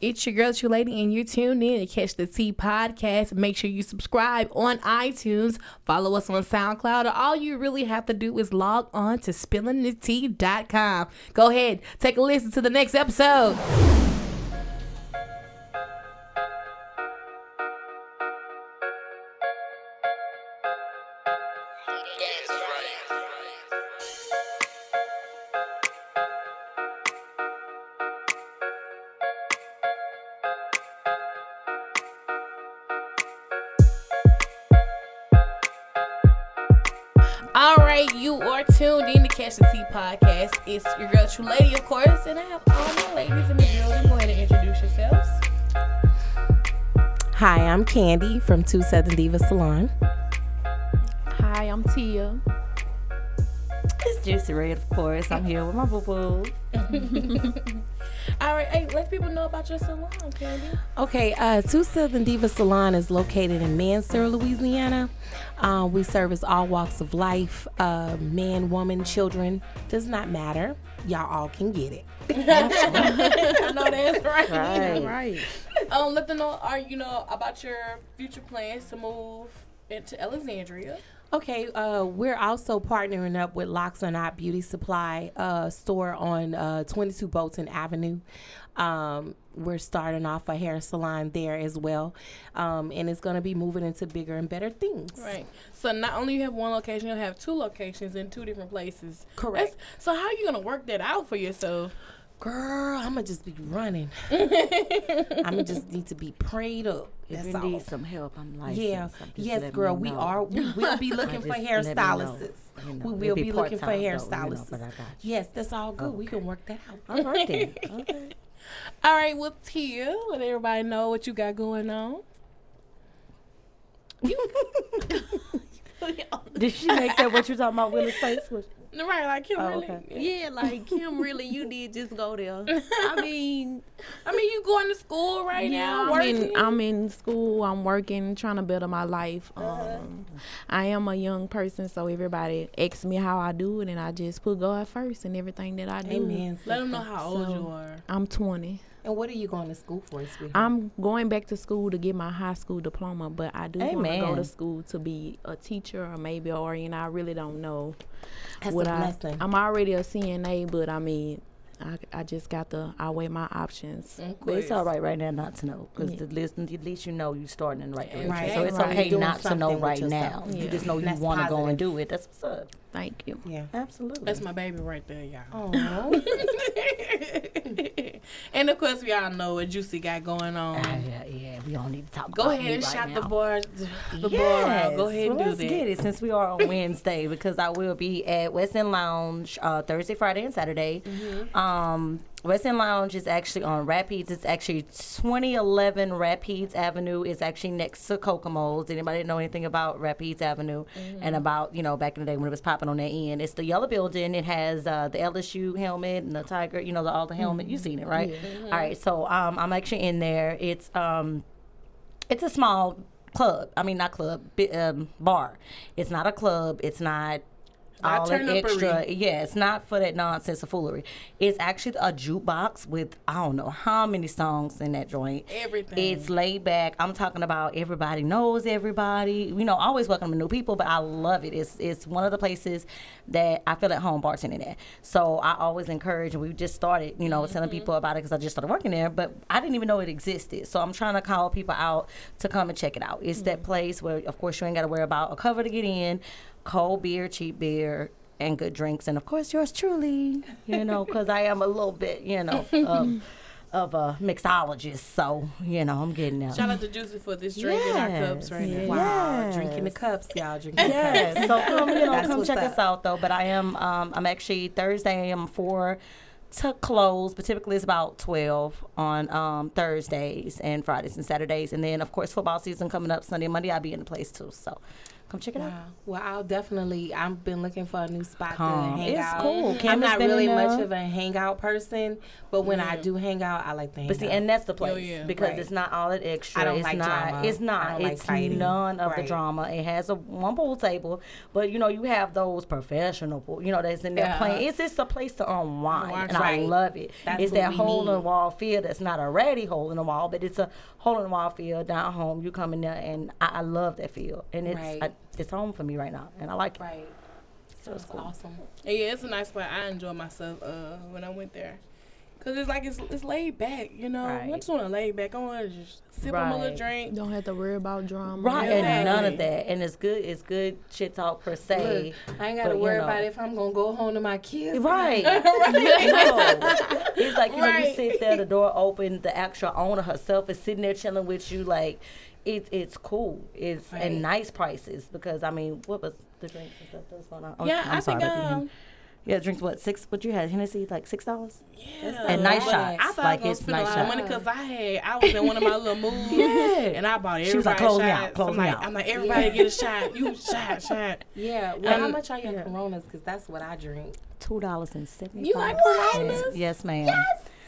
It's your girl, Tru Lady, and you're tuned in to Catch the Tea podcast. Make sure you subscribe on iTunes, follow us on SoundCloud, or all you really have to do is log on to spillingthetea.com. Go ahead, take a listen to the next episode. Tuned in to Catch the Tea podcast. It's your girl, Tru Lady, of course, and I have all my ladies in the building. Go ahead and introduce yourselves. Hi, I'm Candy from Two Southern Diva Salon. Hi, I'm Tia. It's Juicy Red, of course. I'm here with my boo boo. All right, hey, let people know about your salon, Candy. Okay, uh, Two Southern Diva Salon is located in Mansur, Louisiana. Uh, we service all walks of life, uh, men, woman, children. Does not matter. Y'all all can get it. I know that's right. Right. Right. Um, let them know, are you know about your future plans to move into Alexandria? Okay, uh, we're also partnering up with Locks or Not Beauty Supply uh, store on uh, 22 Bolton Avenue. Um, we're starting off a hair salon there as well, um, and it's going to be moving into bigger and better things. Right. So not only you have one location, you'll have two locations in two different places. Correct. That's- so how are you gonna work that out for yourself? Girl, I'm gonna just be running. I'm gonna just need to be prayed up. If That's you all. need some help, I'm like, Yeah, yes, girl. We know. are. We will be looking for Just let me know, hairstylists. you know. we will be, looking for part-time, you know, hairstylists. but I got you. yes, that's all good. We can work that out. All right then. Okay. All right, well, Tia, let everybody know what you got going on. Did she make that what you talking about? Will's face was. Right, like Kim Oh, really. okay. Yeah, like Kim, really, you did just go there. I mean, I mean, you going to school right yeah, now, I'm working. in, I'm in school. I'm working, trying to better my life. Um, I am a young person, so everybody asks me how I do it, and I just put God first in everything that I do. Amen. Let them know how old So- you are. I'm 20. And what are you going to school for, sweetheart? I'm going back to school to get my high school diploma, but I do want to go to school to be a teacher or maybe a RN. I really don't know. That's what a I, blessing. I'm already a CNA, but I mean, I, I just got to I weigh my options. But it's all right right now not to know because the list, at least you know you're starting in the right direction. Right, so it's right. okay Doing not to know right yourself. now. You just know you want to go and do it. That's what's up. Thank you. yeah. Absolutely. That's my baby right there, y'all. Oh, and of course, we all know what Juicy got going on. Ah, yeah, yeah. We don't need to talk Go about ahead me and right shout now. the bar, the bar out. Go ahead and well, do let's that. get it since we are on Wednesday because I will be at West End Lounge uh, Thursday, Friday, and Saturday. Mm-hmm. Um, West End Lounge is actually on Rapides. It's actually 2011 Rapides Avenue. It's actually next to Kokomo's. Anybody know anything about Rapides Avenue Mm-hmm. and about you know back in the day when it was popping on that end? It's the yellow building. It has uh, the LSU helmet and the tiger. You know the all the helmet. You've seen it, right? All right. So um, I'm actually in there. It's um, it's a small club. I mean, not club, bi- um, bar. It's not a club. It's not. All that extra, yeah. It's not for that nonsense of foolery. It's actually a jukebox with I don't know how many songs in that joint. Everything. It's laid back. I'm talking about everybody knows everybody. You know, always welcome to new people, but I love it. It's it's one of the places that I feel at home bartending at. So I always encourage, and we just started, you know, telling people about it because I just started working there, but I didn't even know it existed. So I'm trying to call people out to come and check it out. It's that place where, of course, you ain't got to worry about a cover to get in, cold beer, cheap beer. And good drinks, and of course yours truly, you know, because I am a little bit, you know, of, of a mixologist. So, you know, I'm getting there. Shout out to Juicy for this drink in our cups right now. wow. Drinking the cups, y'all. Drinking the Yes. cups. so come, you know, That's come check up. us out though. But I am, um, I'm actually Thursday. I'm four to close, but typically it's about twelve on um, Thursdays and Fridays and Saturdays, and then of course football season coming up Sunday, Monday. I'll be in the place too. So Come check it out. Well, I'll definitely. I've been looking for a new spot Come. to hang It's out. cool. I'm not really much of a hangout person, but when I do hang out, I like to hang But see, and that's the oh, place yeah. because Right. it's not all that extra. I don't it's like not. drama. It's not. I don't like it's none of the drama. It has a one pool table, but you know you have those professional, pool, you know, that's in there Yeah. playing. It's just a place to unwind, Unwind. and I love it. That's it's that we hole in the wall feel that's not a ratty hole in the wall, but it's a hole in the wall feel down home. You come in there, and I, I love that feel, and it's Right. I, it's home for me right now, and I like it. right. So it's cool. awesome. Yeah, it's a nice spot. I enjoy myself uh, when I went there. Cause it's like it's it's laid back, you know. I just want to lay back. I want to just sip on my little drink. Don't have to worry about drama. Right, and none of that, and it's good. It's good shit talk per se. Look, I ain't got but, to you worry know. about if I'm gonna go home to my kids. Right. no. It's like you know, you sit there, the door open, the actual owner herself is sitting there chilling with you. Like, it's it's cool. It's Right. and nice prices because I mean, what was the drinks and stuff that's going on? Oh, Yeah, I'm I sorry, think didn't hear me. yeah, drinks what six? What you had Hennessy like six dollars yeah, and nice lot. shots. I thought like I was it's gonna spend nice a lot of money because I had I was in one of my little moves. Yeah. and I bought everybody She was like, "Close me out, shots. close I'm me like, out." I'm like, everybody get a shot. You shot, shot. Yeah. Well, how Um, much are your Coronas? Because that's what I drink. Two dollars and seventy. You like Coronas? Yes, ma'am.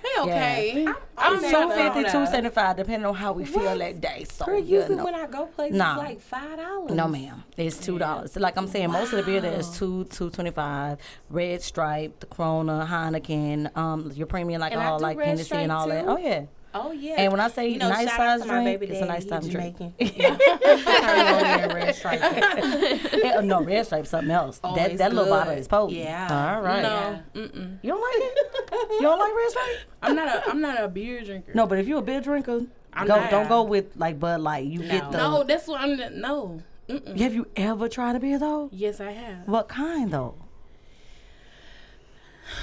Hey, okay. I'm I'm not Two not fifty, two seventy five, depending on how we feel What? that day. So Girl, you usually know. when I go places, Nah. it's like five dollars. No, ma'am. It's two dollars. Like I'm saying, most of the beer there is two two twenty five. Red Stripe, the Corona, Heineken, um, your premium And I alcohol like Hennessy and all that. Oh yeah. Oh yeah. And when I say you know, nice size to my drink, baby it's a nice he time drink. Jamaican. Yeah. Turn on there, red stripe. Yeah, uh, no, Red Stripe something else. Oh, that it's that little bottle is potent. Yeah. All right. No, mm-mm. You don't like it? You don't like Red Stripe? I'm not a I'm not a beer drinker. No, but if you're a beer drinker, I'm go not. don't go with like Bud Light. You get the. no, that's what I'm. No. Mm-mm. Have you ever tried a beer though? Yes, I have. What kind though?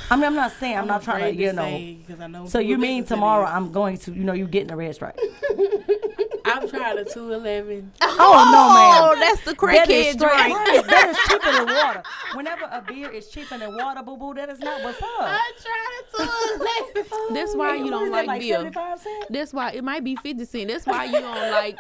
I mean, I'm not saying I'm, not trying to, afraid you know. say, 'cause I know So you mean listen to tomorrow. I'm going to, you know, you getting a red stripe? I've tried a 211. Oh no, Oh, man. that's the That is crackhead straight. drink. Right, that is cheaper than water. Whenever a beer is cheaper than water, boo boo, that is not what's up. I tried to. That's why you don't is that, like beer. That's why it might be fifty cent. That's why you don't like.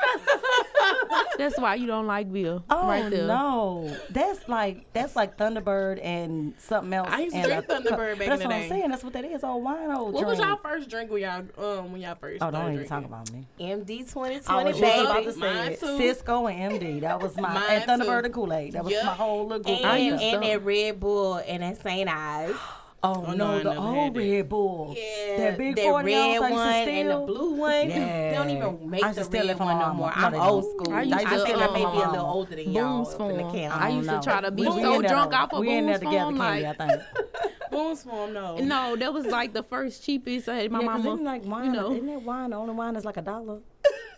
That's why you don't like beer. Oh right there. no, that's like that's like Thunderbird and something else. I used to and drink a- Thunderbird back That's in the what day. I'm saying. That's what that is. Old wine, old What was y'all first drink when y'all um when y'all first? Oh, don't started even talk about me. MD I 2020, was just about baby. to say Mine it. too. Cisco and MD. That was my Mine and Thunderbird too. and Kool Aid. That was Yep. my whole little group. And, I used and that Red Bull and that St. Ides. Oh, Oh, no, no, the old. Red Bull. Yeah, That big that 40 red ounce I used to one and the blue one. Yeah. They don't even make I used the to steal it red from one no mama. more. No, I'm they old school. I I used used to, to feel um, like maybe a little older than y'all Boone's up in the Farm. camp. I used to try to be We so in there, drunk off of We in there together, Farm, Candy, like- I think. Boone's Farm, no. No, that was like the first cheapest. I had my Yeah, 'cause mama. isn't like wine, you know. isn't that wine? The only wine is like a dollar.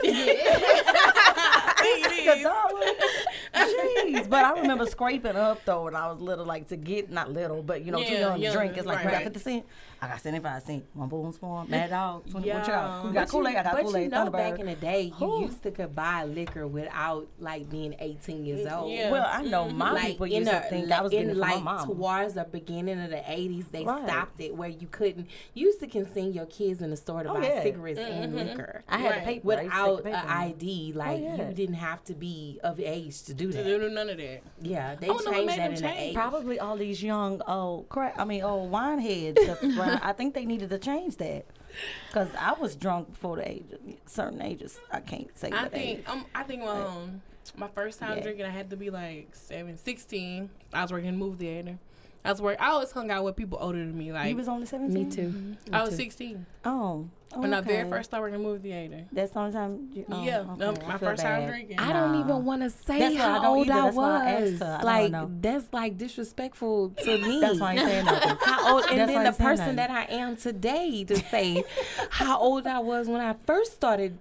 It a dollar. Jeez, but I remember scraping up though when I was little, like to get not little, but you know, too Yeah, young to young, drink. It's like right, you got right. fifty cent. I got seventy five cent. One Boone's Farm, Mad Dog. 20, What you got? Yeah. You got Kool Aid. I got but Kool you know, back in the day, you Who? used to could buy liquor without like being 18 years mm, old. Yeah. Well, I know mm-hmm. my like people used the to think I was getting in it like my mom. towards the beginning of the 80s, they Right. stopped it where you couldn't. You used to can send your kids in the store to Oh, buy yeah. cigarettes and mm-hmm. liquor. I had Right. to pay for it. I used to take Without an. ID, oh, like yeah. you didn't have to be of age to do To that. do none of that. Yeah, they I don't know what changed made that in the 80s. Probably all these young old crack. I mean, old wine heads. I think they needed to change that. Cause I was drunk before the age of certain ages. I can't say I think age. um I think um my first time Yeah. drinking I had to be like seven, 16. I was working in the movie theater. I was work I always hung out with people older than me. Like You was only seventeen. Me too. I was sixteen. Oh, When I very first started working in the movie theater. That's the only time. You, oh, yeah. okay. um, my feel first time drinking. I don't Nah. even want to say That's why I how don't old either. I That's why I asked was. her. I don't like know. that's like disrespectful to me. That's why I ain't saying nothing. how old, and That's then the person nothing. that I am today to say how old I was when I first started.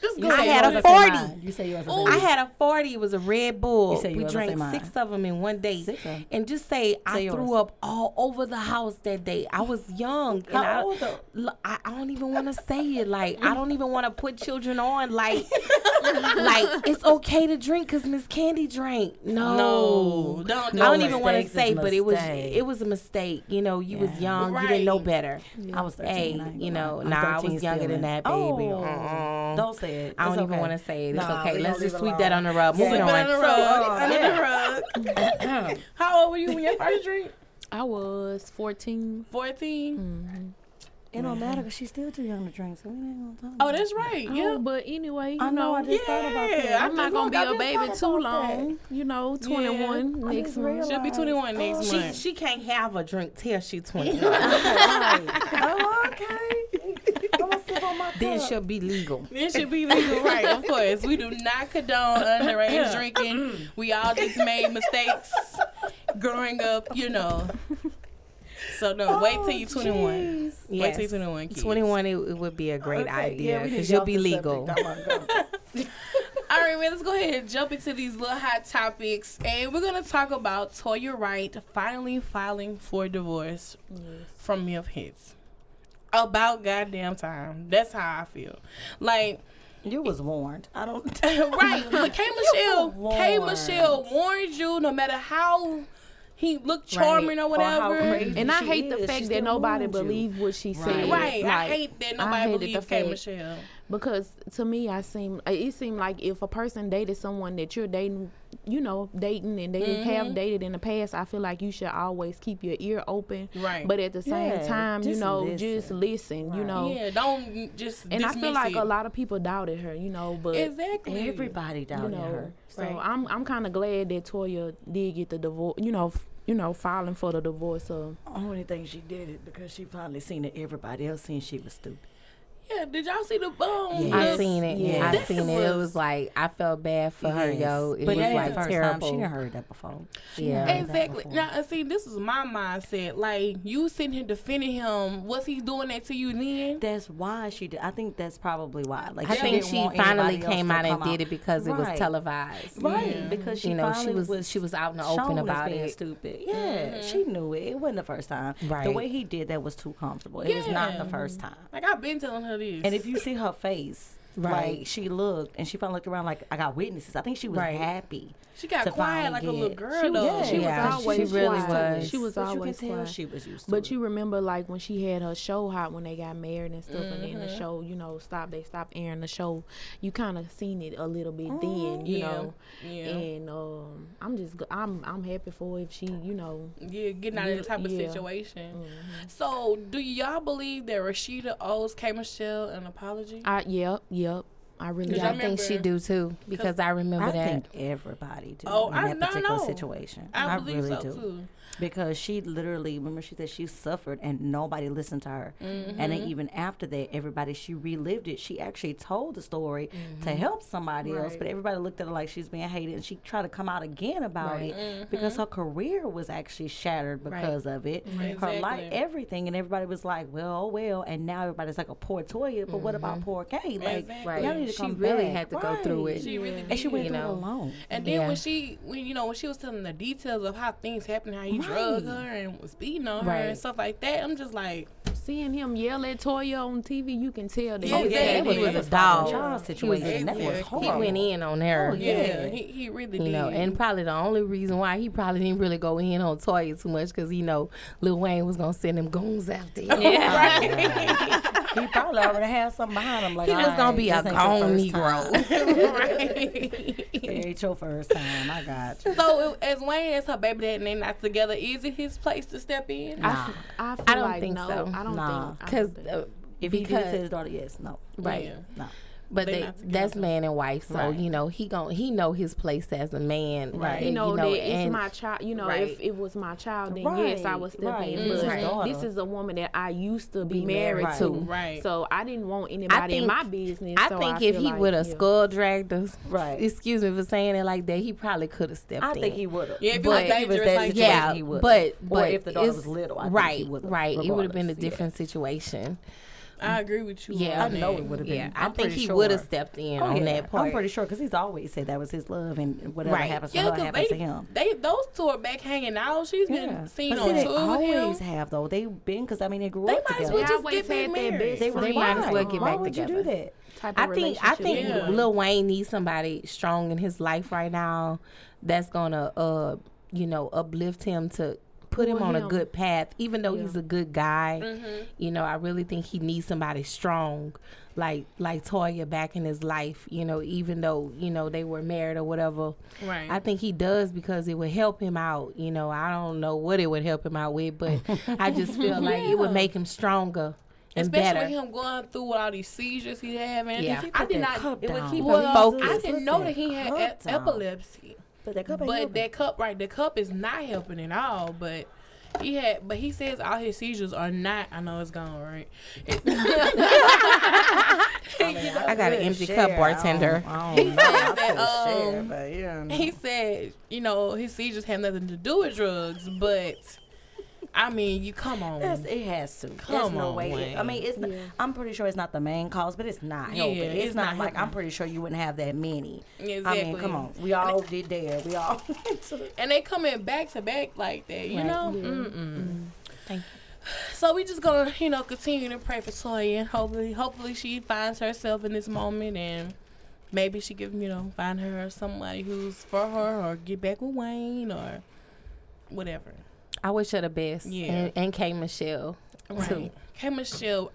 Just go I had a was 40. You say you was the Ooh. I had a forty. It was a Red Bull. You said you we was drank six of them in one day, Six of 'em. and just say, I Say threw up all over the house that day. I was young, and I, old though? I, I don't even want to say it. Like I don't even want to put children on. Like, like it's okay to drink because Miss Candy drank. No, No, don't- I don't even want to say, but it was it was a mistake. You know, you was Yeah. young, you didn't know Right. better. I was 13. Hey, you know, nah, I was younger than that, baby. Oh. Oh. Don't say it. I don't It's even okay. want to say it. It's Nah, okay. Let's just leave sweep that alone. on the rug. Yeah. Moving Slip it under on. the rug. Under the rug. How old were you when your first drink? I was 14. 14. Mm-hmm. It don't matter because she's still too young to drink, so we ain't gonna talk. Oh, that's right. Oh, Yeah. but anyway, you I know. I know, just thought about that. Yeah, I I'm not gonna look, be I a just baby too about that. long. You know, 21 I next month. She'll be 21 next oh, She, month. she can't have a drink till she's 21. oh, okay. I'm gonna sip on my then cup. she'll be legal. It should be legal, right? Of course, we do not condone underage drinking. We all just made mistakes growing up, you know. So no, wait till oh, you're 21. Wait Yes. till you're 21. Kids. 21, it, it would be a great Okay, idea because need you'll be get off the legal. subject. I'm gonna go. All right, man, let's go ahead and jump into these little hot topics. And we're going to talk about Toya Wright finally filing for divorce from Memphitz. About goddamn time. That's how I feel. Like, You was warned. I don't. right. But K Michelle, K. Michelle warned you no matter how he looked charming or Or whatever. crazy And I she hate the fact She that nobody warned you. believed what she said. Right. I hate that nobody believed the K Michelle. Because to me I seem it seemed like if a person dated someone that you're dating you know dating and they Mm-hmm. have dated in the past I feel like you should always keep your ear open Right. but at the same Yeah, time you know listen. just listen you know yeah, don't just and I feel like it. a lot of people doubted her you know but Exactly. Everybody you doubted know her. so Right. I'm I'm kind of glad that Toya did get the divorce you know you know filing for the divorce of Only thing she did it because she finally seen that everybody else seen she was stupid. Yeah, did y'all see the boom? Yeah. I seen it. Yeah. I seen it. It was- was like I felt bad for her, yo. It but was that like the first terrible. time. She done heard that before. She Yeah. done heard that Exactly. before. Now, and see, this is my mindset. Like, you sitting here defending him. Was he doing that to you then? That's why she did. I think that's probably why. Like I she think she finally came out and come did it because it was televised. Right, Yeah. because she You know, she was- was she was out in the open about being it. Stupid. Mm-hmm. Yeah, she knew it. It wasn't the first time. Right. The way he did that was too comfortable. It was not the first time. Like, I've been telling her this. And if you see her face, Right. like she looked and she finally looked around like I got witnesses. I think she was Right. happy. She got to quiet finally like a little girl, She was- though. she was Yeah, always she really quiet. was. She was but always you can tell quiet. she was used to But it. you remember, like when she had her show hot when they got married and stuff, and then Mm-hmm. the show, you know, stopped. They stopped airing the show. You kind of seen it a little bit then, Mm-hmm. you Yeah. know. Yeah. And um, I'm just, g- I'm, I'm happy for if she, you know, Yeah, getting out of that type of Yeah. Mm-hmm. situation. So, do y'all believe that Rasheeda owes K Michelle an apology? I, yep, yep. I really, Yeah, I I think she do too because I remember I that. I think everybody do Oh, in I- that particular no. situation. I, I, really so do. too. Because she literally remember she said she suffered and nobody listened to her and Mm-hmm. then even after that everybody she relived it she actually told the story to help somebody else but everybody looked at her like she's being hated and she tried to come out again about Right. it Mm-hmm. because her career was actually shattered because of it her life everything and everybody was like well oh well and now everybody's like a poor Toya but what about poor Kay like Exactly. Right. y'all need to She really back. had to go through it. She really and she did. went You through it alone And then Yeah. when she, when you know, when she was telling the details of how things happened, how he drugged her and was beating on her Right. and stuff like that, I'm just like, seeing him yell at Toya on TV, you can tell that Oh, he- yeah, he was a was dog. child situation that was horrible He went in on her. Oh, yeah, Yeah. he, he really You did. know, and probably the only reason why he probably didn't really go in on Toya too much because he know Lil Wayne was gonna send him goons after him. He probably already had something behind him. Like He was gonna be a this gone Negro. time. It ain't your first time. I got you. so it- as Wayne is her baby dad and they're not together, is it his place to step in? I, f- I, feel I don't like think no, so. I don't Nah. think I Because uh, If he did it to his daughter, yes, no, right. Yeah. no. But They they, that's man and wife, so Right. you know he gon' he know his place as a man, Right. you and, know, that it's my child. You know, Right. if it was my child, then yes, I Right, would step right. in. If it was But his daughter. this is a woman that I used to be, Be married, married to, to. Right. So I didn't want anybody in my business. I so think I if he like, would have yeah. skull dragged us, Right. Excuse me for saying it like that. He probably could have stepped I in. think he would have. Yeah, if it But- was If it dangerous like yeah, he would've. but Or but if the daughter was little, I right, right, it would have been a different situation. I agree with you. Yeah, on I know it would have been. Yeah, I I'm think pretty he sure. would have stepped in Oh, on yeah. that part. I'm pretty sure because he's always said that was his love, and whatever Right. happens to Yeah, her because happens to him. they those two are back hanging out. She's Yeah. been seen but on see, they tour with him. always have though. They've been because I mean they grew They up might as well just get back married. They, they might as well get Why back would together. you do that? type I think I think Yeah. Lil Wayne needs somebody strong in his life right now that's gonna uh you know uplift him to put him pull on a good path. Even though Yeah. he's a good guy, Mm-hmm. you know, I really think he needs somebody strong, like like Toya back in his life. You know, even though you know they were married or whatever. Right. I think he does because it would help him out. You know, I don't know what it would help him out with, but I just feel like it would make him stronger and Especially better. with him going through all these seizures he having. Yeah. He I did not. it would down, keep him Well, focused. I didn't know that he had e- epilepsy. Put that cup But that cup, right? The cup is not helping at all. But he had, but he says all his seizures are not. I know it's gone, right? I got an empty cup, bartender. I don't, I don't know. I said share, um, but yeah. he said, you know, his seizures have nothing to do with drugs, but I mean, you come on. That's, it has to. There's Come no on, way. Wayne. I mean, it's. Not, I'm pretty sure it's not the main cause, but it's not Yeah, helping. It's, it's not, not like I'm pretty sure you wouldn't have that many. exactly. I mean, come on. We all did there. We all. And they coming back to back like that, you Right. know. Mm-mm. Mm-hmm. Thank you. So we just gonna, you know, continue to pray for Toya, and hopefully, hopefully she finds herself in this moment, and maybe she can, you know, find her somebody who's for her, or get back with Wayne, or whatever. I wish her the best. Yeah. And, and K Michelle. Right. Too. K Michelle,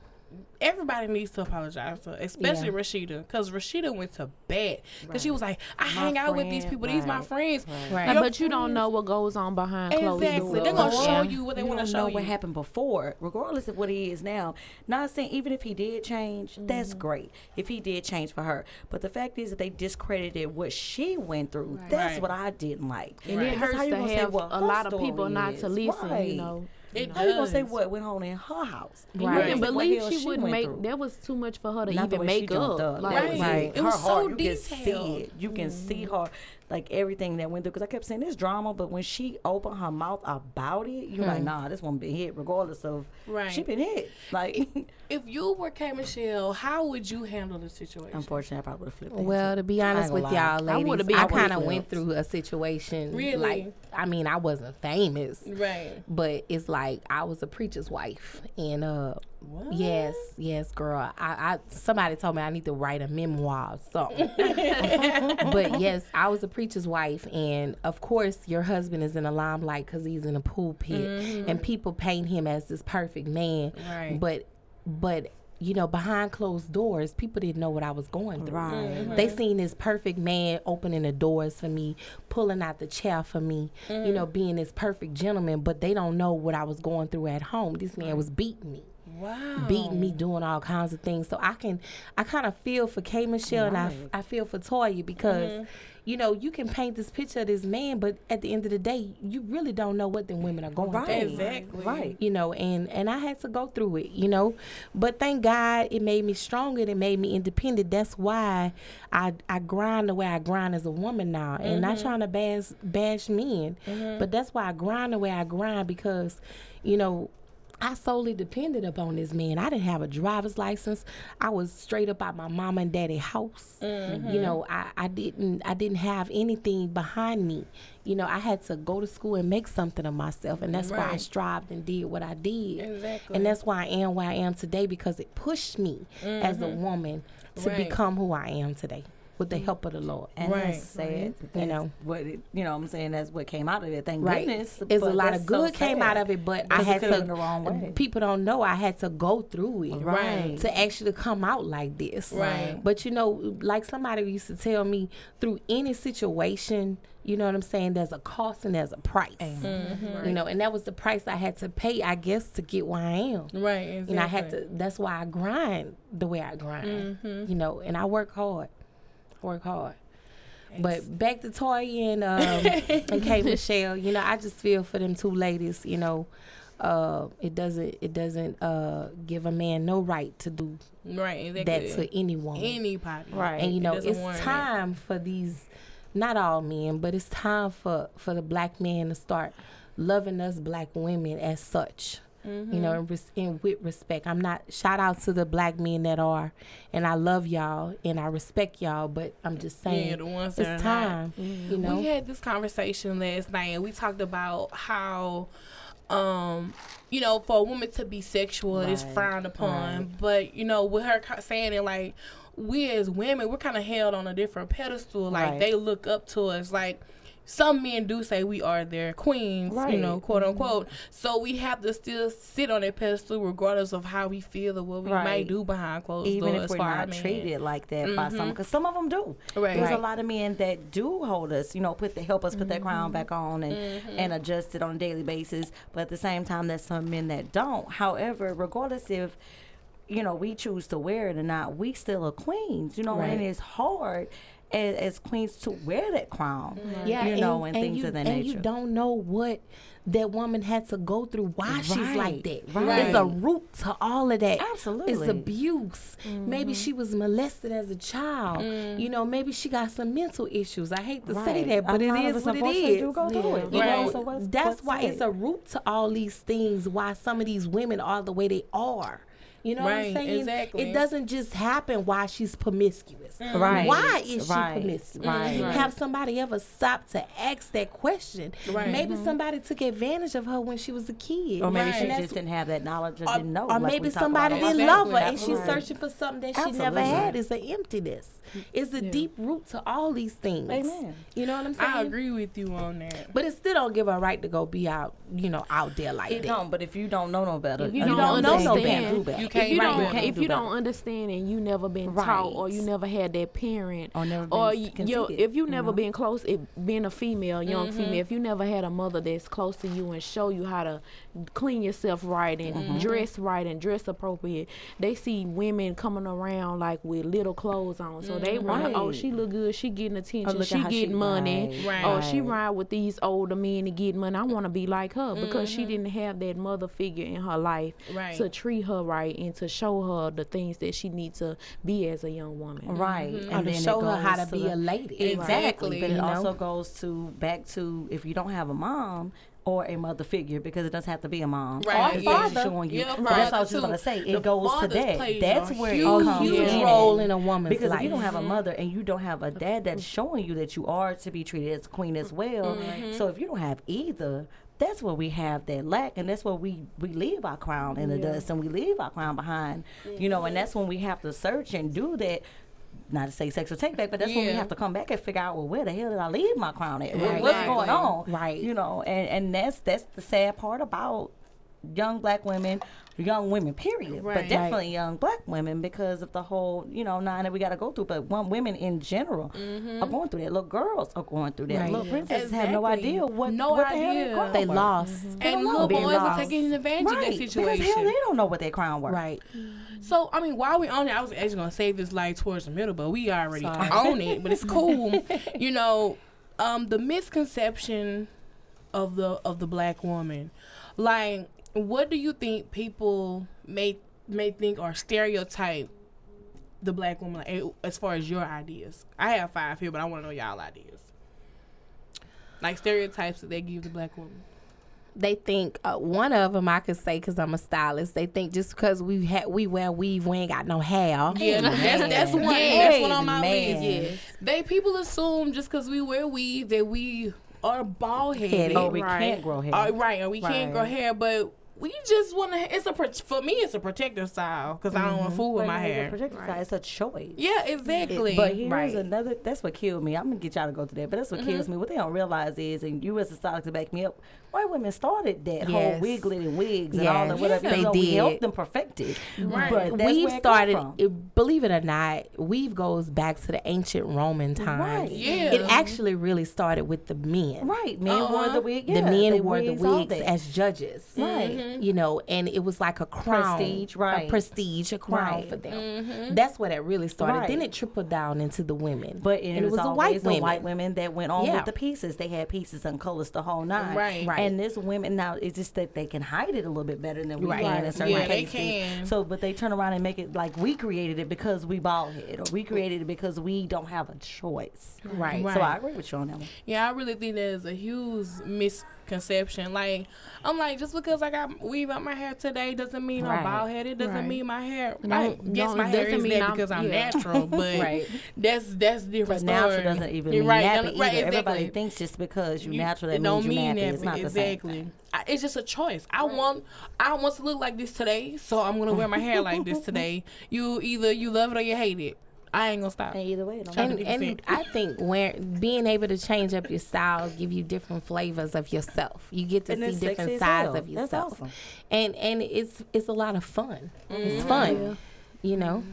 everybody needs to apologize to, her, especially Yeah. Rasheeda, because Rasheeda went to bed because she was like, I My hang out with these friend, people, these my friends. right. Right. Your but you don't know what goes on behind closed Exactly. doors. They're gonna show you what they want to don't show know you. what happened before, regardless of what he is now. Not saying even if he did change, that's mm-hmm. great. If he did change for her, but the fact is that they discredited what she went through. That's Right. what I didn't like. And Right. it hurts to gonna say have a lot of people story not to listen, Right. you know. It How you gonna say what went on in her house? Right. You can What believe hell she wouldn't make through. that was too much for her to Not even make up. up. Like, Right. right. It was her so heart, you can see detailed. it. You can see her, like everything that went through. Because I kept saying this drama, but when she opened her mouth about it, you're like, nah, this one been hit, regardless of Right. she been hit. Like, If you were K Michelle, how would you handle the situation? unfortunately, I probably would have flipped. Well, to be honest with lie. y'all, I ladies, would've I, kind of went through a situation. Really? Like, I mean, I wasn't famous, Right. but it's like I was a preacher's wife, and uh, What? yes, yes, girl. I, I somebody told me I need to write a memoir or something. but yes, I was a preacher's wife, and of course, your husband is in the limelight because he's in a pulpit, mm-hmm. and people paint him as this perfect man. Right. But, but you know, behind closed doors, people didn't know what I was going through. Right. Mm-hmm. They seen this perfect man opening the doors for me, pulling out the chair for me, you mm-hmm. know, being this perfect gentleman, but they don't know what I was going through at home. This man was beating me Wow. beating me, doing all kinds of things. So I can, I kind of feel for K Michelle and I, I feel for Toya because, Mm-hmm. you know, you can paint this picture of this man, but at the end of the day, you really don't know what the women are going Right. through. Exactly. Right. You know, and and I had to go through it, you know, but thank God it made me stronger. It made me independent. That's why I I grind the way I grind as a woman now, and not trying to bash bash men, but that's why I grind the way I grind because, you know, I solely depended upon this man. I didn't have a driver's license. I was straight up at my mama and daddy house. You mm-hmm. know, I, I didn't I didn't have anything behind me. You know, I had to go to school and make something of myself, and that's why I strived and did what I did. Exactly. And that's why I am where I am today because it pushed me as a mm-hmm. woman to Right. become who I am today with the help of the Lord. And Right. that's sad. You know. what it, you know. what I'm saying that's what came out of it. Thank Right. goodness. It's a lot of so good came out of it, but I had to. the wrong way. People don't know I had to go through it, Right. To actually come out like this, Right. But you know, like somebody used to tell me, through any situation, you know what I'm saying. There's a cost and there's a price, Mm-hmm. you know, and that was the price I had to pay, I guess, to get where I am. Right. Exactly. And I had to. That's why I grind the way I grind, Mm-hmm. you know, and I work hard. I work hard. But back to Toya and um, and K Michelle, you know, I just feel for them two ladies. You know, uh, it doesn't it doesn't uh, give a man no right to do Right. Exactly. that to anyone. anybody. Right. and you know, doesn't it's warrant it. time for these, not all men, but it's time for for the black men to start loving us black women as such. You know, and, res- and with respect. I'm not shout out to the black men that are, and I love y'all and I respect y'all. But I'm just saying, Yeah, the ones it's time. You know, We had this conversation last night and we talked about how um you know for a woman to be sexual is frowned upon right. but you know with her saying it like we as women we're kind of held on a different pedestal like Right. they look up to us like some men do say we are their queens, you know, quote mm-hmm. unquote. So we have to still sit on that pedestal regardless of how we feel or what we might do behind closed even doors if we're not treated like that by some mm-hmm. because some of them do. Right. there's Right. a lot of men that do hold us you know put the help us put that Mm-hmm. crown back mm-hmm. on and and adjust it on a daily basis but at the same time there's some men that don't. However regardless if you know we choose to wear it or not we still are queens you know and it's hard as, as queens to wear that crown mm-hmm. Yeah, you know and, things you, of that and nature you don't know what that woman had to go through, why she's like that. right. There's a root to all of that. Absolutely, it's Absolutely. abuse. Maybe she mm-hmm. was molested as a child. Mm. You know, maybe she got some mental issues. I hate to say that, but A it lot of is us what it unfortunately is. do go through it, You you know, know, so what's- that's what's why it? it's a root to all these things. Why some of these women are the way they are. You know what I'm saying? exactly. It doesn't just happen while she's promiscuous. Right, Why is she right, promiscuous? Mm-hmm. right. Have somebody ever stopped to ask that question? Right. Maybe mm-hmm. somebody took advantage of her when she was a kid. or maybe Right. she just didn't have that knowledge or, or, didn't know or like maybe somebody about a lot. didn't love her and she's searching for something that she never had. It's an emptiness. It's a deep root to all these things. Amen. You know what I'm saying? I agree with you on that. But it still don't give her a right to go be out, you know, out there like It that. don't, but if you don't know no better, If you uh, don't don't know no understand, better, do better. You can't you right, don't, you can't if do you better. don't understand and you never been taught or you never had that parent Or never or you, yo, if you you never know? been close, if being a female, young Mm-hmm. female, if you never had a mother that's close to you and show you how to clean yourself right and Mm-hmm. dress right and dress appropriate, they see women coming around like with little clothes on, so they want to, oh, she look good, she getting attention, look she how she- getting money, right, oh, she ride with these older men to get money. I want to be like her because she Mm-hmm. didn't have that mother figure in her life Right. to treat her right and to show her the things that she needs to be as a young woman. right, Or and to then show her how goes to be a lady. Exactly, but You it know? also goes to back to if you don't have a mom or a mother figure because it doesn't have to be a mom Right, or a yeah. father showing you. Yeah, But that's what I was just gonna say. It The goes to that. That's a where huge, it comes huge in. role in a woman's because life. if you don't have a mother and you don't have a mm-hmm. dad that's showing you that you are to be treated as queen as well, mm-hmm. so if you don't have either, that's where we have that lack, and that's where we we leave our crown in the dust and we leave our crown behind, you know, and that's when we have to search and do that. Not to say sexual take back, but that's when we have to come back and figure out well where the hell did I leave my crown at? Right. What's Exactly. going on? Right. You know, and and that's that's the sad part about young black women, young women, period. Right. But definitely young black women because of the whole, you know, nine that we got to go through. But one women in general are mm-hmm. going through that. Little girls are going through that. Right. Little Yeah. princesses have no idea what, No what the hell idea. their crown They worth. lost. Mm-hmm. And little Being boys are taking advantage of that Right. Because situation. hell, they don't know what their crown worth. Right. So I mean, while we on it, I was actually gonna save this light towards the middle, but we already Sorry. own it. But it's cool, you know. Um, the misconception of the of the black woman, like, what do you think people may may think or stereotype the black woman like, as far as your ideas? I have five here, but I want to know y'all ideas. Like stereotypes that they give the black woman. They think uh, one of them I could say because I'm a stylist. They think just because we ha- we wear weave, we ain't got no hair. Yeah, that's that's one. Yeah. That's one on my Man. list. They people assume just because we wear weave that we are bald headed. Headed. Oh, we Right. can't grow hair. Uh, right, or we can't grow hair, but we just want to. It's a for me. It's a protective style because I don't want to fool with my no, the hair. protective style, It's a choice. Yeah, exactly. But here's Right. another. That's what killed me. I'm gonna get y'all to go through that, but that's what kills Mm-hmm. me. What they don't realize is, and you as a stylist to back me up, white women started that whole Yes. wiglet and wigs and all Yes, that. Whatever. they so We did. helped them perfect it. Right. But that's weave where it started. it- believe it or not, weave goes back to the ancient Roman times. Right. Yeah. It actually really started with the men. Right. Men wore Uh-huh. the wig. Yeah, The men wore the wigs, all wigs as judges. Right. You know, and it was like a crown. Prestige, right. A prestige, a crown Right. for them. That's where that really started. Right. Then it trickled down into the women. But and it, was, a always white the women. white women that went on Yeah. with the pieces. They had pieces and colors the whole night. Right. Right. And this women now it's just that they can hide it a little bit better than we Right. can in certain Yeah, they cases. can. So, but they turn around and make it like we created it because we bald head, or we created it because we don't have a choice. Right. Right. So I agree with you on that one. Yeah, I really think there's a huge misconception. Like, I'm like, just because I got weave up my hair today doesn't mean I'm bald headed. Doesn't Right. mean my hair. No, I guess my hair is that because I'm yeah. natural, but Right. that's that's different But natural doesn't even mean right, nappy no, either. Everybody thinks just because you, You- natural that it means don't you mean nappy. that It's not the exactly. I, it's just a choice. I want I want to look like this today, so I'm gonna wear my hair like this today. You either you love it or you hate it. I ain't gonna stop. And either way, don't And, and. I think where being able to change up your style, give you different flavors of yourself. You get to And see different sides hell. of That's yourself, awesome. and and it's it's a lot of fun. Mm-hmm. It's fun, you know.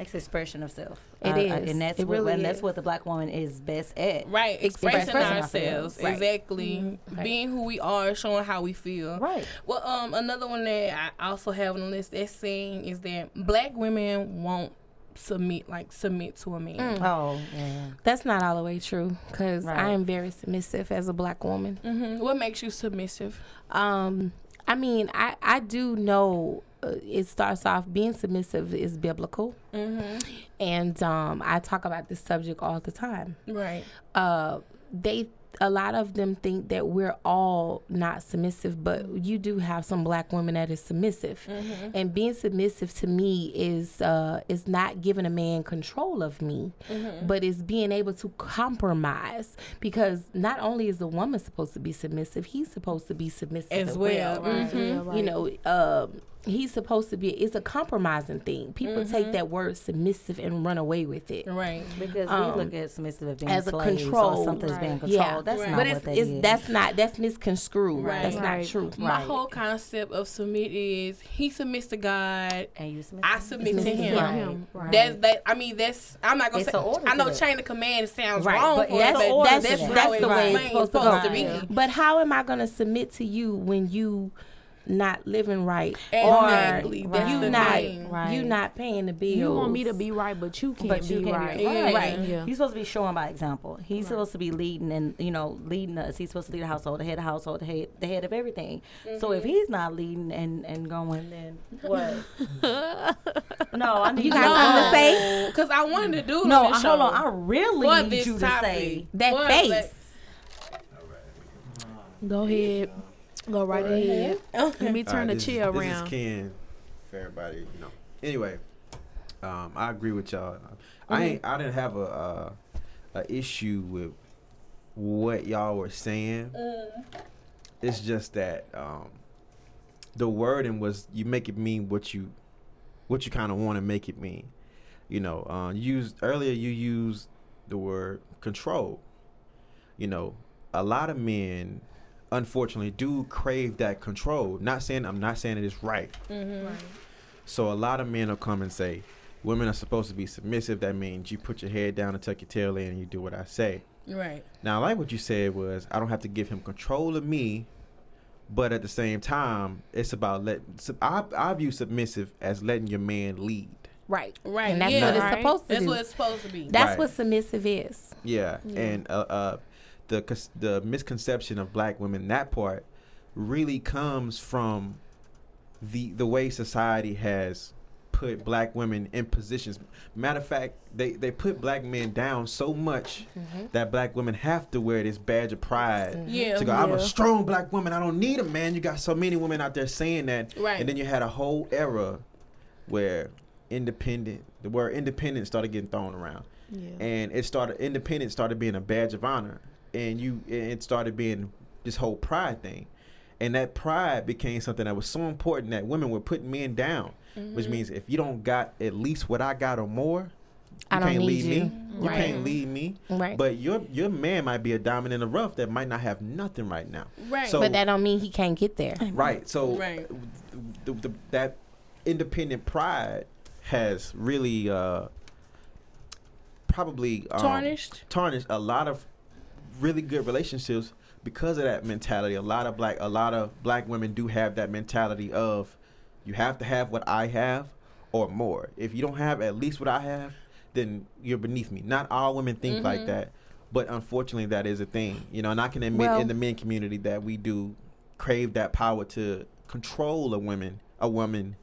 It's expression of self. It I- I- is. and that's It what really and that's is. what the black woman is best at. Right, expressing Expressing ourselves, ourselves. Right. exactly, Right. being who we are, showing how we feel. Right. Well, um, another one that I also have on the list that's saying is that black women won't submit like submit to a man. Oh, yeah. That's not all the way true because Right. I am very submissive as a black woman. hmm What makes you submissive? Um, I mean, I I do know uh, it starts off being submissive is biblical, Mm-hmm. and um, I talk about this subject all the time. Right. uh, they a lot of them think that we're all not submissive, but you do have some black women that is submissive, and being submissive to me is uh, is not giving a man control of me, but is being able to compromise because not only is the woman supposed to be submissive, he's supposed to be submissive As as, well, well. right. Yeah, You know, um, he's supposed to be. It's a compromising thing. People take that word submissive and run away with it. Right. Because Um, we look at submissive as being as a control. or something's being controlled. Yeah, That's Right. not but what it's, that it's is. that's not that's misconstrued. Right. That's Right. not true. My Right. whole concept of submit is he submits to God, and you submit. I submit to Submit to him. him. Right. That's that. I mean, that's. I'm not gonna It's say. I know chain of command sounds Right, wrong, but for that's, it, but that's, that's, that's, how the way it's supposed to to be. But how am I going to submit to you when you not living right Exactly. or That's you the not thing. Right. you not paying the bills? You want me to be right, but you can't But you be can't right. be right. Right. Yeah. He's supposed to be showing by example. He's supposed to be leading and you know leading us. He's supposed to lead the household, the head of the household, the head, the head of everything. So if mm-hmm. he's not leading and and going, then what? no, I need You got something to say? Because I wanted to do No, this hold show. on. I really For need you to topic. say. That For face. Go ahead. Go right ahead. Let me turn Alright, the this, chair this around. is Ken for everybody, you know. Anyway, um, I agree with y'all. I ain't. I didn't have a, a a issue with what y'all were saying. It's just that um, the wording was you make it mean what you what you kind of want to make it mean. You know, uh, used earlier. You used the word control. You know, a lot of men, unfortunately, do crave that control. Not saying I'm not saying it is right. So a lot of men will come and say, women are supposed to be submissive. That means you put your head down and tuck your tail in and you do what I say. Right. Now, I like what you said was I don't have to give him control of me, but at the same time, it's about let. sub- I I view submissive as letting your man lead. Right. Right. And that's yeah. what it's Right. supposed to That's do. what it's supposed to be. that's Right. what submissive is. Yeah, and uh, uh, the the misconception of black women that part really comes from the the way society has put black women in positions. Matter of fact, they they put black men down so much mm-hmm. that black women have to wear this badge of pride. Mm-hmm. Yeah. To go, I'm a strong black woman. I don't need a man. You got so many women out there saying that, Right. and then you had a whole era where independent, the word independent started getting thrown around Yeah. and it started independence started being a badge of honor and you it started being this whole pride thing and that pride became something that was so important that women were putting men down which means if you don't got at least what i got or more you I can't need lead you. me you Right. can't lead me Right. but your your man might be a diamond in the rough that might not have nothing right now Right. so but that don't mean he can't get there. right so Right. the, the, that independent pride has really uh probably um, Tarnished. tarnished a lot of really good relationships because of that mentality. A lot of black a lot of black women do have that mentality of you have to have what I have or more. If you don't have at least what I have, then you're beneath me. Not all women think like mm-hmm. that, but unfortunately that is a thing. You know, and I can admit Well- in the men community that we do crave that power to control a woman, a woman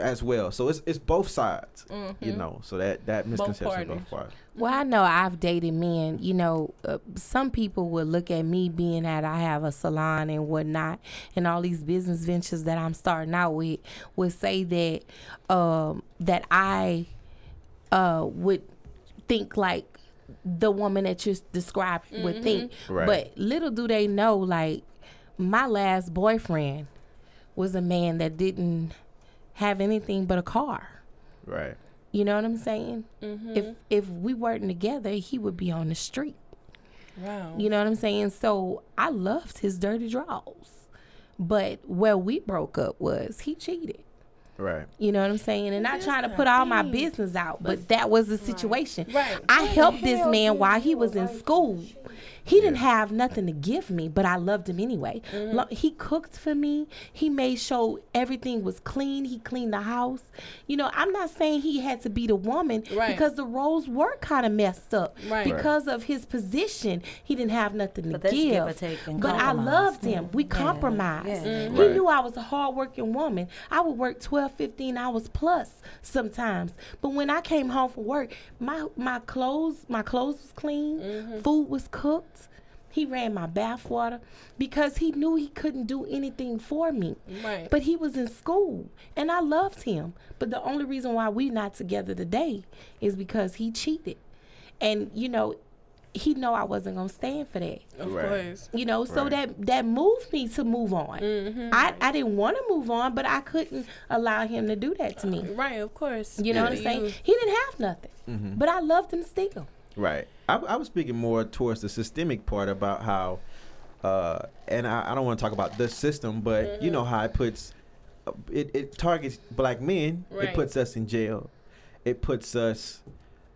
as well. So it's it's both sides, you know. So that that misconception partners. both parts. Well, I know I've dated men. You know, uh, some people would look at me being that I have a salon and whatnot, and all these business ventures that I'm starting out with, would say that um, that I uh, would think like the woman that you described would think. Right. But little do they know, like my last boyfriend was a man that didn't have anything but a car Right. You know what I'm saying? Mm-hmm. If if we weren't together, he would be on the street. wow. You know what I'm saying? So I loved his dirty draws. But where we broke up was he cheated. Right. You know what I'm saying? And not This trying to put all my business out, but that was the situation. Right. I helped this man while he was in school. He didn't have nothing to give me, but I loved him anyway. Mm-hmm. Lo- He cooked for me. He made sure everything was clean. He cleaned the house. You know, I'm not saying he had to be the woman Right. because the roles were kind of messed up Right. because of his position. He didn't have nothing to But that's give. give or take and but I compromise. loved him. We compromised. yeah. He Right. knew I was a hardworking woman. I would work 12, 15 hours plus sometimes. But when I came home from work, my my clothes, my clothes was clean, Mm-hmm. food was cooked. He ran my bath water because he knew he couldn't do anything for me. Right. But he was in school and I loved him. But the only reason why we not together today is because he cheated. And you know, he know I wasn't gonna stand for that of Right. course. you know so Right. that that moved me to move on Mm-hmm. I, I didn't want to move on but i couldn't allow him to do that to me Right. Of course. you know what i'm saying he didn't have nothing Mm-hmm. but i loved him still Right. I, I was speaking more towards the systemic part about how, uh, and I, I don't want to talk about the system, but you know how it puts, uh, it, it targets black men. Right. It puts us in jail. It puts us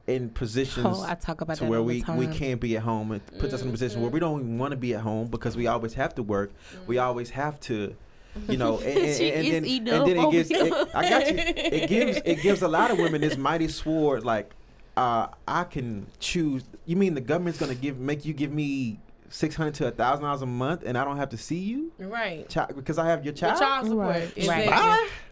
in positions oh i talk about to where we, we can't be at home. It puts us in a position where we don't even want to be at home because we always have to work. We always have to. You know, and, and, She and is then, eating and then it over gives. It, I got you. It gives. It gives a lot of women this mighty sword. Like, uh, I can choose. You mean the government's gonna give make you give me six hundred to a thousand dollars a month, and I don't have to see you, Right. child, because I have your The child. child support. Right. Exactly.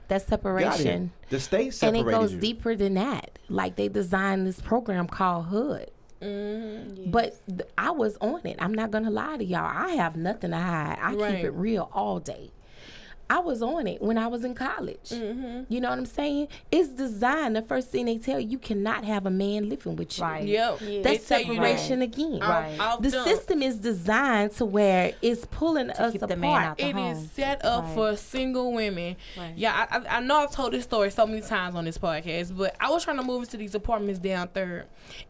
That's got it. separation The state separated and it goes you. deeper than that like they designed this program called HUD Mm-hmm. but th- i was on it i'm not gonna lie to y'all i have nothing to hide i Right. keep it real all day I was on it when I was in college. Mm-hmm. You know what I'm saying? It's designed. The first thing they tell you, you cannot have a man living with you. Right. Yep. That's They tell you that separation again. Right. off The jump. system is designed to where it's pulling us keep apart. the man out the It is home. set up Right. for single women. Right. Yeah, I, I, I know I've told this story so many times on this podcast, but I was trying to move into these apartments down third,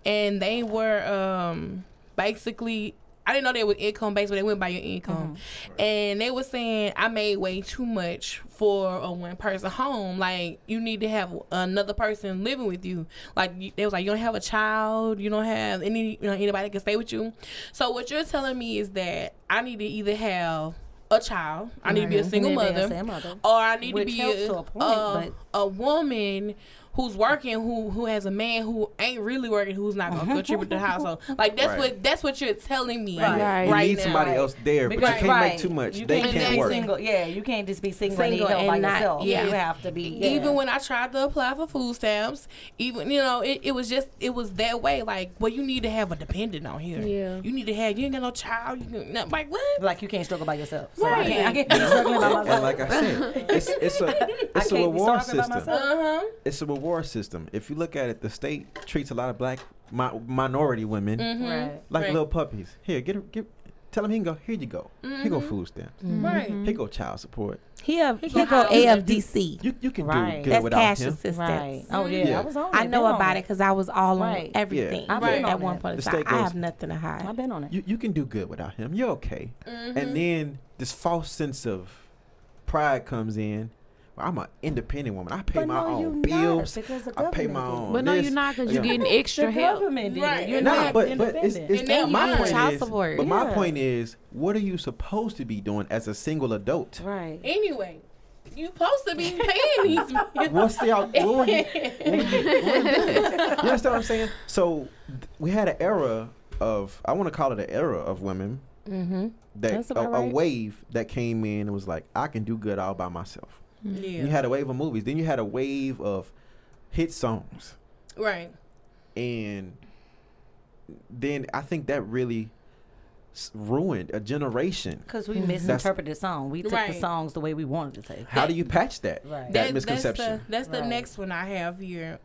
and they were um basically. I didn't know they were income based, but they went by your income, mm-hmm. and they were saying I made way too much for a one person home. Like you need to have another person living with you. Like they was like you don't have a child, you don't have any you know anybody that can stay with you. So what you're telling me is that I need to either have a child, I need to be a mm-hmm. single Yeah, mother, mother. or I need Which to be a, to a point, a, a woman who's working who who has a man who ain't really working who's not gonna contribute to the household. Like that's Right. what that's what you're telling me Right. Right. You right need now. somebody Right. else there, but you can't right. make too much. You they can't can't just be work. Single. Yeah, you can't just be single, and Single need help by not- yourself. yeah. You have to be. Yeah. Even when I tried to apply for food stamps, even you know, it, it was just it was that way. Like, well, you need to have a dependent on here. Yeah. You need to have you ain't got no child. You can, no, like what? like you can't struggle by yourself. So Right. I can't, I can't be struggling by myself. And like I said, it's it's a it's a reward system. Uh huh. It's a reward system. If you look at it, the state treats a lot of black mi- minority women mm-hmm. right. like Right. little puppies. Here, get her, get. Tell him he can go. Here you go. Here go mm-hmm. food stamps. Mm-hmm. Right. Here go child support. He, have, he go go. AFDC. You you can Right. do good That's without cash him. assistance. Right. Oh yeah. Yeah. I was on. I know about it because I was all on Right. everything Yeah. I've been at on one point in The time. state I have nothing to hide. I've been on it. You you can do good without him. You're okay. Mm-hmm. And then this false sense of pride comes in. Well, I'm an independent woman. I pay but my no, own you bills. Not, because the I pay my own. But no, this. you're not because you're getting extra the help. government did Right. You're Nah, not but but it's, independent. it's And my point child is. support. But my point is, what are you supposed to be doing as a single adult? right. Anyway, you supposed to be paying these. men. What's the out? What were you? What were you, you understand what I'm saying? So th- we had an era of I want to call it an era of women Mm-hmm. that That's a, about a right. wave that came in and was like I can do good all by myself. Yeah. You had a wave of movies. Then you had a wave of hit songs. right. and then I think that really ruined a generation. Because we Mhm. misinterpreted the song. We took Right. the songs the way we wanted to take. How do you patch that? Right. That misconception. That's the, that's the Right. next one I have here.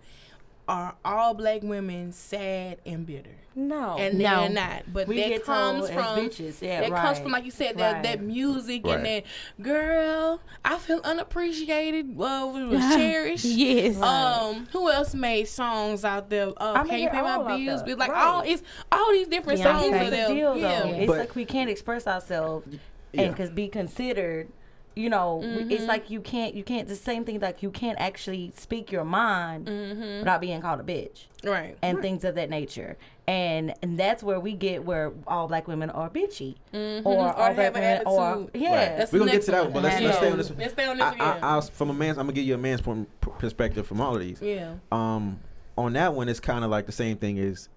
Are all black women sad and bitter? No. and No. they're not. But we that comes from bitches. Yeah, that right. comes from like you said that Right. that music Right. and that girl. I feel unappreciated. Well, we was cherished. Yes. Um, who else made songs out there? Uh, I mean, Can you pay my bills? there. It's like Right. all it's all these different Beyonce. songs. Here's out the there. deal, though. Yeah. It's But- like we can't express ourselves Yeah. and cause be considered. You know, Mm-hmm. it's like you can't. You can't. The same thing. Like you can't actually speak your mind Mm-hmm. without being called a bitch Right. and things of that nature. And and that's where we get where all black women are bitchy, or, Mm-hmm. Or all have black an women, or yeah. That's We're gonna get to that one. one, but let's, let's stay on this one. Let's stay on this I, one. yeah. I, I'll, from a man's, I'm gonna give you a man's point, perspective from all of these. yeah. Um, on that one, it's kind of like the same thing is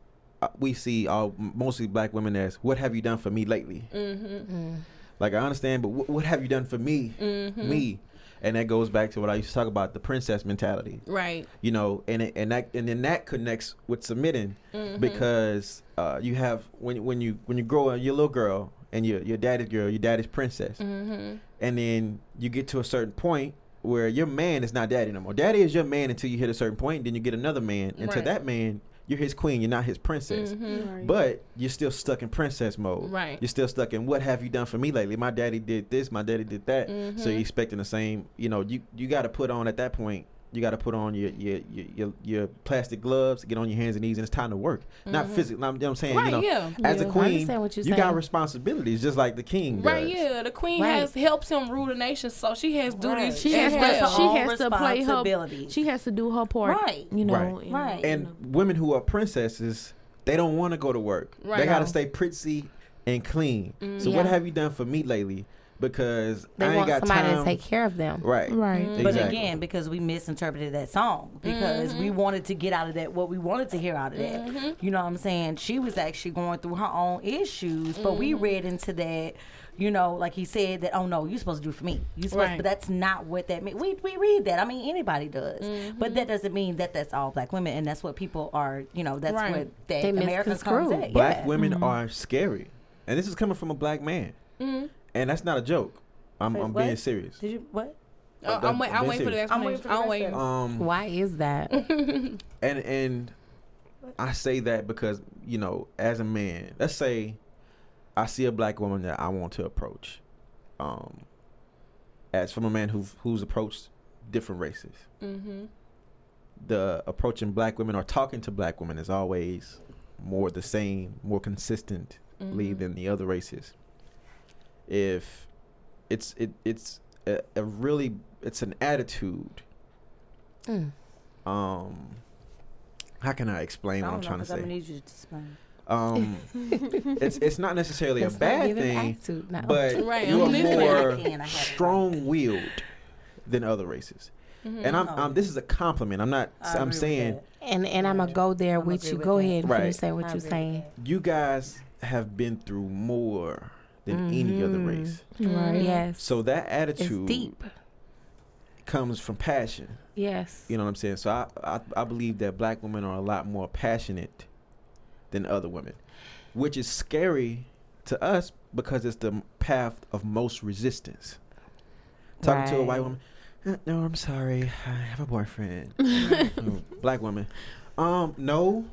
uh, we see all mostly black women as what have you done for me lately? Mm-hmm. Like I understand, but what, what have you done for me? Mm-hmm. Me, and that goes back to what I used to talk about the princess mentality. Right. You know, and it, and that and then that connects with submitting Mm-hmm. because uh, you have when when you when you grow up, you're a little girl and you're your daddy's girl, your daddy's princess, Mm-hmm. and then you get to a certain point where your man is not daddy no more. Daddy is your man until you hit a certain point, then you get another man. And to Right. that man, you're his queen. You're not his princess. Mm-hmm. But you're still stuck in princess mode. Right. You're still stuck in what have you done for me lately? My daddy did this, my daddy did that. So Mm-hmm. you're expecting the same. You know, you you got to put on at that point. You got to put on your your, your your your plastic gloves, get on your hands and knees, and it's time to work. Not physically. You know what I'm saying? Mm-hmm. Right, you know, yeah. as a Yeah, I queen, understand what you're you got responsibilities just like the king does. Right, yeah. The queen Right. has helps him rule the nation, so she has duties. She as has well. to- she has to play her. responsibilities. She has to do her part. Right. You know. Right. in- Right. in And women who are princesses, they don't want to go to work. Right. They got to stay pretty and clean. So what have you done for me lately? Because They I ain't want got somebody time. to take care of them. Right. Right. Mm-hmm. But again, because we misinterpreted that song, because we Mm-hmm. wanted to get out of that what we wanted to hear out of that. Mm-hmm. You know what I'm saying? She was actually going through her own issues, but we Mm-hmm. read into that. You know, like he said that. Oh no, you're supposed to do it for me. You supposed, Right. but that's not what that means. We we read that. I mean, anybody does, Mm-hmm. but that doesn't mean that that's all black women, and that's what people are. You know, that's Right. what that They America comes misconstrue. at. Black yeah. women are scary, and this is coming from a black man, Mhm. And that's not a joke. I'm, Wait, I'm what? being serious. Did you what? Oh, I'm, wait, I'm being waiting for the serious. I'm waiting for the I'm waiting. Um, Why is that? and and I say that because you know, as a man, let's say I see a black woman that I want to approach, um, as from a man who who's approached different races. Mm-hmm. The approaching black women or talking to black women is always more the same, more consistently Mm-hmm. than the other races. If it's it it's a, a really it's an attitude. Mm. Um, how can I explain I what I'm don't know, trying to 'cause I'm say? gonna need you to explain. Um, it's it's not necessarily a bad thing, attitude but Right, you're more I can, I have it. strong-willed than other races. And I'm, Oh. I'm this is a compliment. I'm not. I I'm saying and and I'm gonna go there I'ma with you. with Go that. ahead and Right. finish saying what you're saying. that. you guys have been through more than any other Mhm. race. Right. Yes. So that it's attitude deep. comes from passion. Yes. You know what I'm saying? So I, I I believe that black women are a lot more passionate than other women, which is scary to us because it's the path of most resistance. Talking to a white woman, "Uh, no, I'm sorry, I have a boyfriend. Mm, black woman, um, no.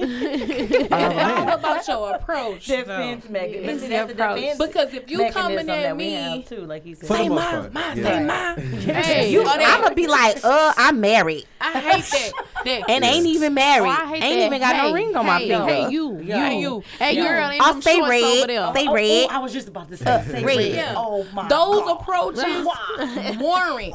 I have It's all man. about your approach. Defense mechanism. It's But see, the that's the approach. defense Because if you coming at me, too, like he said. Say most ma, part, ma, yeah. say ma. Hey, you, you, I'm gonna be like, uh, I'm married I hate that. that and Yeah. ain't even married. Oh, I hate ain't that. even got no ring on my finger. Hey, you, Yo. you, you. Hey, Yo. girl, I'll them stay red. over there. Stay Oh, red. oh, I was just about to say, say red. red. Yeah. Oh my Those God. approaches Wow. warrant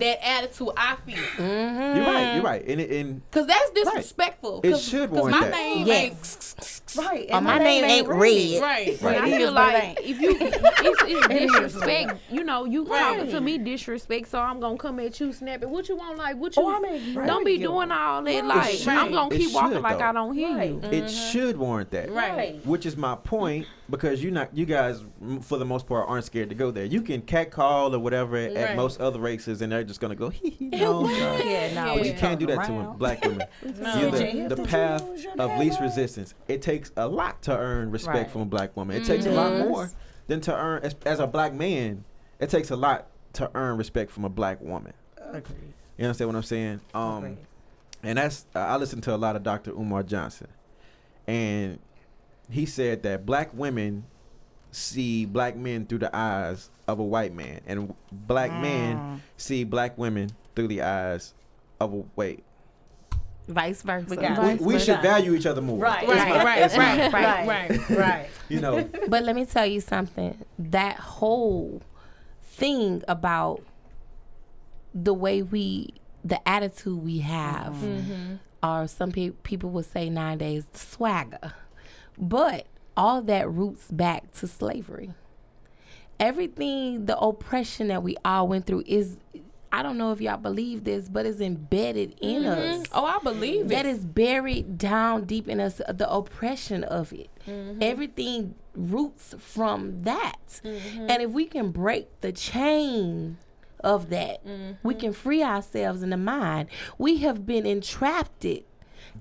that attitude. I feel Mm-hmm. You're right. You're right. And and because that's disrespectful. It Cause, should 'cause warrant my that. name Yes. Right. Oh, and my name ain't red. ain't right. Right. I feel is, but it like if you, it's, it's It is, disrespect. You know, you talking to me disrespect, so I'm gonna come at you snapping. What you want? Like, what you? Oh, I mean, don't be doing all that. Right. Like, should. I'm gonna keep walking should, like. I don't hear Right. you. it should warrant that. Right. Which is my point because you not you guys for the most part aren't scared to go there. You can catcall or whatever at Right. most other races and they're just gonna go hee hee no. sorry." Yeah, no, But you can't do that to around. black women. No. You're the, the path of least resistance. It takes a lot to earn respect Right. from a black woman. It takes a lot Mhm. more than to earn as, as a black man. It takes a lot to earn respect from a black woman. Agreed. You understand what I'm saying? Um, and that's I listen to a lot of Dr. Umar Johnson, and he said that black women see black men through the eyes of a white man, and black men see black women through the eyes of a wait. Vice versa. We got We, Vice we versa. should value each other more. Right. Right, my- right, right, right, right. right. You know, But let me tell you something. That whole thing about the way we, the attitude we have, mm-hmm. Mm-hmm. Or some pe- people would say nowadays, the swagger. But all that roots back to slavery. Everything, the oppression that we all went through is, I don't know if y'all believe this, but it's embedded in us Oh, I believe that That is buried down deep in us the oppression of it Mm-hmm. everything roots from that Mm-hmm. and if we can break the chain of that Mm-hmm. we can free ourselves in the mind we have been entrapped it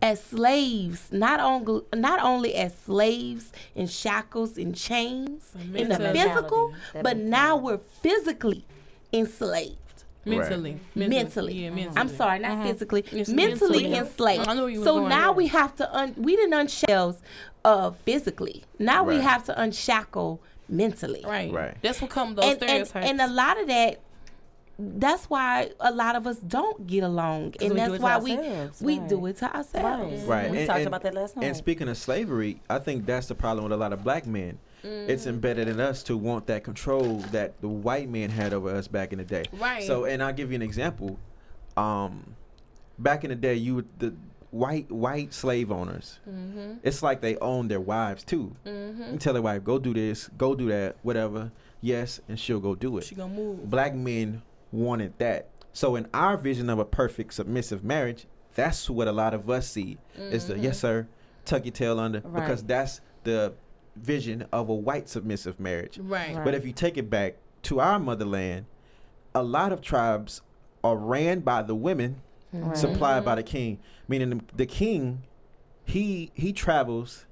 as slaves not only not only as slaves in shackles and chains in the physical That but now we're physically enslaved mentally. mentally. Yeah, mentally. I'm sorry, not physically. It's mentally mentally. enslaved. I know you so now there. we have to un- we didn't unshells uh physically. Now we have to unshackle mentally. Right. Right. That's what come those And, and and a lot of that that's why a lot of us don't get along, and that's why we we right. do it to ourselves. right. We and, talked and- about that last night. And speaking of slavery, I think that's the problem with a lot of black men. It's mm. embedded in us to want that control that the white man had over us back in the day. Right. So, and I'll give you an example. Um, back in the day, you would, the white white slave owners. Mm-hmm. It's like they own their wives too. Mm-hmm. You tell their wife, go do this, go do that, whatever. Yes, and she'll go do it she gonna move. black men wanted that. So in our vision of a perfect submissive marriage, that's what a lot of us see is the yes mm-hmm. sir, tuck your tail under Right. because that's the vision of a white submissive marriage. Right. Right. But if you take it back to our motherland, a lot of tribes are ran by the women, Right. supplied by the king. Meaning the, the king, he he travels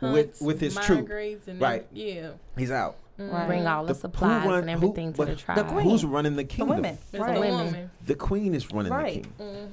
with Hunts, with his troop. migrates, and Right. Then, yeah. He's out. Right. Bring all the, The- supplies run- and who- everything to but the the tribe. queen. Who's running the kingdom? The kingdom? women. Right. the Women. The queen is running Right. the king.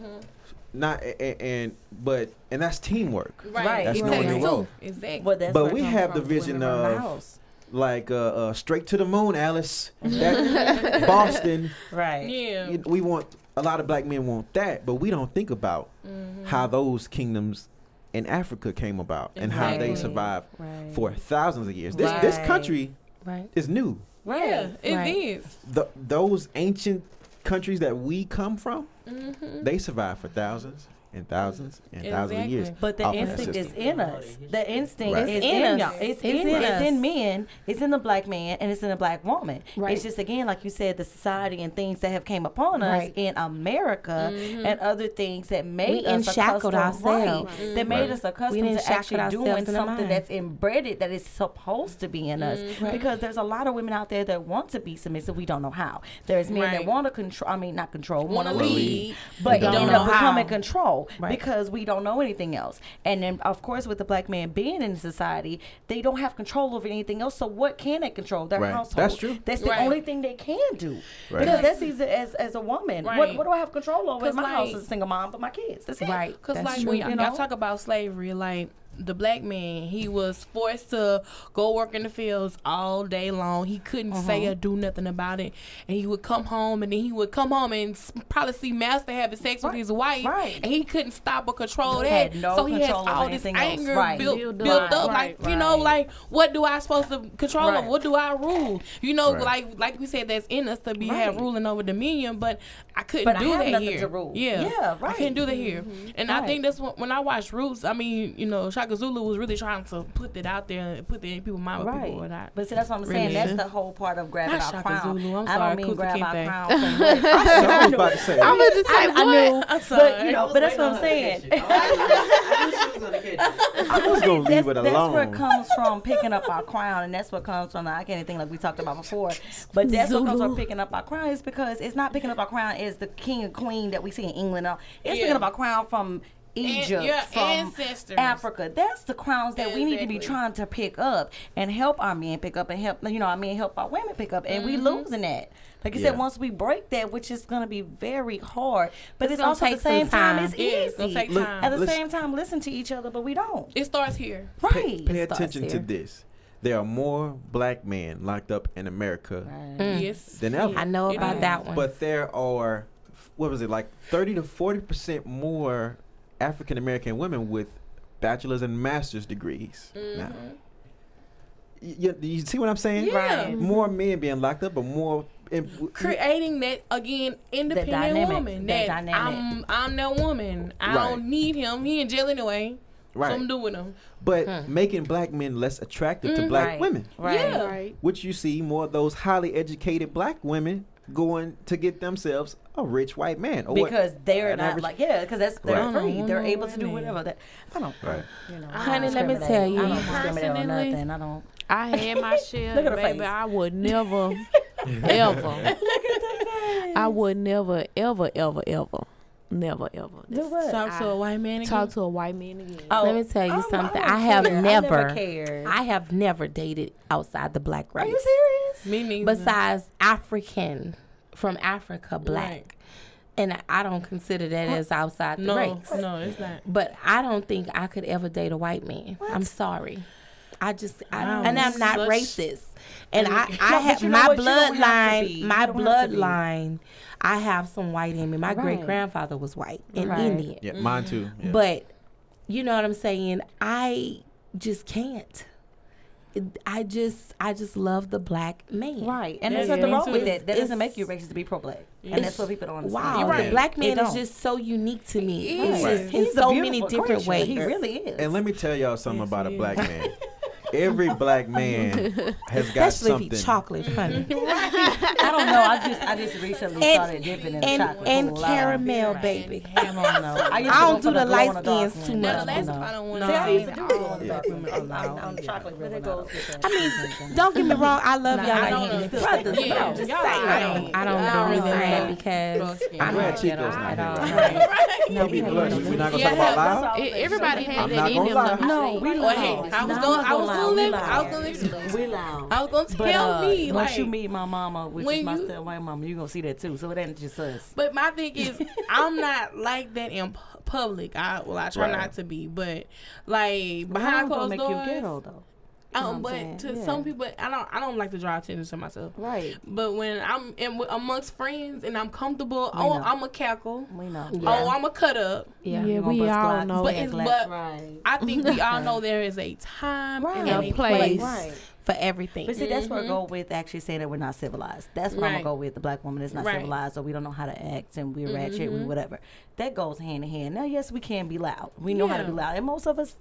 Not a- a- and but and that's teamwork. Right. Right. That's it knowing your role. Exactly. But that's But we have the vision women running the of- Like uh, uh straight to the moon, Alice. That Boston. right. yeah. We want a lot of black men want that, but we don't think about Mm-hmm. how those kingdoms in Africa came about and how they survived Right. for thousands of years. This this country Right. is new. Right. Yeah, it Right. is. The, those ancient countries that we come from, Mm-hmm. they survived for thousands and thousands and thousands of years. But the instinct is in us. The instinct Right. is It's in, in y'all. us. It's, It's in, in it's in men. It's in the black man, and it's in the black woman. Right. It's just again, like you said, the society and things that have came upon us Right. in America mm-hmm. and other things that made We us enshackled accustomed- ourselves. Right. That made Right. us We accustomed to actually ourselves doing something that's embedded that is supposed to be in us. Mm-hmm. Because there's a lot of women out there that want to be submissive. We don't know how. There's men that want to control. I mean, not control. Want to Wanna lead, lead, but don't end know up becoming how. Control Right. because we don't know anything else. And then, of course, with the black man being in society, they don't have control over anything else. So what can they control? Their Right. household. That's true. That's the Right. only thing they can do. Right. Because that's easy as as a woman. What Right. what do I have control over in 'Cause, my house is a single mom? But my kids. That's it. Right. Cause That's like true. when y'all, You y'all talk about slavery, like the black man, he was forced to go work in the fields all day long. He couldn't say Uh-huh. or do nothing about it, and he would come home, and then he would come home and probably see master having sex with his wife, Right. and he couldn't stop or control He that. no so he has all this anger Right. built, Built built up. up. Right, like you know, like what do I supposed to control? Right. Or what do I rule? You know, Right. like like we said, that's in us to be have ruling over dominion, but I couldn't But I do have that here. to rule. Yeah, Yeah, I right. couldn't do that here. And I think that's when, when I watched Roots. I mean, you know, Shaka Zulu was really trying to put that out there and put that in people's mind. What people were Right. not. But see, that's what I'm saying. Really. That's the whole part of grabbing Not our Shaka crown. Zulu, I'm I sorry, don't mean grab our Kinte. crown from I was about to say. I'm gonna just say I, I knew, I'm sorry. but you know, but that's what I'm saying. I was gonna leave that's, it that's where it comes from picking up our crown, and that's what comes from. I can't even think like we talked about before, but that's what comes from picking up our crown. Is because it's not picking up our crown as the king and queen that we see in England. It's Yeah. picking up our crown from Egypt, your from ancestors. Africa. That's the crowns that we need to be trying to pick up and help our men pick up and help you know I mean help our women pick up, and we Mm-hmm. losing that. Like you Yeah. said, once we break that, which is going to be very hard, but It's it's, gonna also at the same time, time. it's Yeah, it's gonna easy. take Look, time. At the Listen- same time, listen to each other, but we don't. It starts here. Right. Pay, pay It starts attention to this. There are more black men locked up in America Yes. than ever. I know about is. that one. But there are, what was it, like 30 to 40% more African American women with bachelor's and master's degrees. Now, mm-hmm. you, you see what I'm saying? Yeah. Right. Mm-hmm. More men being locked up, but more. In, creating that again independent dynamic, woman. that That, dynamic. I'm I'm that woman. I Right. don't need him. He in jail anyway. right. So I'm doing him. but hmm. making black men less attractive to mm-hmm. black Right. women, Right. Yeah. Right. which you see more of those highly educated black women going to get themselves a rich white man. Or what- Because they're not average- like yeah, because that's they're Right. Free. They're able to do whatever. That I don't. Right. You know, Honey, let me tell you, I don't discriminate on nothing. I don't. I had my share, Look at baby. face. I would never, ever. I would never, ever, ever, ever, never, ever Do what? Talk to a white man again. talk to a white man again. Oh, Let me tell you oh, I'm- something. don't I have care. never, I never cared. I have never dated outside the black race. Are you serious? Me neither. Besides African, from Africa, black, Right. and I- I don't consider that as outside the no, race. no, it's not. But I don't think I could ever date a white man. I'm sorry. I just, I, Wow. and I'm not Such- racist. And I, I but have my what? Have bloodline, my You don't have to be. bloodline. I have some white in me. My Right. great grandfather was white and Right. Indian. Yeah, mine too. Yeah. But you know what I'm saying? I just can't. It- I just I just love the black man. Right, and Yeah, there's yeah. nothing wrong with that. That doesn't make you racist to be pro-black, Yes. and that's what people don't understand. Wow, You're the black man is just so unique to me. He He's is. just in He's a so many different creature. ways. He really is. And let me tell y'all something Yes, about a black man. Every black man has got Especially something. if he chocolate, honey. I don't know. I just I just recently And- started dipping in and chocolate. and Cool, I- caramel, Right. baby. I don't know. I, I don't do for the light in skins one. too No, much. the last No. part I don't want See, I used to to say. do glow in the dark a lot. I'm chocolate Yeah. really goes with that. I mean, don't get me wrong. I love y'all I like don't know. brothers. I'm just y'all. I don't. I don't Y'all do really that because I'm I'm glad not Chico's at not all. here. Right. No, We we blush. don't. We're not gonna talk about loud. Everybody had that in them. lie. let me No, we Well, loud. hey, I was No, I'm going. not I was going. We to I was going. to We loud. I was to But tell uh, me once like. you meet my mama, which is my you- stepwife's mama, you gonna see that too. So it ain't just us. But my thing is, I'm not like that in public. I well, I try Right. not to be, but like behind gonna closed make doors. you ghetto though? Know what Um, I'm but to Yeah. some people, I don't. I don't like to draw attention to myself. Right. But when I'm in amongst friends and I'm comfortable, We oh, know. I'm a cackle. We know. Oh, I'm a cut up. Yeah. Yeah, we all glass. know. But it's but Right. I think we all know there is a time Right. and A a place. place. Right. For everything. But see, that's where I go with actually saying that we're not civilized. That's what I'm gonna go with. The black woman is not Right. civilized, or we don't know how to act, and we're ratchet, we whatever. That goes hand in hand. Now, yes, we can be loud. We know how to be loud, and most of us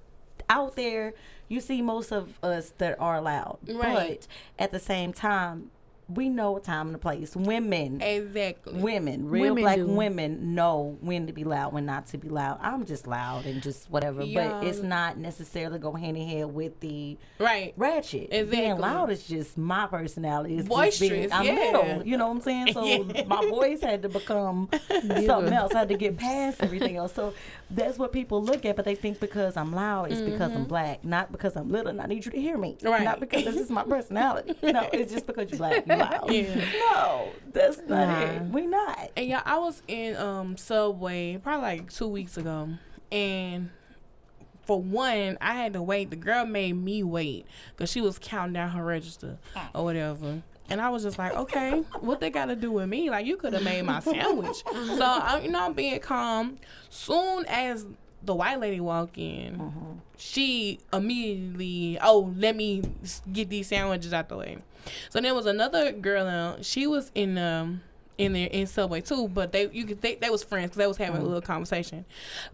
out there, you see most of us that are loud. Right. But at the same time, we know time and the place. Women. Exactly. Women, real Women black do. women know when to be loud, when not to be loud. I'm just loud and just whatever, Yeah. but it's not necessarily go hand in hand with the Right. ratchet. Being loud is just my personality. It's just being, Boisterous, I'm yeah. little, you know what I'm saying? So Yeah. my voice had to become something else. I had to get past everything else. So that's what people look at, but they think because I'm loud, it's because I'm black, not because I'm little and I need you to hear me. Mm-hmm. Right. Not because this is my personality. No, it's just because you're black, you're loud. Yeah. No, that's not Nah. it. We not. And yeah, I was in um Subway probably like two weeks ago, and for one, I had to wait. The girl made me wait because she was counting down her register or whatever. And I was just like, okay, what they got to do with me? Like, you could have made my sandwich. so, I, you know, I'm being calm. Soon as the white lady walked in, she immediately, oh, let me get these sandwiches out the way. So there was another girl. Uh, she was in um in there in Subway too, but they you could they, they was friends because they was having a little conversation.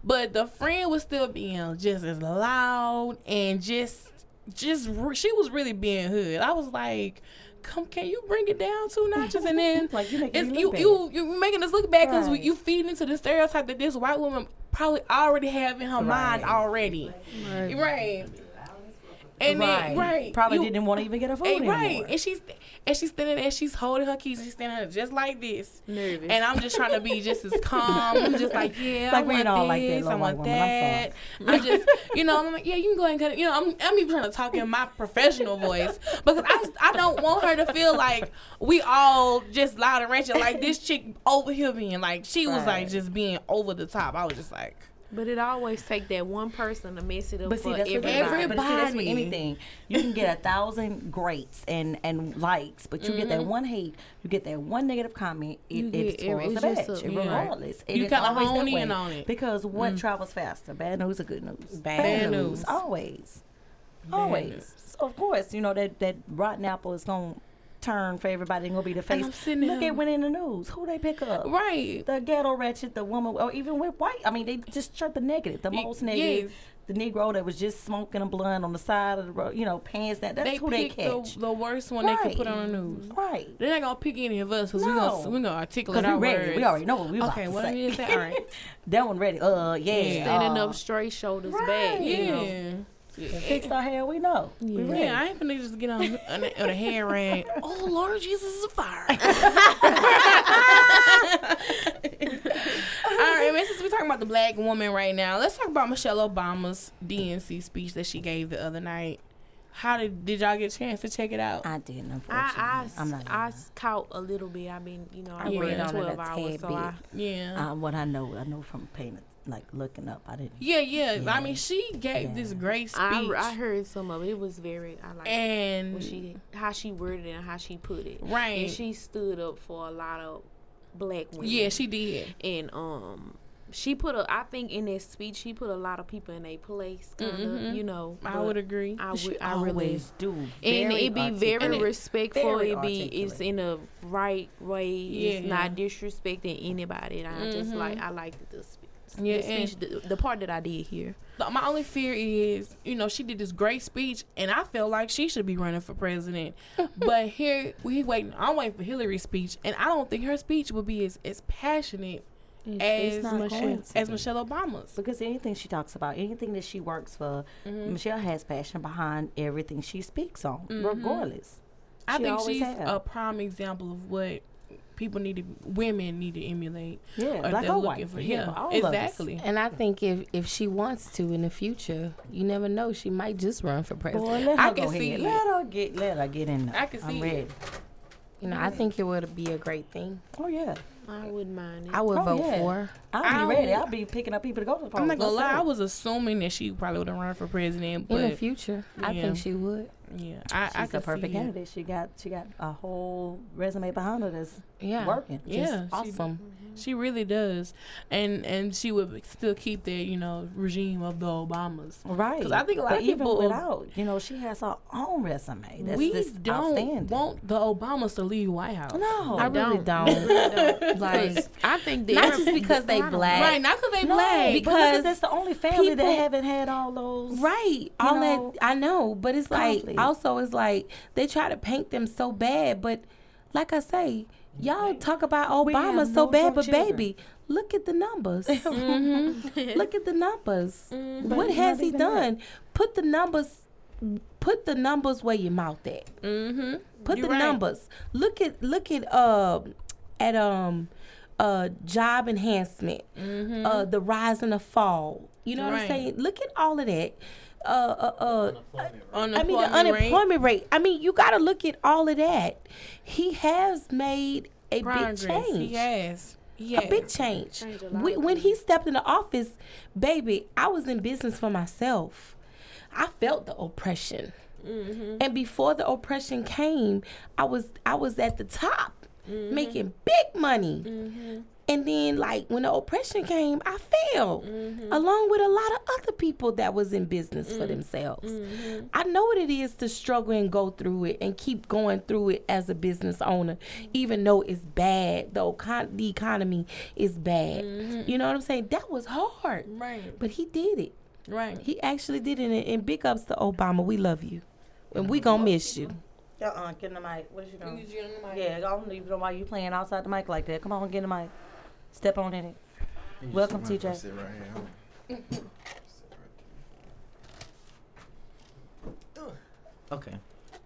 But the friend was still being just as loud and just just she was really being hood. I was like. Come, can you bring it down two notches? And then Like, you you you you making us look bad because Right. you feeding into the stereotype that this white woman probably already have in her mind Right. already. Right. And right. then right, Probably you- didn't want to even get her phone. and, right, and she's and she's standing there, she's holding her keys, she's standing there just like this, Nervous. and I'm just trying to be just as calm. I'm just like, yeah, Like, I want all this, like that, I want woman. I'm that. I just, you know, I'm like, yeah, you can go ahead and cut it. You know, I'm, I'm even trying to talk in my professional voice because I, I don't want her to feel like we all just loud and ratchet. Like this chick over here being like, she was like just being over the top. I was just like, But it always take that one person to mess it up But see, for that's everybody. everybody. But see, that's with anything. You can get a thousand greats and and likes, but you get that mm-hmm. one hate, you get that one negative comment. It, You it spoils it's the batch, a- yeah. regardless. It You is kinda always that hone in way. on it. because what mm. travels faster, bad news or good news? Bad news. always, Bad always. news. So of course, you know that that rotten apple is gonna turn for everybody and gonna be the face. I'm Look at when in the news, who they pick up. right. The ghetto wretched, the woman, or even with white. I mean, they just shut the negative, the Y- most negative. yes. The Negro that was just smoking a blunt on the side of the road, you know, pants that. That's They who they picked catch. the, the worst one they could put on the news. Right. They're not gonna pick any of us because we're No. gonna we're gonna articulate Because our ready. words. We already know what we about Okay, to what I say. need to say. All right. that one ready. Uh, yeah. Yeah. Standing uh, up straight, shoulders right. back. You know. Yeah. Fixed our hair. We know. We. Yeah, I ain't finna just get on on a, on a hair rag. Oh Lord Jesus is a fire. All right, man. Since we're talking about the black woman right now, let's talk about Michelle Obama's DNC speech that she gave the other night. How did did y'all get a chance to check it out? I didn't. Unfortunately, I, I, am not. I gonna caught a little bit. I mean, you know, I Yeah. read read on it a 12 hours, tad so bit. I, yeah. lie. Uh, what I know, I know from paying, like looking up. I didn't. yeah, yeah, Yeah. I mean, she gave Yeah. this great speech, I, I heard some of it. It was very, I like and what she, how she worded it and how she put it. right, And she stood up for a lot of black women. yeah, she did. and um she put a I think in that speech she put a lot of people in a place kind of Mhm. you know I would agree. I She would I really always do. and very it be And very it- respectful very it be it's in a right way it's Yeah. not disrespecting anybody and I just Mhm. like I like the speech Yeah, speech the, the part that I did hear The- my only fear is, you know, she did this great speech, and I feel like she should be running for president. but here we waiting. I'm waiting for Hillary's speech, and I don't think her speech will be as as passionate as Michelle, as. Michelle Obama's. Because anything she talks about, anything that she works for, Mm-hmm. Michelle has passion behind everything she speaks on, Mhm. regardless. I She think she's have. a prime example of what people need to, women need to emulate. Yeah, black or like they're her looking wife. for. Yeah, Yeah, all of us. exactly. And I think if if she wants to in the future, you never know, she might just run for president. Boy, let her I go can see ahead. it. Let her get, let her get in there. I can see I'm see ready. it. You know, I think it would be a great thing. Oh yeah, I wouldn't mind it I would Oh, vote yeah. for. her. I'll be ready. I'll be picking up people to go to the polls. I'm not gonna lie. I was assuming that she probably would have run for president, But In the but future, I think she would. Yeah, I, I She's could a perfect see it. candidate. She got she got a whole resume behind her that's Yeah, working. Yeah, Just she- awesome. Mm-hmm. Mm-hmm. She really does, and and she would still keep that you know regime of the Obamas. right? Because I think a lot but of even people- without, you know, she has her own resume. That's we just don't want the Obamas to leave White House. no, I really don't. don't. like, I think that not just because they black, Right, not because they no, black. because because that's the only family that haven't had all those. Right. All know, that I know, but it's like conflict. Also it's like they try to paint them so bad, but like I say, y'all talk about Obama have so no bad, but children. baby, look at the numbers. Mm-hmm. look at the numbers. But What has he even that. done? Put the numbers put the numbers where your mouth at. mm-hmm. Put You're the right. numbers. Look at look at um at um uh job enhancement, uh the rise and the fall. You know what I'm saying? Look at all of that. Uh uh uh I mean the Unemployment rate. rate. I mean you got to look at all of that. He has made a Progress. big change. Yes. has. He A big change. Change a We, when he stepped into office, baby, I was in business for myself. I felt the oppression. Mm-hmm. And before the oppression came, I was I was at the top, Mm-hmm. making big money. And then like when the oppression came, I fell. Mm-hmm. Along with a lot of other people that was in business for themselves. Mm-hmm. I know what it is to struggle and go through it and keep going through it as a business owner, even though it's bad. though econ- the economy is bad. You know what I'm saying? That was hard. Mm-hmm. Right. But he did it. Right. He actually did it. And, and big ups to Obama. We love you. And we gonna miss you. Uh-uh, get in the mic. What is you doing? Yeah, I don't even know why you playing outside the mic like that. Come on, get in the mic. Step on in it. Welcome, Sit TJ. right- sit right here. Sit right Okay.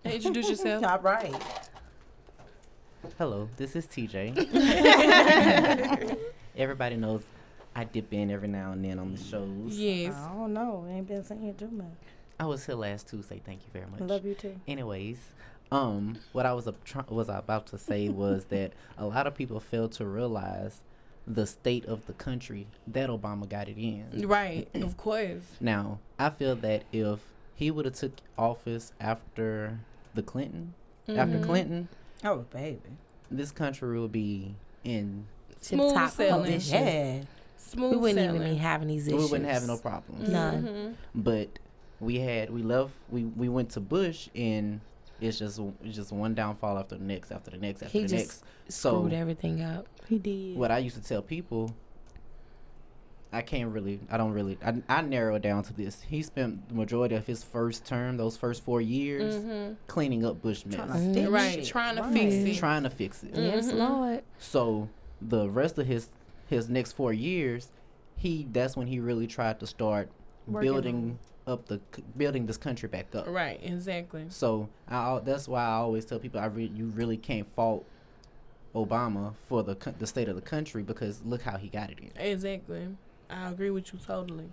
Introduce yourself. All right. Hello, this is TJ. Everybody knows I dip in every now and then on the shows. Yes. I don't know. Ain't been seeing you too much. I was here last Tuesday. Thank you very much. Love you too. Anyways, um, what I was a, tr- was I about to say was that a lot of people fail to realize the state of the country that Obama got it in. Right. Of course. Now, I feel that if he would have took office after the Clinton, after Mhm. Clinton, Oh, baby. this country would be in. Smooth Tip-top sailing. condition. Yeah. Smooth We wouldn't sailing. even be having these issues. We wouldn't have no problems. None. Mhm. But we had we left we we went to Bush and it's just it's just one downfall after the next after the next after He the just next. So Screwed everything up. He did. what I used to tell people, I can't really, I don't really, I, I narrow it down to this. He spent the majority of his first term, those first four years, Mhm. cleaning up Bush mess, Trying to Mhm. Right. shit. Trying to Right. fix it. trying to fix it. Yes, Mhm. Lord. So the rest of his his next four years, he that's when he really tried to start Working building up the building this country back up. Right. Exactly. So I, that's why I always tell people I re- you really can't fault Obama for the co- the state of the country because look how he got it in. Exactly. I agree with you totally.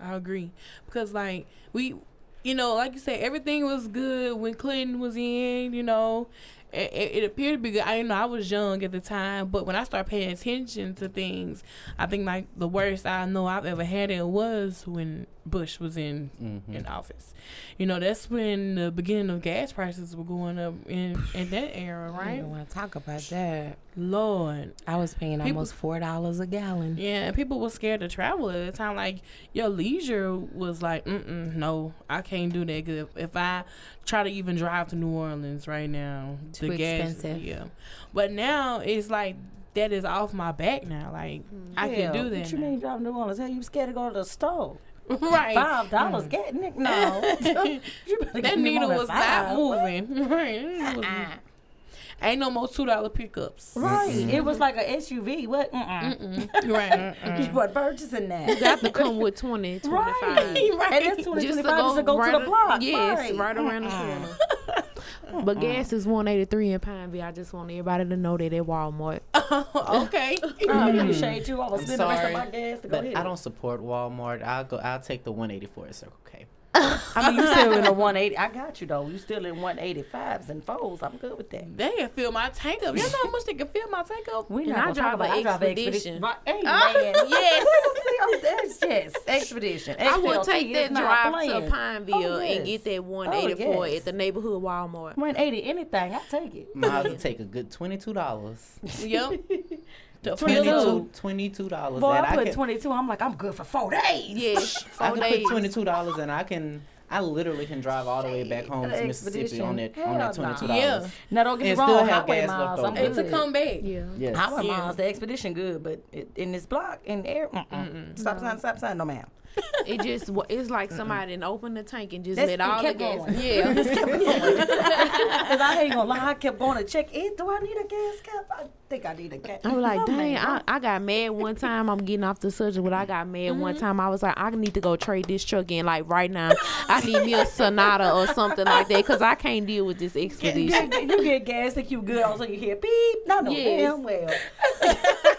I agree because like we, you know, like you said, everything was good when Clinton was in. You know, it, it, it appeared to be good. I you know I was young at the time, but when I started paying attention to things, I think like the worst I know I've ever had it was when Bush was in Mhm. in office. You know, that's when the beginning of gas prices were going up in in that era, I right? don't want to talk about that. Lord. I was paying People- almost four dollars a gallon. Yeah, and people were scared to travel at the time. Like your leisure was like, mm no, I can't do that. 'Cause if, if I try to even drive to New Orleans right now, Too the gas, yeah. But now it's like that is off my back now. Like I can do that. What you now. mean driving to New Orleans? Hell, you scared to go to the store? Right? Five dollars, mm. get Nick. No, That needle was five. not moving. right? That needle was- uh-uh. Ain't no more two dollar pickups. Right, it was like a SUV. What? Mm-mm. Mm-mm. Right. You weren't purchasing that. You got to come with 20, 25. Right, and it's twenty twenty five just to go to the block. Yes, right, right around the corner. But gas is 183 in Pineville. I just want everybody to know that at Walmart. okay. Oh, you shade mm-hmm. too. I was I'm spending the rest of my gas to go But. I don't support Walmart. I'll go. I'll take the 184 at Circle K. I mean, you still in a one eighty. I got you though. You still in one eighty fives and fours. I'm good with that. They can fill my tank up. You know how much they can fill my tank up? We And not I gonna drive talk about. a I drive an Expedition. Right, Hey man, yes. yes, expedition. I would XLT take that drive to oh, Pineville Oh, and get that 184 yes. at the neighborhood Walmart. One eighty anything. I take it. Might as well take a good twenty-two dollars. Yep. To fill Twenty-two. Twenty-two, twenty-two dollars. Boy, and I put can, twenty two. I'm like, I'm good for four days. Yes, I can days. put twenty-two dollars, and I can. I literally can drive all the way back home to Mississippi on that expedition. on that twenty-two dollars. Yeah. Now don't get me And wrong. still have highway gas miles. left I'm over. And to come back. Yeah. Yes. Highway Yeah. miles, the expedition good, but it, in this block in the air, mm-mm. stop sign, stop sign, no ma'am. It just it's like somebody done opened the tank and just That's- let it all the gas. going. Yeah. Cause I ain't gonna lie, I kept going to check it. Do I need a gas cap? I think I need a gas. I was like, No, dang. I, I got mad one time. I'm getting off the subject, but I got mad one mm-hmm. time. I was like, I need to go trade this truck in like right now. I need me a Sonata or something like that because I can't deal with this expedition. you get gas, think you good, all of a sudden you hear beep. No, no, Yes. damn well.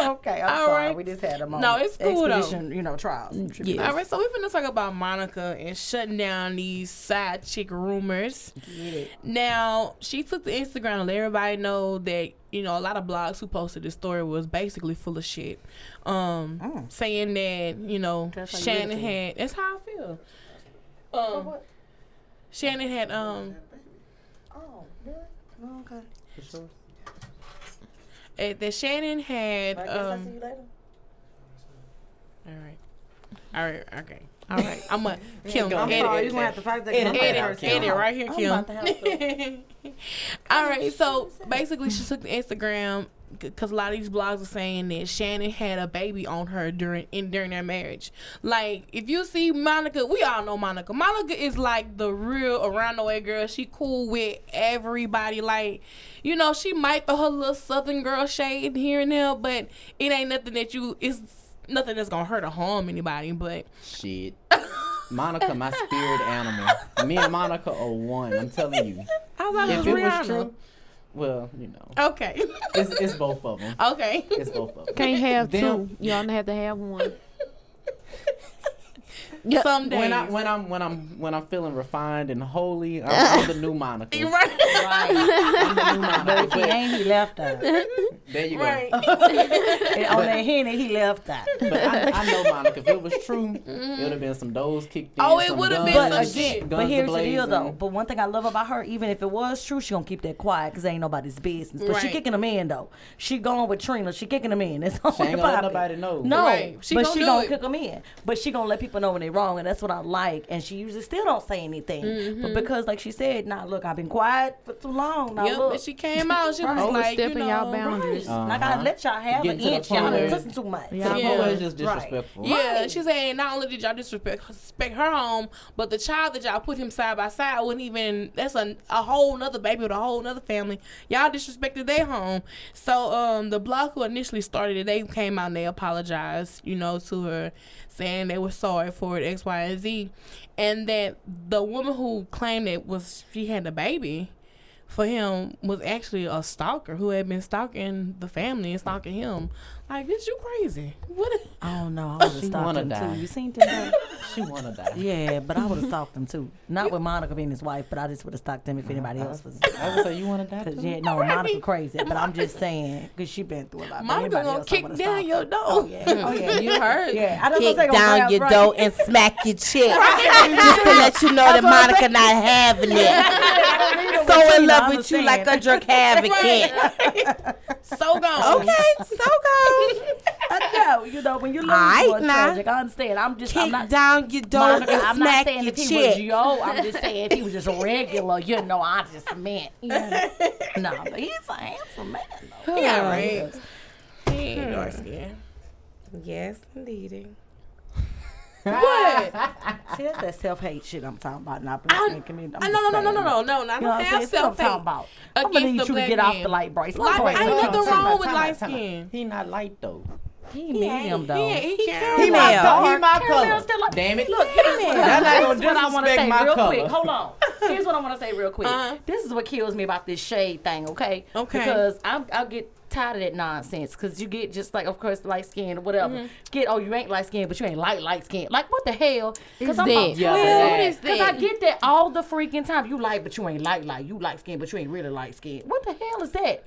okay, I'm All sorry. right. We just had a moment. No, it's cool, though. You know, trials. and tribulations. All right, so we're finna talk about Monica and shutting down these side chick rumors. Get it. Now, she took to Instagram to let everybody know that, you know, a lot of blogs who posted this story was basically full of shit. Um, Mm. saying that, you know, That's how you Shannon had that's how I feel. Um Shannon had um Oh, really? Oh, okay. Eh, that Shannon had I guess I'll see um you later. all right. All right, okay. All right. I'm a Kim go. I'm edit, sorry, edit, you're gonna have to fight that. Edit, I'm about edit, edit right here, I'm Kim. about to All right, so basically, she took the Instagram because a lot of these blogs are saying that Shannon had a baby on her during in during their marriage. Like, if you see Monica, we all know Monica. Monica is like the real around the way girl. She cool with everybody. Like, you know, she might throw her little Southern girl shade here and there, but it ain't nothing that you. It's nothing that's gonna hurt or harm anybody. But Shit. Monica, my spirit animal. Me and Monica are one. I'm telling you. I thought it If was it was true, well, you know, Okay. it's, it's both of them. okay. It's both of them. Can't have Them- two. You only have to have one. Some days. When I when I'm when I'm when I'm feeling refined and holy, I'm, I'm the new Monica. You're right. Right. I'm the new Monica. he But ain't, he left out. there you Right. go. And on that henny, he left out. But I, I know Monica. If it was true, it mm-hmm. would have been some doors kicked in. Oh, it would've been But some again, shit. but here's the deal though. But one thing I love about her, even if it was true, she gonna keep that quiet because ain't nobody's business. But she Right. kicking them in though. She going with Trina. She kicking them in. It's She ain't gonna let nobody know. No, Right. She but gonna she do gonna it. kick them in. But she gonna let people know when they're wrong, and that's what I like. And she usually still don't say anything. Mm-hmm. But because, like she said, nah, look, I've been quiet for too long. Now Yep, look. and she came out. She was Right. like, you Overstepping y'all know, boundaries. And I gotta Uh-huh. let y'all have Getting an inch. Y'all where- listen too much. Yeah. To the Yeah. it's just Right. disrespectful. Yeah, and she saying not only did y'all disrespect respect her home, but the child that y'all put him side by side wouldn't even. That's a, a whole nother baby with a whole nother family. Y'all disrespected their home. So um, the blog who initially started it, they came out and they apologized, you know, to her, saying they were sorry for it, X, Y, and Z, and that the woman who claimed it was she had a baby. For him was actually a stalker who had been stalking the family and stalking him. Like, this you crazy? What? I don't know. I would have wanna him die. too. You seen them? She wanna die. Yeah, but I would have stalked him too. Not with Monica being his wife, but I just would have stalked him if anybody else was. I would say you wanna die. Too? yeah, no, Monica crazy, but I'm just saying because she been through a lot. But Monica gonna else, I kick would've down stalked your door. Oh yeah, oh yeah. You heard? Yeah, I don't Kick down your right. door and smack your chick. Just to let you know that Monica not having it. So in love with you like a drug advocate. so gone. Okay, so. I know, you know, when you lose Aight, one now. tragic, I understand. I'm just, I'm not. down your door Monica, and I'm not smack saying your if he was yo. I'm just saying if he was just a regular, you know, I just meant. You know. no, but he's a handsome man. Though. Yeah, right. He ain't dark hmm. skin. Yes, indeed. What? See, that's that self hate shit I'm talking about. Not black men community. I'm I, no, no, no, no, no, no, no. I You know what don't I'm have That's self talking hate about. I'm gonna need you to get off the light, Bryce. Bryce, ain't nothing wrong with light Time out, time out. skin. He not light though. He medium though. He, he. He He male. dark. He my color. still like- Damn it. Look, here's what, here's what I want to say real color. quick. Hold on. Here's what I want to say real quick. Uh-huh. This is what kills me about this shade thing, okay? Okay. Because I'm, I'll get tired of that nonsense because you get just like, of course, light skin or whatever. Mm-hmm. Get, oh, you ain't light skin, but you ain't light light skin. Like, what the hell? Is I'm that? about Yeah, 12. what is Because I get that all the freaking time. You light, but you ain't light light. You light skin, but you ain't really light skin. What the hell is that?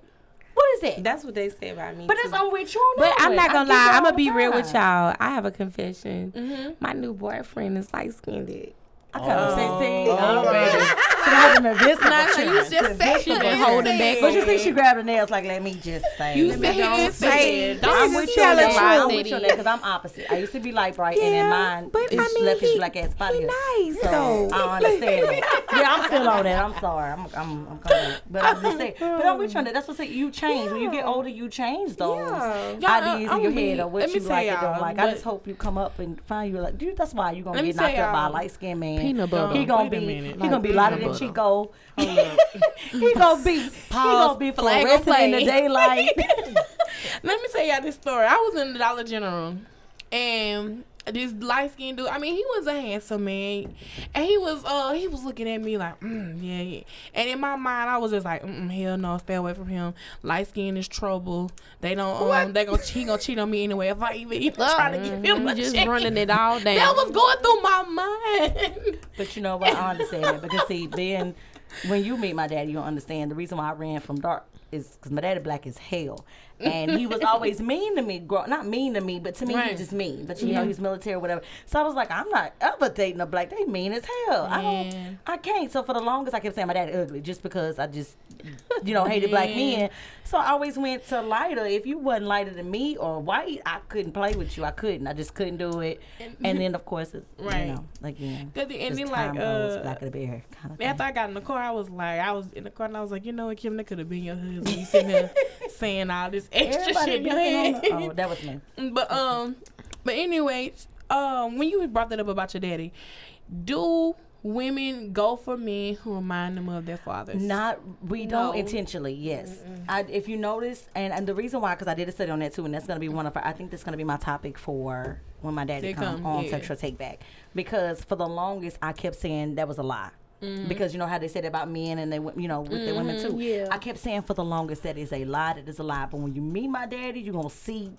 What is that? That's what they say about me. but too. it's on with you on But I'm not gonna get lie. I'm gonna be real with y'all. I have a confession. My new boyfriend is light skinned. I kind of say, see, Oh, oh, baby. She having a invincible Nah, so you chance. just said She been holding back. But you see, she grabbed her nails like, let me just say. You Let me said he don't didn't say say it. it. Don't I'm just with you on that. I'm truth. with you on that because I'm opposite. I used to be light bright, and then Yeah, mine but is I mean, left his he- black ass body. he nice, so though. I understand that. Yeah, I'm still on that. I'm sorry. I'm I'm I'm coming. But I'm just saying. But I'm with you on that. That's what I say. You change when you get older. You change those Yeah. Ideas I'm in your be- head of what you like and y'all, don't like. I just hope you come up and find you like. Dude, that's why you're gonna Let get knocked up by a light skinned man. Peanut butter. He gonna Wait be minute. he gonna be Like lighter than peanut Chico. Oh, he gonna be he gonna be flag on fluorescent in the daylight. Let me tell y'all this story. I was in the Dollar General, and this light skinned dude. I mean, he was a handsome man, and he was uh he was looking at me like, mm, yeah, yeah. And in my mind, I was just like, mm, hell no, stay away from him. Light skin is trouble. They don't um they gonna he gonna cheat on me anyway if I even, even try to give him You a just chance. running it all down. That was going through my mind. But you know what? I understand that because see, being when you meet my daddy, you'll understand the reason why I ran from dark is because my daddy black as hell, and he was always mean to me. Grow, not mean to me, but to me Right. he's just mean. But you know he's military or whatever. So I was like, I'm not ever dating a black. They mean as hell. I don't. I can't. So for the longest, I kept saying my dad ugly just because I just you know hated black men. So I always went to lighter. If you wasn't lighter than me or white, I couldn't play with you. I couldn't. I just couldn't do it. And then of course, it, Right. you know, again. Cause the, then like uh, black of the bear kind of After I got in the car, I was like, I was in the car and I was like, you know what, Kim, that could have been your husband. You sitting here saying all this extra Everybody shit head. the- Oh, that was me. but um, but anyways, um, when you brought that up about your daddy, do women go for men who remind them of their fathers. Not we don't intentionally. Yes, I, if you notice, and, and the reason why, because I did a study on that too, and that's going to be one of our. I think that's going to be my topic for when my daddy They come, come, on yeah. sexual take back. Because for the longest, I kept saying that was a lie. Mm-hmm. Because you know how they said about men and they, you know, with their women mm-hmm. too. yeah. I kept saying for the longest that is a lie. That is a lie. But when you meet my daddy, you're gonna see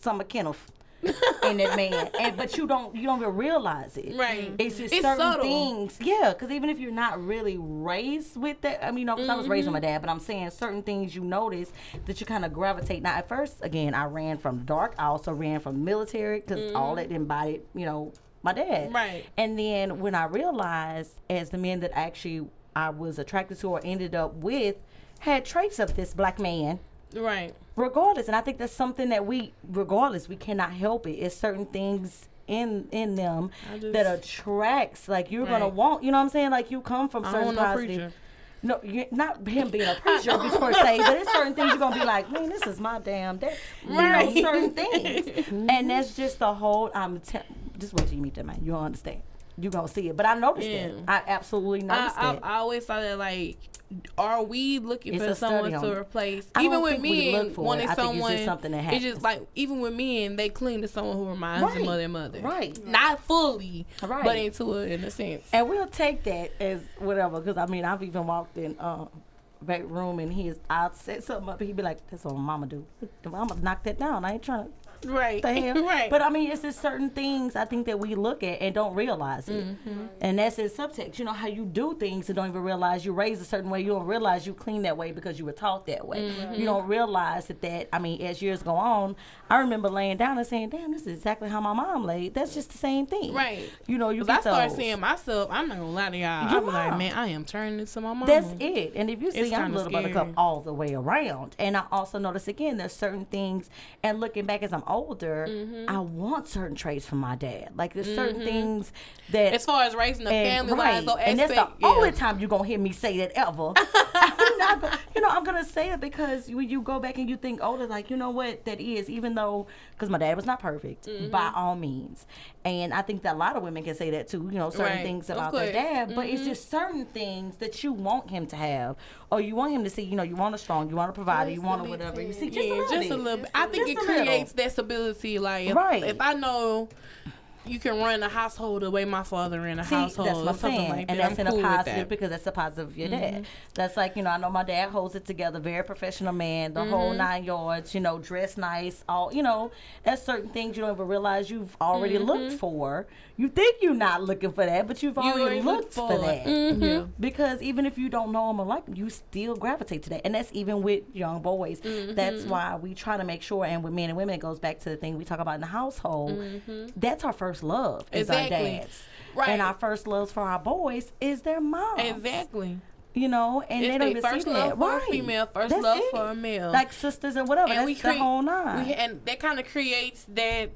some of Kenneth in that man. And but you don't you don't even realize it. Right. It's just It's certain subtle. things. Yeah, because even if you're not really raised with that, I mean, you know, 'cause I was raised with my mm-hmm. dad, but I'm saying certain things you notice that you kind of gravitate. Now, at first, again, I ran from the dark. I also ran from military because all mm-hmm. that embodied, you know, my dad. Right. And then when I realized, as the men that actually I was attracted to or ended up with had traits of this black man Right. regardless and i think that's something that we regardless we cannot help it it's certain things in in them just- that attracts like you're gonna want you know what i'm saying like you come from certain positive preacher. no, you not him being a preacher per se, but it's certain things you're gonna be like, man, this is my damn dad. You know, Right. certain things, and that's just the whole. I'm te- just wait till you meet that man. You'll understand. You're gonna see it. But I noticed Yeah. it. I absolutely noticed I, it. I always thought that like, are we looking It's for someone to replace? I even with men, wanting it. Think it's just someone, something that happens. It's just like even with men, they cling to someone who reminds them of their mother. Right. Not fully, Right. but into it in a sense. And we'll take that as whatever, because I mean, I've even walked in uh, back room and he's, I'll set something up and he'd be like, that's what my mama do. I'm gonna knock that down. I ain't trying to Right. right. But I mean, it's just certain things I think that we look at and don't realize it. Mm-hmm. And that's in subtext. You know how you do things and don't even realize you raised a certain way. You don't realize you clean that way because you were taught that way. Mm-hmm. You don't realize that that. I mean, as years go on, I remember laying down and saying, "Damn, this is exactly how my mom laid." That's just the same thing. Right. You know, you I get started those. seeing myself. I'm not gonna lie to y'all. I was like, man, I am turning into my mom. That's it. And if you see, I'm kinda little buttercup all the way around. And I also notice again, there's certain things. And looking back as I'm older, Mm-hmm. I want certain traits from my dad. Like there's certain things that. As far as raising a and, family right. wise, and that's the yeah. only time you're gonna hear me say that ever. I'm not you know, I'm gonna say it because when you go back and you think older, like you know what that is, even though because my dad was not perfect Mm-hmm. by all means, and I think that a lot of women can say that too. You know, certain Right. things about their dad, but Mm-hmm. it's just certain things that you want him to have, or you want him to see. You know, you want a strong, you want a provider, you want a whatever. You see, just yeah, a little just bit. a little bit. I think Just it creates that stability. Like, if, Right. if I know you can run a household the way my father ran a See, household, that's what I'm or something saying, like that, and that's I'm in cool a positive that. Mm-hmm. because that's a positive of your dad. That's like you know, I know my dad holds it together, very professional man, the Mm-hmm. whole nine yards. You know, dress nice, all you know. That's certain things you don't even realize you've already looked for. You think you're not looking for that, but you've Mm-hmm. You already already looked looked for for that. Mm-hmm. Yeah. Because even if you don't know them or like them, you still gravitate to that. And that's even with young boys. That's Mm-hmm. why we try to make sure, and with men and women, it goes back to the thing we talk about in the household. That's our first love, is. Exactly. our dads. Right. And our first loves for our boys is their moms. Exactly. You know, and It's they don't even first see love that. for a female, first That's love it. for a male. Like sisters or whatever. and That's we the create, whole nine. we, and that kind of creates that,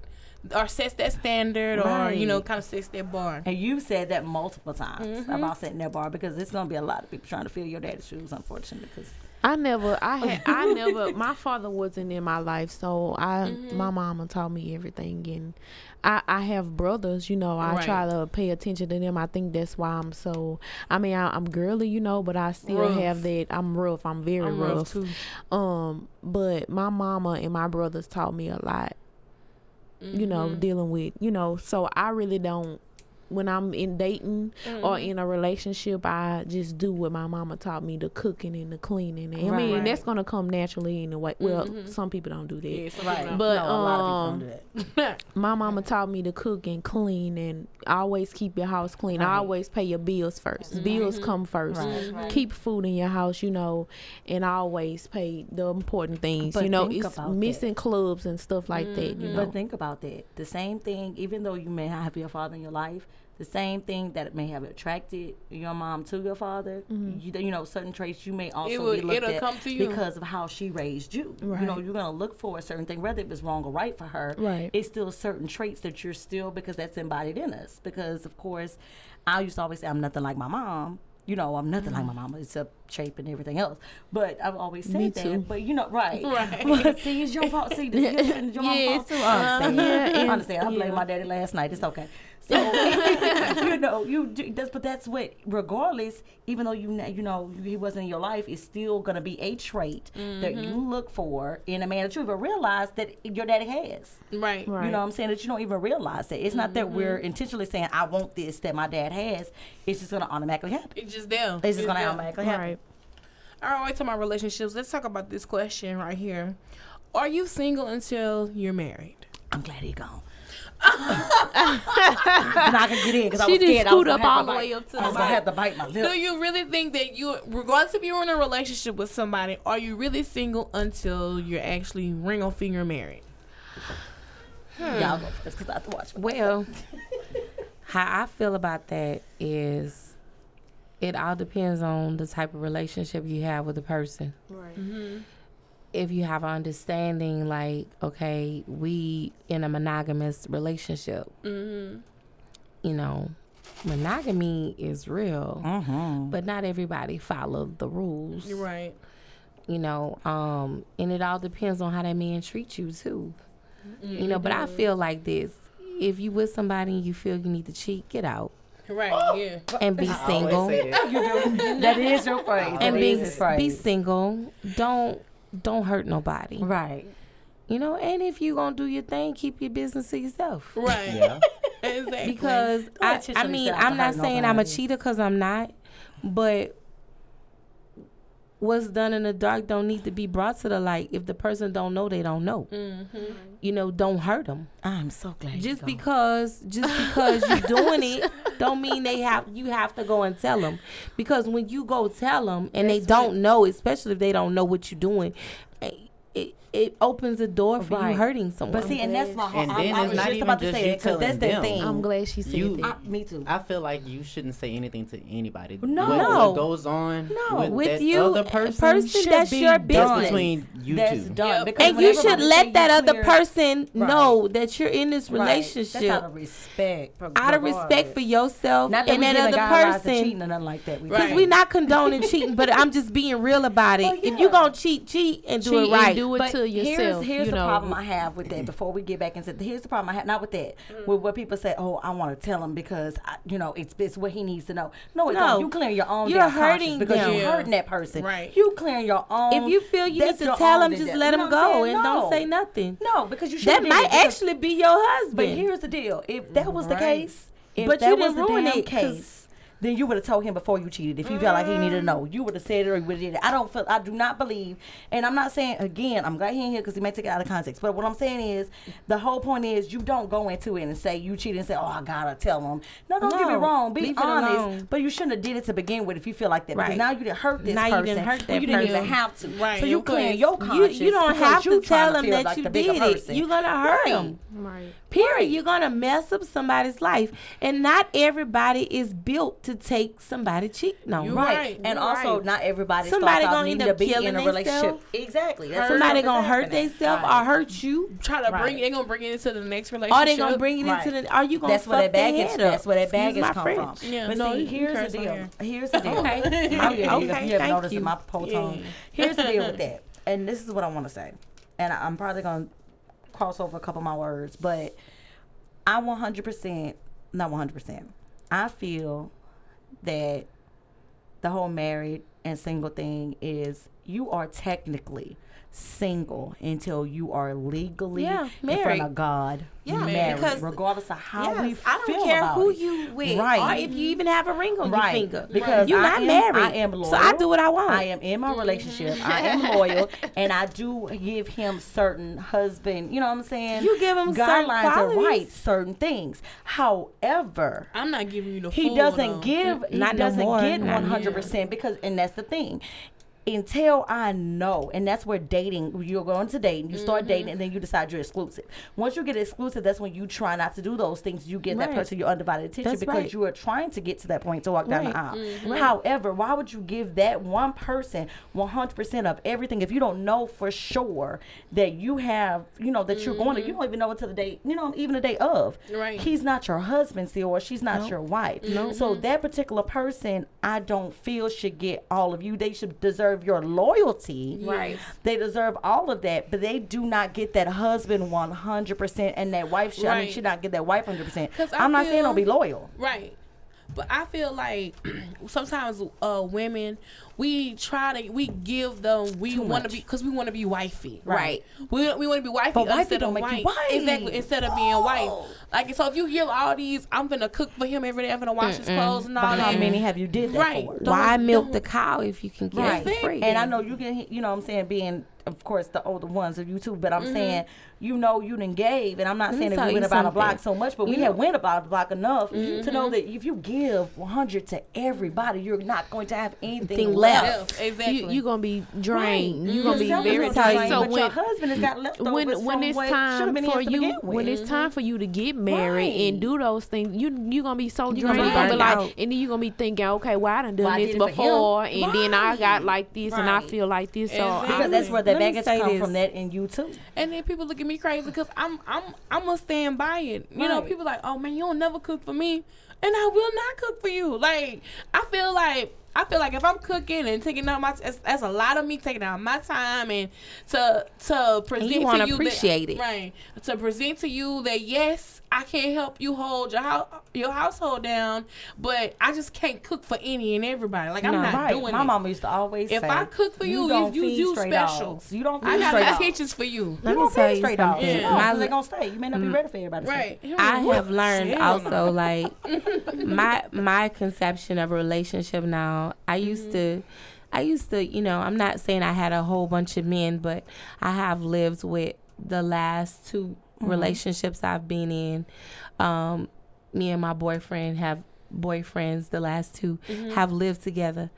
or sets that standard, or you know, kind of sets that bar. And you've said that multiple times Mm-hmm. about setting that bar because it's gonna be a lot of people trying to fill your daddy's shoes, unfortunately. Because I never, I had, I never. My father wasn't in my life, so I, Mm-hmm. my mama taught me everything, and I, I have brothers. You know, I try to pay attention to them. I think that's why I'm so. I mean, I, I'm girly, you know, but I still Rough. have that. I'm rough. I'm very I'm rough. rough too. Um, but my mama and my brothers taught me a lot. You know, Mm-hmm. dealing with you know, so I really don't. When I'm in dating Mm-hmm. or in a relationship, I just do what my mama taught me: the cooking and the cleaning. And I mean, Right. that's gonna come naturally in a way. Well, some people don't do that. Mm-hmm. Yeah, right. But, no, a lot of um, people don't do that. My mama taught me to cook and clean and always keep your house clean. Right. Always pay your bills 1st Bills come first. Right, right. Keep food in your house, you know, and always pay the important things. But you know, it's about that. missing clubs and stuff like that. You know, But think about that. The same thing, even though you may not have your father in your life, the same thing that may have attracted your mom to your father, mm-hmm. you, you know, certain traits you may also will- be looked it'll at come to you. because of how she raised you. You know, you're gonna look for a certain thing, whether it was wrong or right for her. Right. It's still certain traits that you're still because that's embodied in us. Because of course, I used to always say I'm nothing like my mom. You know, I'm nothing like my mama except shape and everything else. But I've always said Me that. too. But you know, right. Right. But see, it's your fault. See, this is your mom's Yes. fault too. I understand. Yeah, uh-huh. and- I understand. I blamed yeah. my daddy last night. It's okay. So you know, you do, that's but that's what regardless, even though you you know he wasn't in your life, it's still gonna be a trait that you mm-hmm. look for in a man that you even realize that your daddy has. Right. Right. You know what I'm saying? That you don't even realize that. It's not that mm-hmm. we're intentionally saying I want this that my dad has. It's just gonna automatically happen. It's just them. It's just gonna them. automatically happen. Right. All right, wait to my relationships. Let's talk about this question right here. Are you single until you're married? I'm glad he gone. I'm not gonna get in because I She was just scared. I was gonna up have all to the way up to I the was gonna have to bite my lip. Do you really think that you, regardless if you're in a relationship with somebody, are you really single until you're actually ring on finger married? Hmm. Y'all go first because I have to watch. Well, how I feel about that is it all depends on the type of relationship you have with the person. Right. Mm-hmm. If you have an understanding, like, okay, we in a monogamous relationship, Mm-hmm. you know, monogamy is real, Mm-hmm. but not everybody follow the rules. You're right. You know, um, and it all depends on how that man treats you too. You know, but I feel like this. If you with somebody and you feel you need to cheat, get out Right. Yeah. and be single. That is your phrase. and be is his phrase. be single. Don't don't hurt nobody. Right. You know, and if you gonna do your thing, keep your business to yourself. Right. Yeah. Exactly. Because I, I mean, set out to I'm not hurt saying I'm a cheater because I'm not, but what's done in the dark don't need to be brought to the light. If the person don't know, they don't know. Mm-hmm. You know, don't hurt them. I'm so glad. Just you because just because you're doing it don't mean they have you have to go and tell them because when you go tell them and they don't know especially if they don't know what you're doing eh, it, it opens a door for Right. you hurting someone But see, and that's my whole. And I, then I it's was not just even about to say you that because that's the thing. I'm glad she said You- that. I, me too. I feel like you shouldn't say anything to anybody. No. what, No. what goes on No, with, with that you, other person, person that's be your done. business. between you that's two. done. Yep. And you should let you that other person Right. know that you're in this Right. relationship That's out of respect. out of respect for yourself Not that and that other person cheating or nothing like that. Because we're not condoning cheating, but I'm just being real about it. If you're gonna cheat, cheat and do it right. do it But to here's, yourself. here's you the know. problem I have with that. Before we get back and into here's the problem I have not with that. Mm. With what people say, oh, I want to tell him because I, you know it's it's what he needs to know. No, it's No. You clearing your own. You're hurting because them. you're Yeah. hurting that person. Right. You clearing your own. if you feel you need to tell him, just let you him know what I'm go and No. don't say nothing. No, because you should. That might actually be your husband. But here's the deal: if that was the case, if But that you was didn't the ruin damn it case, then you would have told him before you cheated. If you felt like he needed to mm. know, you would have said it or you would have did it. I don't feel. I do not believe, and I'm not saying again. I'm glad he in here because he may take it out of context. But what I'm saying is, the whole point is you don't go into it and say you cheated and say, "Oh, I gotta tell him." No, don't get me wrong. Be honest. But you shouldn't have did it to begin with if you feel like that. Because now you didn't hurt this Now you person. didn't hurt that you didn't even have to. Right, So you you clear your you, conscience. you don't have to tell trying him feel that like you the bigger did it. person. You're gonna hurt Right. him. Right. Period. You're gonna mess up somebody's life, and not everybody is built to take somebody cheating on. You Right. right. And You're also, right. not everybody Somebody gonna needing end to up be in killing a relationship. themselves. Exactly. That's Somebody gonna hurt themselves Right. or hurt you. Try to bring. Right. They gonna bring it into the next relationship. Or they gonna bring it Right. into the. Are you gonna That's fuck where that their baggage. head? That's where that Excuse baggage my come French. from. Yeah. But No, see, here's the deal. Here's the deal. Okay. Yeah, you, Okay, you have thank noticed you. my whole Yeah. Here's the deal with that, and this is what I want to say, and I'm probably gonna cross over a couple of my words, but I 100%, not 100%. I feel that the whole married and single thing is you are technically single until you are legally Yeah, in front of God Yeah, married, because- regardless of how we Yes, I don't care who it. you with, Right. or if you even have a ring on Right. your finger. Because you're not am- married. I am loyal, so I do what I want. I am in my relationship. I am loyal, and I do give him certain husband. You know what I'm saying? You give him certain guidelines and rights, certain things. However, I'm not giving you the. he doesn't though. give. Mm, he Not no doesn't get one hundred percent because, and that's the thing. Until I know, and that's where dating. You're going to date, and you Mm-hmm. start dating, and then you decide you're exclusive. Once you get exclusive, that's when you try not to do those things. You give that person your undivided attention That's because right. you are trying to get to that point to walk down the Right. Mm-hmm. aisle. However, why would you give that one person 100% of everything if you don't know for sure that you have, you know, that you're going to, you don't even know until the day, you know, even the day of. Right. He's not your husband still, or she's not your wife. So that particular person, I don't feel should get all of you. They should deserve deserve your loyalty. Right. They deserve all of that, but they do not get that husband 100% and that wife should, I mean, should not get that wife 100%. 'Cause I I'm not saying don't be loyal. Right. But I feel like sometimes uh women we try to we give them we want to be because we want to be wifey Right. we we want to be wifey But wifey instead don't of make you wife wife. exactly instead of being Oh. wife like so if you give all these I'm gonna cook for him every day I'm gonna wash his clothes and all But how many have you did that Right. for? Don't- Why milk don't- the cow if you can get Right. it free? And I know you can, you know what I'm saying, being, of course, the older ones of you too, but I'm saying, you know, you didn't gave, and I'm not Let saying that we you went about a block so much, but we You had went about a block enough to know mm-hmm. that if you give 100 to everybody, you're not going to have anything Thing left. left. exactly You you gonna be drained. Right. You gonna be very is tell you, drained. drained, So but your when husband has got leftovers when when it's time for you begin with. when it's time for you to get married Right. and do those things you you're gonna be so You drained gonna be you gonna be burned like out. and then you're gonna be thinking okay well I done done Well, this did it for him. before and then I got like this and I feel like this so Exactly. because that's where the Let baggage say come from that in you too. And then people look at me crazy because I'm I'm I'm gonna stand by it. You know, Right. people like, oh man, you don't never cook for me, and I will not cook for you. Like I feel like I feel like if I'm cooking and taking out my that's, that's a lot of me taking out my time and to to present you wanna to you appreciate that, it. right to present to you that yes I can help you hold your house your household down, but I just can't cook for any and everybody. Like I'm No. not Right. doing My it. mama used to always say If say, I cook for you, you don't you, you stray special. dogs. You don't feed I got stray dogs. intentions for you. Let you me don't tell feed you stray something. dogs. Yeah. No, My 'cause they gonna stay. You may not be mm. ready for everybody. Right. I have learned also like my my conception of a relationship now. I used mm-hmm. to I used to, you know, I'm not saying I had a whole bunch of men, but I have lived with the last 2 mm-hmm. relationships I've been in. Um me and my boyfriend have boyfriends the last 2 mm-hmm. have lived together.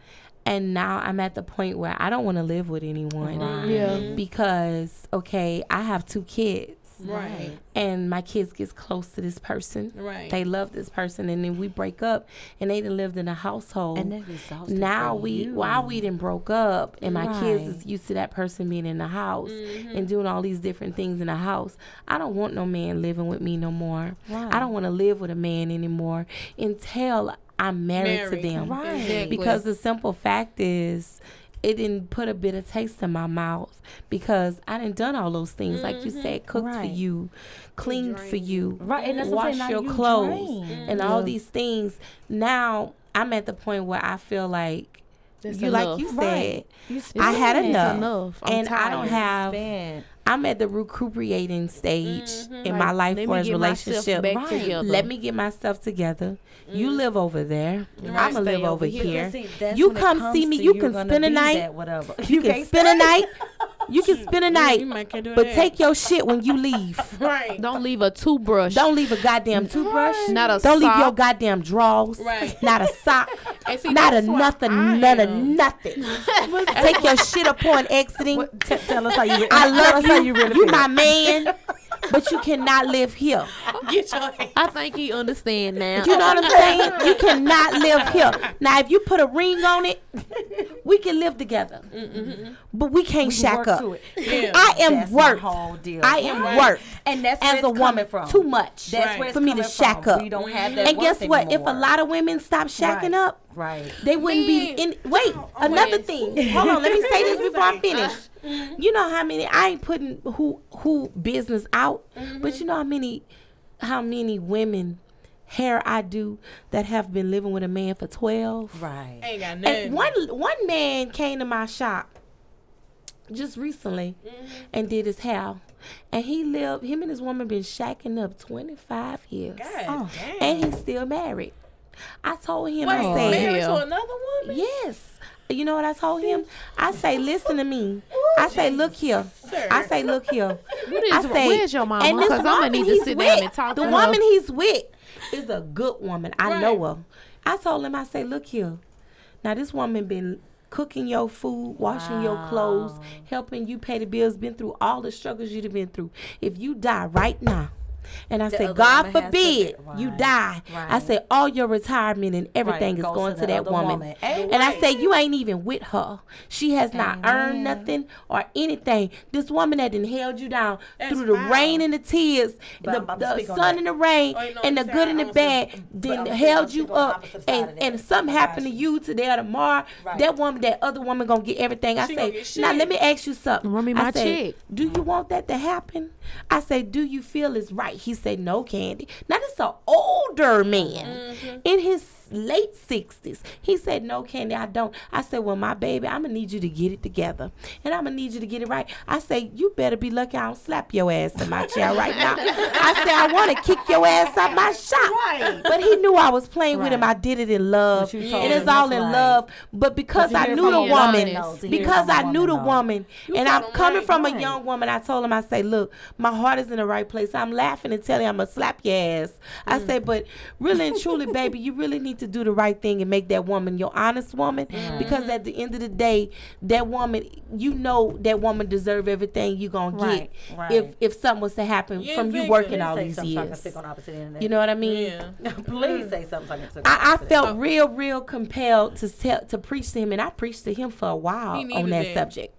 And now I'm at the point where I don't want to live with anyone Right. yeah because okay, I have two kids Right. and my kids gets close to this person. Right. They love this person, and then we break up, and they done lived in a household. And exhausting now we, you. while we didn't broke up, and my kids is used to that person being in the house Mm-hmm. and doing all these different things in the house. I don't want no man living with me no more. Right. I don't want to live with a man anymore until I'm married, Married. to them. Right. Exactly. Because the simple fact is, it didn't put a bitter taste in my mouth because I didn't done all those things like you said, mm-hmm. cooked for you, cleaned for you, Right, and that's what wash your you clothes, drained. and all these things. Now I'm at the point where I feel like That's you, like you said, Right. You I had enough, enough. I'm and I don't tired. have. Spent. I'm at the recuperating stage in mm-hmm. Like, my life for me his relationship. back Right. together. Let me get myself together. You mm-hmm. live over there. Right. I'ma live over over here. here. See, You come see me. You you're can spend a night. whatever. You can can't spend a night. You can spend a night, might can but that. take your shit when you leave. right. Don't leave a toothbrush. Don't leave a goddamn toothbrush. Not a Don't leave your sock. goddamn drawers. Right. Not a sock. See, not a nothing. I None of nothing. Take your shit upon exiting. What- t- tell us how you. Re- I love us you. how you really you feel. my man, but you cannot live here. Get your hands. I think he understand now. You know what I'm saying? You cannot live here. Now, if you put a ring on it, we can live together. Mm-hmm. But we can't We shack up. Yeah. I am That's work. whole deal. I am Right. work and that's as a woman. from. Too much. That's Right. where For me to coming shack from. up. We don't have that. And guess work what? If a lot of women stop shacking Right. up, right, they wouldn't be in. Wait, Oh, another wait. thing. Hold on, let me say this before I finish. Mm-hmm. You know how many? I ain't putting who who business out, Mm-hmm. but you know how many how many women hair I do that have been living with a man for twelve. right. Ain't got nothing. And one one man came to my shop just recently Mm-hmm. and did his hair. And he lived him and his woman been shacking up twenty five years. God Oh. damn. And he's still married. I told him Wait, I said married to another woman? Yes. You know what I told him? I say, listen to me. I say, look here. Sir. I say, look here. What is, I say, where's your mama? and this Because I'm gonna woman need to he's sit with, down and talk The to woman her. he's with is a good woman. I Right. know her. I told him, I say, look here. Now this woman been cooking your food, washing your clothes, helping you pay the bills, been through all the struggles you've been through. If you die right now, And I The say, God woman has to forbid get- you right, die. I right. say, all your retirement and everything is goes going to to, that woman. woman. And I say, you ain't even with her. She has not earned nothing or anything. This woman that done held you down That's through the foul. rain and the tears, But the, I'm about to the sun and the rain, Oh, you know and the what good and the bad, But then held you speaking on the up. And, and something I happened to you. you today or tomorrow. Right. That woman, that other woman gonna get everything. I say, now let me ask you something. Run me my say, check. do you want that to happen? I say, do you feel it's right? He said, no, Candy. Now this is an older man Mm-hmm. in his late sixties. He said, no, Candy, I don't. I said, well, my baby, I'm gonna need you to get it together, and I'm gonna need you to get it right. I say, you better be lucky I don't slap your ass in my chair right now. I said, I want to kick your ass out my shop. Right. But he knew I was playing with him. I did it in love, But you told and it's all in right. love. But because I knew the woman, woman, though. To hear because I knew the woman, and I'm coming right, from a young woman. I told him, I say, look, my heart is in the right place. I'm laughing and telling you I'm gonna slap your ass. I Mm. say, but really and truly, baby, you really need to do the right thing and make that woman your honest woman. Mm. Because at the end of the day, that woman, you know, that woman deserve everything you gonna Right, get. right. If if something was to happen Yeah, from you working all these something so I can years, stick on the opposite end of that. you know what I mean? Yeah. Please say something I can stick on the I, I opposite end. felt real, real compelled to tell to preach to him, and I preached to him for a while on that that. subject.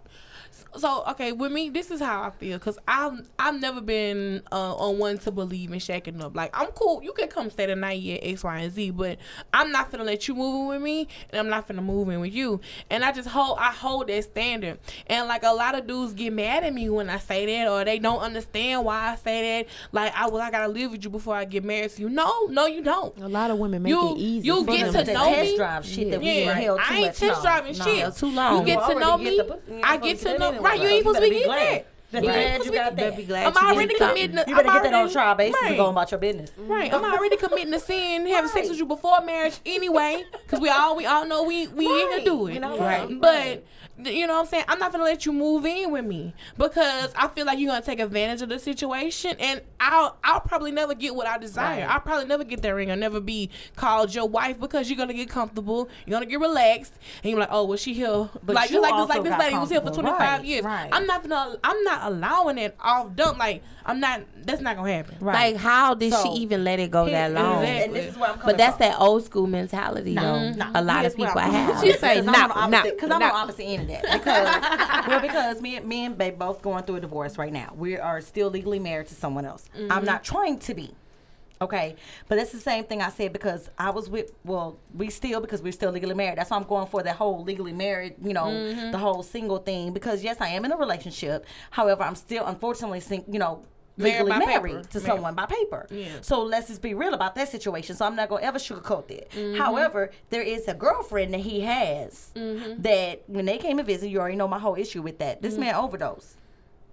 So okay, with me, this is how I feel because I've I've never been uh, on one to believe in shacking up. Like I'm cool, you can come stay the night at X, Y, and Z, but I'm not gonna let you move in with me, and I'm not finna move in with you. And I just hold I hold that standard. And like a lot of dudes get mad at me when I say that, or they don't understand why I say that. Like I well I gotta live with you before I get married to you. No, no, you don't. A lot of women make You- it easy. you get to know test me. drive shit that we Yeah, held too I ain't much. test No, driving no. shit. Held too long. You get You to know me. pussy. I get to know. Right, you ain't supposed to be getting that. glad. You Glad you got that. be- glad I'm you already committing. To, You better I'm get that on trial basis Right. and go about your business. Right, I'm already committing to sin, having sex with you before marriage anyway, because we all we all know we we ain't gonna do it. You know, Right. right. But you know what I'm saying? I'm not gonna let you move in with me because I feel like you're gonna take advantage of the situation, and I'll I'll probably never get what I desire. Right. I'll probably never get that ring or never be called your wife because you're gonna get comfortable, you're gonna get relaxed, and you're like, oh, well, she here, But like you like this also like this lady was here for 25 Right, years. right. I'm not gonna I'm not allowing it off dump. Like I'm not. That's not gonna happen. Right. Like, how did So, she even let it go that long? Exactly. And this is where I'm coming But that's from. that old school mentality, though. No, A lot here's of people I'm coming have. from. She say, Because no, I'm on the no, opposite, because I'm no. on the opposite end that. Because well, because me, and me and babe both going through a divorce right now. We are still legally married to someone else. I'm not mm-hmm. trying to be. Okay, but that's the same thing I said because I was with well, we still because we're still legally married. That's why I'm going for that whole legally married, you know, mm-hmm. the whole single thing. Because yes, I am in a relationship. However, I'm still unfortunately, sing, you know, legally by married paper. to someone by paper. Yeah. So let's just be real about that situation. So I'm not gonna ever sugarcoat that. Mm-hmm. However, there is a girlfriend that he has mm-hmm. that when they came to visit, you already know my whole issue with that. This mm. man overdosed.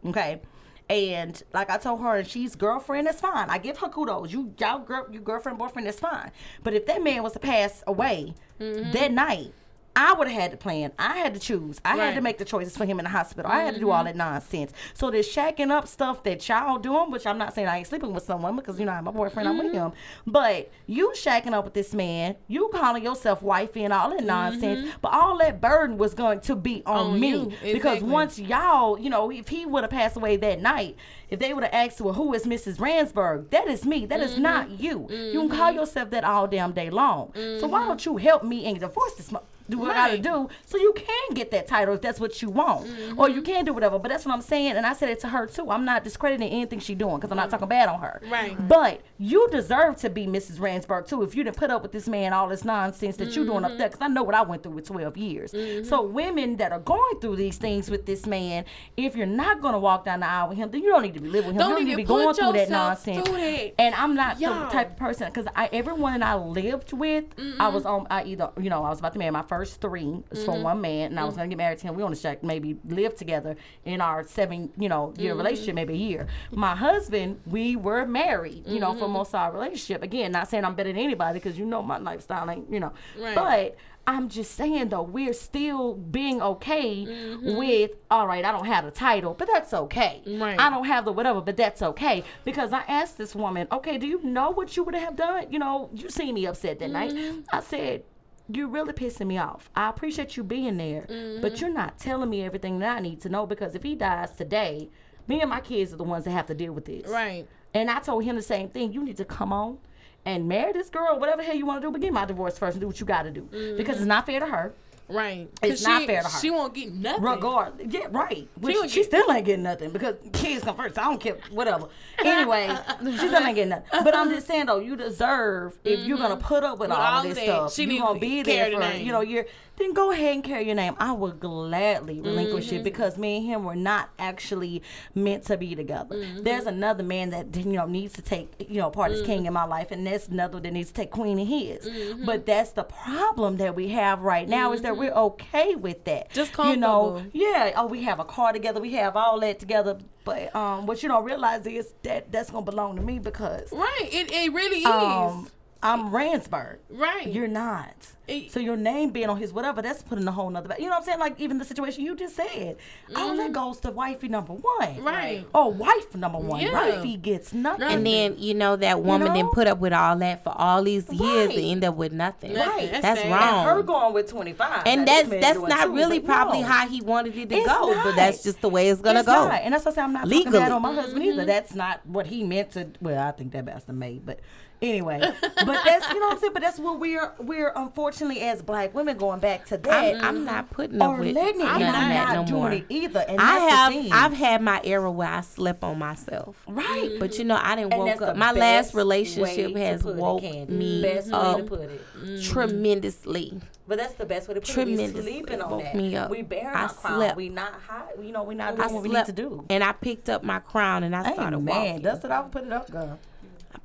Okay. And like I told her, and she's girlfriend, that's fine. I give her kudos. You y'all girl, your girlfriend, boyfriend, that's fine. But if that man was to pass away mm-hmm. that night, I would have had to plan. I had to choose. I had to make the choices for him in the hospital. I had to do all mm-hmm. that nonsense. So this shacking up stuff that y'all doing, which I'm not saying I ain't sleeping with someone because you know I'm my boyfriend, I'm with mm-hmm. him. But you shacking up with this man, you calling yourself wifey and all that nonsense. Mm-hmm. But all that burden was going to be on, On me you, because once y'all, you know, if he would have passed away that night, if they would have asked, well, who is Mrs. Ransburg? That is me. That is Mm-hmm. not you. You can call yourself that all damn day long. So why don't you help me and divorce this? Mo- do what I gotta do so you can get that title if that's what you want, Mm-hmm. or you can do whatever. But that's what I'm saying, and I said it to her too. I'm not discrediting anything she doing because I'm not mm. talking bad on her. Right. But you deserve to be Mrs. Ransburg too if you didn't put up with this man all this nonsense that you're doing up mm-hmm. there. Because I know what I went through with 12 years. Mm-hmm. So women that are going through these things with this man, if you're not gonna walk down the aisle with him, then you don't need to be living with him. Don't you don't need even to be going put through that yourself nonsense. through that. And I'm not Y'all. the type of person because I everyone that I lived with, I mm-hmm. was on. I either you know I was about to marry my first three was Mm-hmm. for one man, and I was gonna get married to him. We on the shack maybe live together in our seven you know year Mm-hmm. relationship, maybe a year. My husband, we were married, you know, Mm-hmm. for most of our relationship. Again, not saying I'm better than anybody because you know my lifestyle ain't you know, Right. but. I'm just saying though, we're still being okay Mm-hmm. with all right, I don't have the title, but that's okay. Right. I don't have the whatever, but that's okay. Because I asked this woman, okay, do you know what you would have done? You know, you see me upset that night. I said, You're really pissing me off. I appreciate you being there, but mm-hmm. you're not telling me everything that I need to know because if he dies today, me and my kids are the ones that have to deal with this. Right. And I told him the same thing. You need to come on and marry this girl, whatever the hell you want to do, but get my divorce first and do what you got to do. Mm-hmm. Because it's not fair to her. Right. It's 'Cause not she, fair to her. She won't get nothing. Regard, yeah, right. Which gonna she, get- still ain't getting nothing because kids come first. I don't care, whatever. Anyway, she still ain't getting nothing. But I'm just saying though, you deserve if you're gonna mm-hmm. put up with, With all, all of this that, stuff, she you're gonna be there for you know you're. Then go ahead and carry your name. I would gladly relinquish Mm-hmm. it because me and him were not actually meant to be together. Mm-hmm. There's another man that you know needs to take you know part as Mm-hmm. king in my life, and there's another that needs to take queen in his. But that's the problem that we have right now is that we're okay with that. Mm-hmm. Just you know, comfortable. yeah. Oh, we have a car together. We have all that together. But um, what you don't realize is that that's gonna belong to me because Right. It, it really is. um, I'm Ransburg. right. You're not. It- So your name being on his whatever, that's putting a whole nother. You know what I'm saying? Like even the situation you just said. All that goes to wifey number one. Mm-hmm. Right. Oh, wife number one. Yeah. Wifey gets nothing. And then you know that woman know? didn't put up with all that for all these years Right. and end up with nothing. Right. That's That's sad. wrong. her going with 25. and Now, that's that's not two, really probably no. how he wanted it to It's go, not. but that's just the way it's gonna It's go. not. And that's what I'm saying. I'm not Legally. talking bad on my husband Mm-hmm. either. That's not what he meant to. Well, I think that bastard made, but anyway. but that's you know what I'm saying. But that's what we're we're unfortunately as black women going back to that. I'm, I'm not putting up or with letting it. none and of I'm not no doing more. it either. And I have. I've had my era where I slept on myself. right. But you know, I didn't woke up. My last relationship has it, woke Candy. me best way up to put it. Mm-hmm. tremendously. But that's the best way to put it. We Tremendously sleeping on woke that. me up. We bearing I our crown. slept. We not high. You know, we not I doing what we need to do. and I picked up my crown and I started man, walking. dust it off, put it up, girl.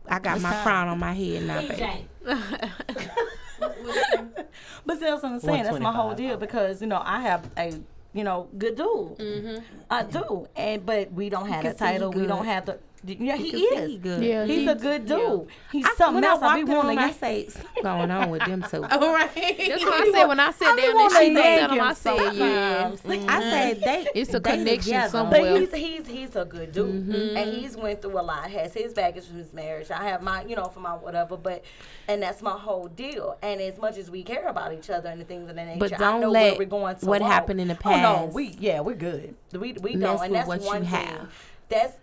I got my time. crown on my head now, baby. But that's what I'm saying. That's my whole 125. deal because you know I have a you know good dude. I do, and but we don't have can the title. We don't have the. Yeah, he is. he good. Yeah, He's he- a good dude. He's I, something else. I I be wanting the to say, something going on with them two. All right. That's what I said when I sat down wanna there. She yank said them. I him said, yeah. sometimes. I said they. It's a they connection together. somewhere. But he's he's he's a good dude, mm-hmm. and he's went through a lot. Has his baggage from his marriage. I have my, you know, from my whatever. But and that's my whole deal. And as much as we care about each other and the things of that nature, But I don't know let where we're going to what walk. happened in the Oh no, we yeah we're good. We we mess don't, and that's what you one thing. have. That's.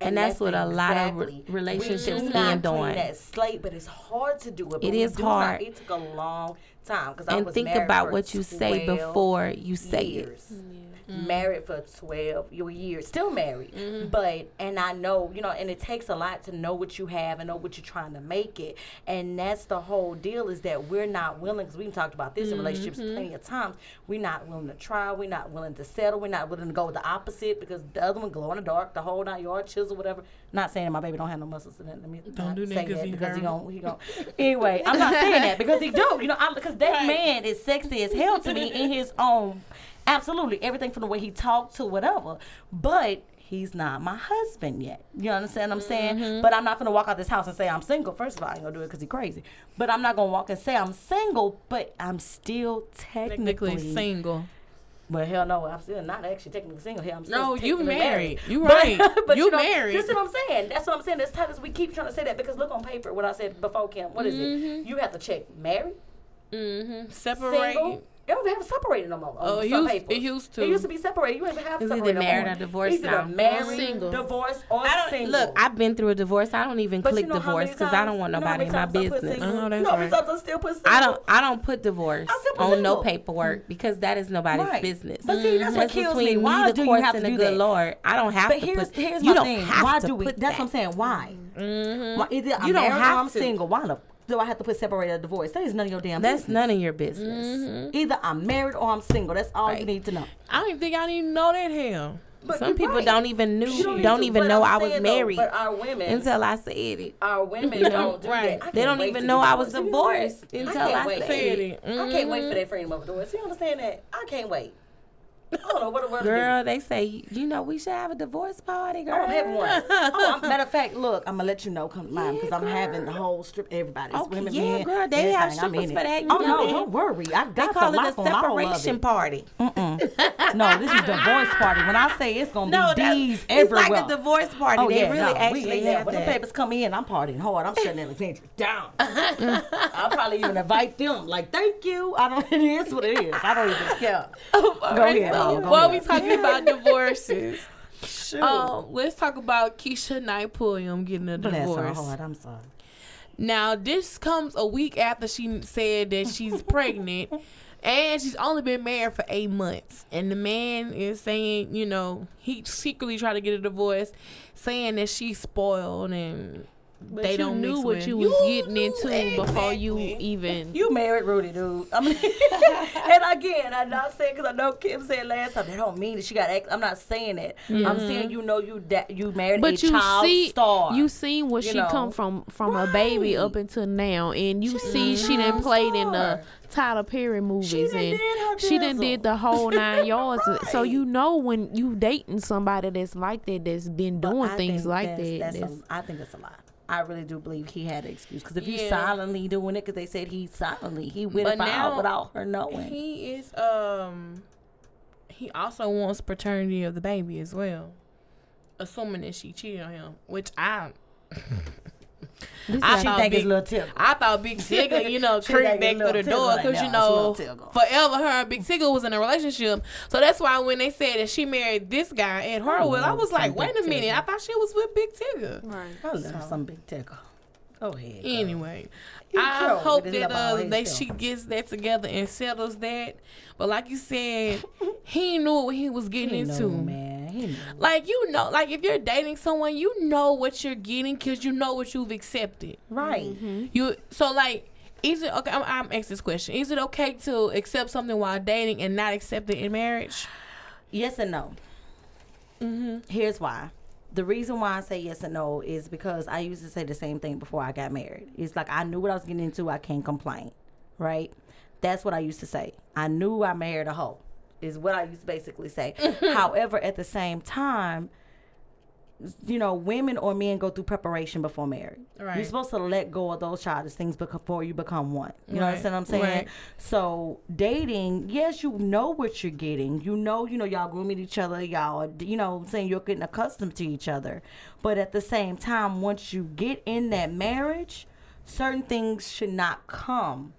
And that's what a lot of re- exactly. relationships we do not end clean on. That slate, but it's hard to do it. It is It we is do not. hard. It took a long time because I and was think about what you say before you say it. Mm, years. Married for 12 your years, still married. Mm-hmm. But, and I know, you know, and it takes a lot to know what you have and know what you're trying to make it. And that's the whole deal is that we're not willing, because we've talked about this in relationships Mm-hmm. plenty of times. We're not willing to try. We're not willing to settle. We're not willing to go the opposite because the other one glow in the dark, the whole nine yard chisel, whatever. Not saying my baby don't have no muscles in it. Let me Don't do that say 'cause that he because he don't. he gon' Anyway, I'm not saying that because he don't. You know, because that man is sexy as hell to me in his own. Absolutely, everything from the way he talked to whatever. But he's not my husband yet. You understand what I'm saying? Mm-hmm. But I'm not gonna walk out this house and say I'm single. First of all, I ain't gonna do it because he's crazy. But I'm not gonna walk and say I'm single. But I'm still technically, Technically single. Well, hell no, I'm still not actually technically single. Hell, I'm still No, you technically married. You But- right. but You know, married. That's what I'm saying. That's what I'm saying. As tight as we keep trying to say that because look on paper what I said before, Kim. What is Mm-hmm. it? You have to check married, Mm-hmm. Separate. single. Oh, you don't have to separate no more. Oh, um, it used- papers. it used to. It used to be separated. You don't even have to It's either separate no married more. or divorced Either now. married, Single. divorced, or I don't single. look. I've been through a divorce. I don't even But you click know divorce because I don't times- want you know nobody in my times I put business. I know oh, that's you know how many right. I still put I don't. I don't put divorce I still put on no single. paperwork because that is nobody's Right. business. But see, that's what kills between me. Why the do you have to do good that? Lord. I don't have But to here's put. here's my thing. Why do we? That's what I'm saying. Why? Mm-hmm. Why either I'm You don't married or have I'm to. single. Why the do I have to put separated or divorced? That is none of your damn That's business. none of your business. Mm-hmm. Either I'm married or I'm single. That's all you need to know. I don't even think I need to know that hell. But Some people right. don't even knew. You Don't, need to, even know I'm was saying though, married but our women, until I said it. our women know, don't do right. that. They don't even know I was divorced. You know divorced that? until I, can't I wait. said Said it. it. I can't wait for mm-hmm. that freedom of divorce. You understand that? I can't wait. I don't know what the word Girl, they say you know we should have a divorce party, girl. I don't have one. Oh, matter of fact, look, I'm gonna let you know come mine because Yeah, I'm having the whole strip. Everybody's Okay, women, yeah, men, girl, they have everything. I'm strippers for that, you Oh know no, don't worry. I got They the call it lock a on all of separation party. No, this is divorce party. When I say it's gonna No, be that's, D's it's like a divorce party. Oh they yeah, really no, actually we, yeah. have When the papers come in, I'm partying hard. I'm shutting Alexandria down. I'll probably even invite them. Like, thank you. I don't. It is what it is. I don't even care. Oh, Go ahead. So Mom, go while we ahead. talking about divorces, Shoot. Um, let's talk about Keshia Knight Pulliam getting a Bless her divorce. heart. I'm sorry. Now, this comes a week after she said that she's pregnant, and she's only been married for eight months. And the man is saying, you know, he secretly tried to get a divorce, saying that she's spoiled and But they don't knew what with- you was getting knew into before you even. You married Rudy, dude. I mean, and again, I'm not saying because I know Kim said last time that don't mean that she got. Ex- I'm not saying that. I'm saying you know you da- you married But a you child see, star. you seen where you she know. come from from a baby up until now, and you see she didn't played in the star. Tyler Perry movies, done and she done dizzle. did the whole nine yards. So you know when you dating somebody that's like that, that's been doing things think like that's- that. That's that's- a, I think that's a lie. I really do believe he had an excuse because if he's silently doing it, because they said he silently he went But out now without her knowing. He is um he also wants paternity of the baby as well. Assuming that she cheated on him. Which I this I she thought think big- little tip. I thought Big Tigger, you know, She creeped back it's through the Lil door Tigger because right you know, It's Lil Tigger. forever her and Big Tigger was in a relationship. So that's why when they said that she married this guy Ed Hartwell, oh, I love was like, wait Big a minute, Tigger. I thought she was with Big Tigger. I love some big tickle. Go ahead. girl. Anyway, He I hope with that uh, they she gets that together and settles that. But like you said, he knew what he was getting He into. know, man. He knew. Like you know, like if you're dating someone, you know what you're getting because you know what you've accepted. Right. You so like. Is it okay? I'm, I'm asking this question. Is it okay to accept something while dating and not accept it in marriage? Yes and no. Here's why. The reason why I say yes and no is because I used to say the same thing before I got married. It's like I knew what I was getting into. I can't complain, right? That's what I used to say. I knew I married a hoe. Is what I used to basically say. However, at the same time, you know, women or men go through preparation before marriage. You're supposed to let go of those childish things before you become one. You know Right, understand what I'm saying? right. So dating, yes, you know what you're getting. You know, you know, y'all grooming each other. Y'all, you know, saying you're getting accustomed to each other. But at the same time, once you get in that marriage, certain things should not come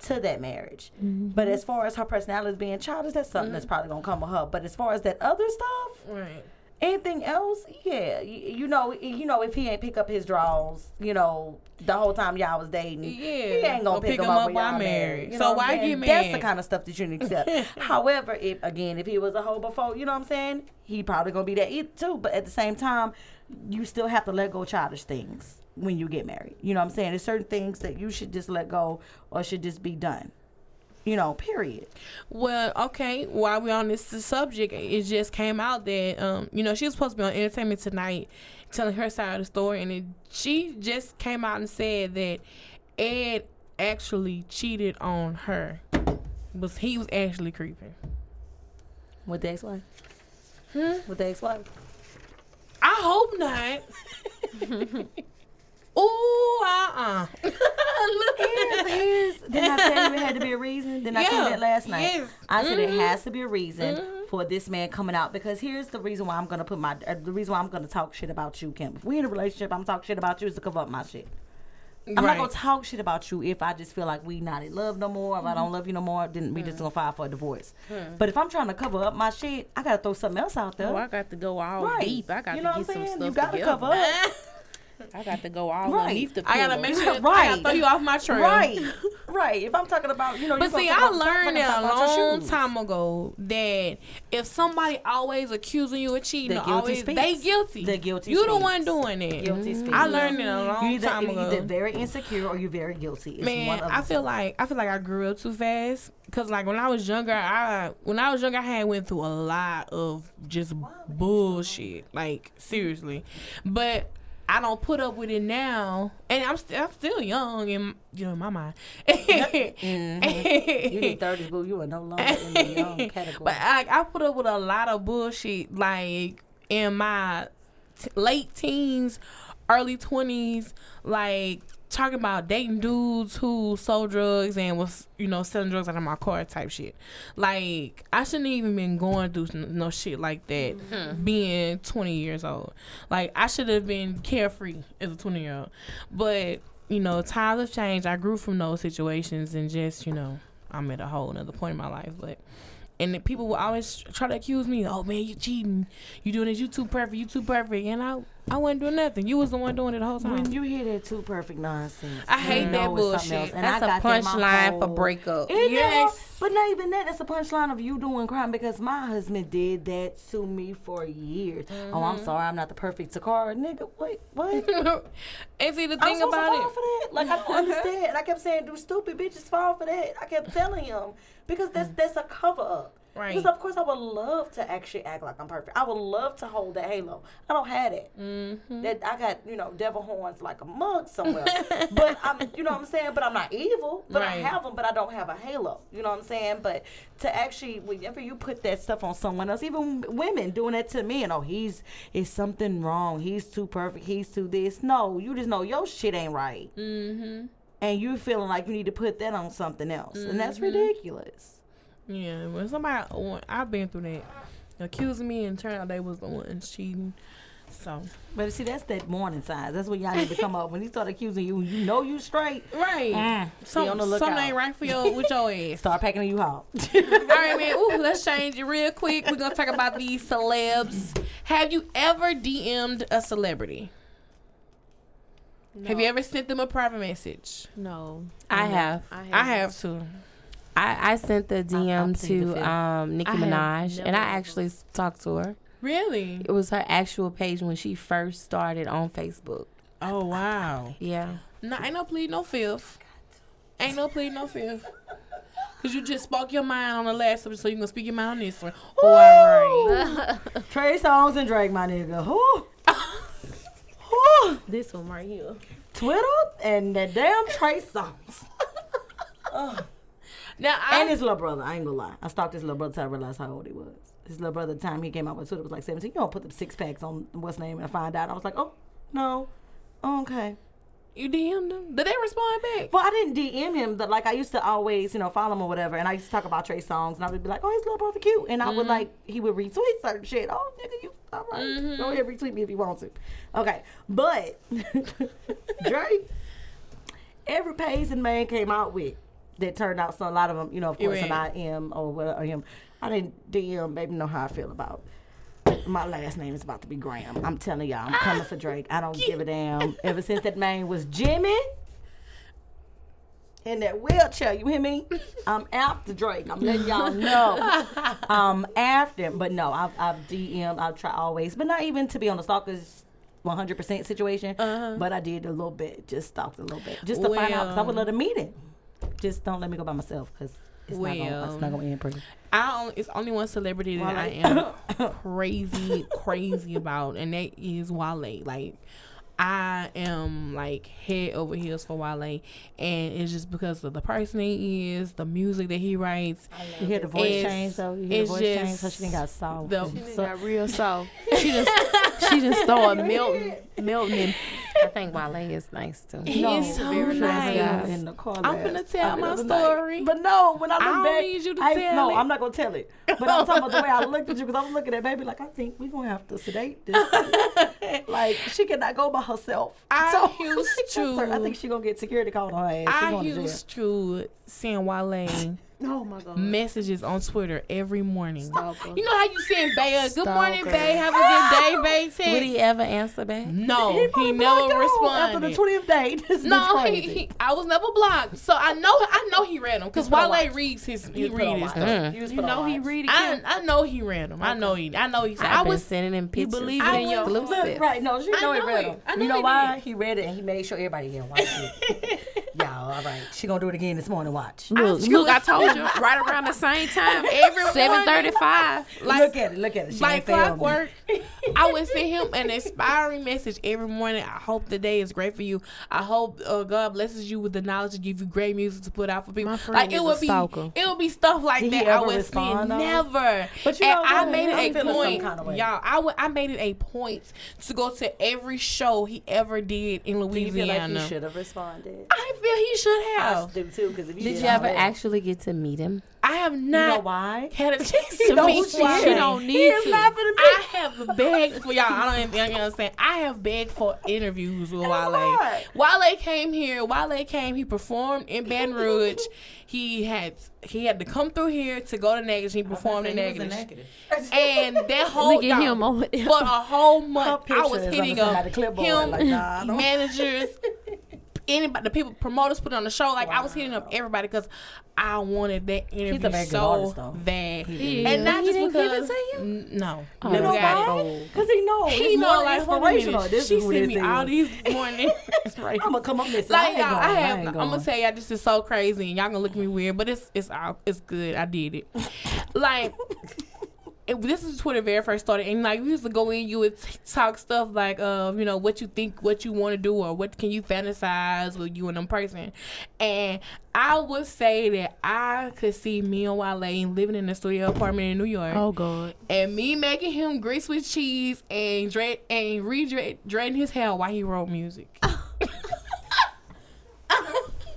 to that marriage. Mm-hmm. But as far as her personality being childish, that's something that's mm-hmm. probably gonna come with her. But as far as that other stuff, Right. Anything else, yeah, you, you know, you know, if he ain't pick up his drawers, you know, the whole time y'all was dating, Yeah. he ain't gonna pick, pick him up, up when while y'all married. You So why I'm That's the kind of stuff that you need to accept. However, if again, if he was a hoe before, you know what I'm saying, he probably gonna be that too. But at the same time, you still have to let go childish things when you get married. You know what I'm saying? There's certain things that you should just let go or should just be done. You know, period. Well, okay. While we're on this subject, it just came out that um, you know, she was supposed to be on Entertainment Tonight, telling her side of the story, and it, she just came out and said that Ed actually cheated on her. Was he was actually creeping? With the ex-wife. Hmm? With the ex-wife. I hope not. Ooh, uh, uh Here's, here's, didn't I tell you it had to be a reason? Didn't I tell you that last night? yes. I said it Mhm. has to be a reason for this man coming out because here's the reason why I'm gonna put my uh, the reason why I'm gonna talk shit about you, Kim. If we in a relationship, I'm talk shit about you is to cover up my shit. I'm not gonna talk shit about you if I just feel like we not in love no more. If I don't love you no more, then we just gonna file for a divorce. But if I'm trying to cover up my shit, I gotta throw something else out there. Oh, I got to go all Right. deep. I got You to get what I'm some stuff You gotta together. cover up. I got to go all Right. underneath the I gotta make sure. I Right. gotta throw you off my trail. Right, right. If I'm talking about, you know, But you gonna see, I about- learned fucking that talk a long time ago that if somebody always accusing you of cheating, The or guilty always, speaks. they guilty. The guilty You the one doing it. Guilty speaks. I learned it a You long either, time ago. you're either very insecure or you're very guilty. It's one Man, of I feel two. like I feel like I grew up too fast. Cause like when I was younger, I when I was younger, I had went through a lot of just bullshit. Like seriously, but I don't put up with it now, and I'm still I'm still young in you know in my mind. Mm-hmm. You in thirties, boo. You are no longer in the young category. But I, I put up with a lot of bullshit, like in my t- late teens, early twenties, like talking about dating dudes who sold drugs and was you know selling drugs out of my car type shit. Like I shouldn't even been going through no shit like that, hmm. being twenty years old. Like I should have been carefree as a twenty year old, but. You know, times have changed. I grew from those situations and just, you know, I'm at a whole another point in my life. But And people will always try to accuse me. Oh man, you cheating. You doing this. You too perfect. You too perfect. And I, I wasn't doing nothing. You was the one doing it the whole time. When you hear that too perfect nonsense, I hate that know it's something bullshit. And That's I a got that punchline for breakup. Isn't it? Yes. But not even that. That's a punchline of you doing crime because my husband did that to me for years. Oh, Mm-hmm. I'm sorry, I'm not the perfect Takara. Nigga, wait, what? and see the I'm thing about to fall it. for that. Like I don't understand. And I kept saying, "Do stupid bitches fall for that?" I kept telling him because that's that's a cover up. Right. Because of course I would love to actually act like I'm perfect. I would love to hold that halo. I don't have it. Mm-hmm. That I got you know devil horns like a mug somewhere. but I'm you know what I'm saying. But I'm not evil. But I have them. But I don't have a halo. You know what I'm saying. But to actually whenever you put that stuff on someone else, even women doing that to me, and oh he's is something wrong. He's too perfect. He's too this. No, you just know your shit ain't right Mm-hmm. and you feeling like you need to put that on something else, and that's Mm-hmm. ridiculous. Yeah, when somebody, I've been through that, accusing me and turned out they was the ones cheating. So But see, that's that morning sign. That's when y'all need to come up. When he start accusing you, you know you straight. right, Mm, some, on the something lookout. ain't right for your with your ass. Start packing you out. All right, man. Ooh, let's change it real quick. We're gonna talk about these celebs. Have you ever DM'd a celebrity? Have you ever sent them a private message? No. I have. I have. I have to. I, I sent the DM seen the to film. um, Nicki I Minaj, and I actually s- talked to her. Really? It was her actual page when she first started on Facebook. Oh wow. Yeah. No, ain't no plead, no fifth. Ain't no plead, no fifth. Cause you just spoke your mind on the last episode, so you gonna speak your mind on this one. Oh, all right. Trey Songz and Drake, my nigga. Who? Who? This one right here. Twitter and that damn Trey Songz. Now I And his little brother. I ain't gonna lie. I stalked his little brother till I realized how old he was. His little brother, the time he came out with Twitter was like 17. You don't put the six packs on what's name and I find out. I was like, oh, no. Oh, okay. you DM'd them. Did they respond back? Well, I didn't DM him, but like I used to always, you know, follow him or whatever, and I used to talk about Trey Songz, and I would be like, "Oh, his little brother cute," and I would mm-hmm. like he would retweet certain shit. Oh, nigga, you all right? Mm-hmm. Go ahead, retweet me if you want to. Okay, but Drake, every page and man came out with that turned out so a lot of them, you know, of course, and I Right. am or whatever. I didn't DM, baby, know how I feel about. My last name is about to be Graham. I'm telling y'all, I'm coming for Drake. I don't give a damn. Ever since that man was Jimmy in that wheelchair, you hear me? I'm after Drake. I'm letting y'all know. I'm after him. But no, I've, I've DM'd, I've tried always, but not even to be on the stalkers 100% situation. Uh-huh. But I did a little bit, just stalked a little bit, just to find out because I would Well- love to meet him. Just don't let me go by myself because it's, not gonna, it's not going to end pretty. I only, it's only one celebrity that I am crazy, crazy about, and that is Wale. Like, I am like head over heels for Wale, and it's just because of the person he is, the music that he writes. You hear the voice It's- change though? You hear the voice change? So just she done got soft. the- and She so- got real soft. She just she just started melting, melting. I think Wale is nice too. He's so very nice. nice. in the car. I'm gonna tell I mean, my the other night. story. But no, when I look I don't back, need you to I, tell no, it. I'm not gonna tell it. But I'm talking about the way I looked at you because I'm looking at baby like I think we're gonna have to sedate this. like she cannot go by herself. I used that's her. I think she gonna get security called on her ass. I going to used to send Wale Oh my god. messages on Twitter every morning. Stalker. You know how you send Bay a good morning, Stalker. Bay, have a good day, Bay. Would he ever answer back? No, he, probably never blocked her After the 20th day, this No, he, he- I was never blocked, so I know I know he read them because Just put Wale watch. reads his he You put read his stuff. Mm. You, just You put on know he read it. I I know he read them. I know he I know he said I was sending him pictures. believe I in your was- Look, right, no, she I know he know read it. them. I know You know he why? He read it and he made sure everybody here watch it. Y'all, all right. She gonna do it again this morning. Watch. Look, look, I told you right around the same time. Every Seven thirty-five. like look at it. Look at it. She like ain't failed me. clockwork. I would send him an inspiring message every morning. I hope the day is great for you. I hope uh, God blesses you with the knowledge to give you great music to put out for people. My friend like is it a would be, stalker. it would be stuff like Did that. I would send though? never. But you and know I what? made I'm it a point, kinda y'all. I would, I made it a point to go to every show he ever did in Do you feel like Louisiana. he should have responded? I feel he should I have. do too, because if you Did did you ever actually get to meet him? I I have You not know why? had a chance to meet who she you. She don't He is to. not finna I have begged for y'all. I don't even understand. I have begged for interviews with Wale. hard. Wale came here. Wale came. He performed in Baton Rouge. he had he had to come through here to go to Negative. He performed in Negative. And that whole Look at him over there. for a whole month, I was picture hitting up side of the clipboard, him, like, nah, managers, anybody, the people, promoters put on the show. Like I was hitting up everybody because I wanted that interview so artist, bad, He and is. not He just didn't give it because. to you? N- no, Oh, know why? Because he knows. He it's know like inspirational. This She is sent this me all these morning. Right. I'm gonna come up missing. Like I y'all. I I have. ain't I'm gonna going. tell y'all, this is so crazy, and y'all gonna look at me weird, but it's it's all it's good. I did it. like it, this is Twitter very first started, and like we used to go in, you would t- talk stuff like, uh, you know, what you think, what you want to do, or what can you fantasize with you and them person. And I would say that I could see me and Wale living in a studio apartment in New York Oh God. and me making him grease with cheese and dread and re dreading his hair while he wrote music.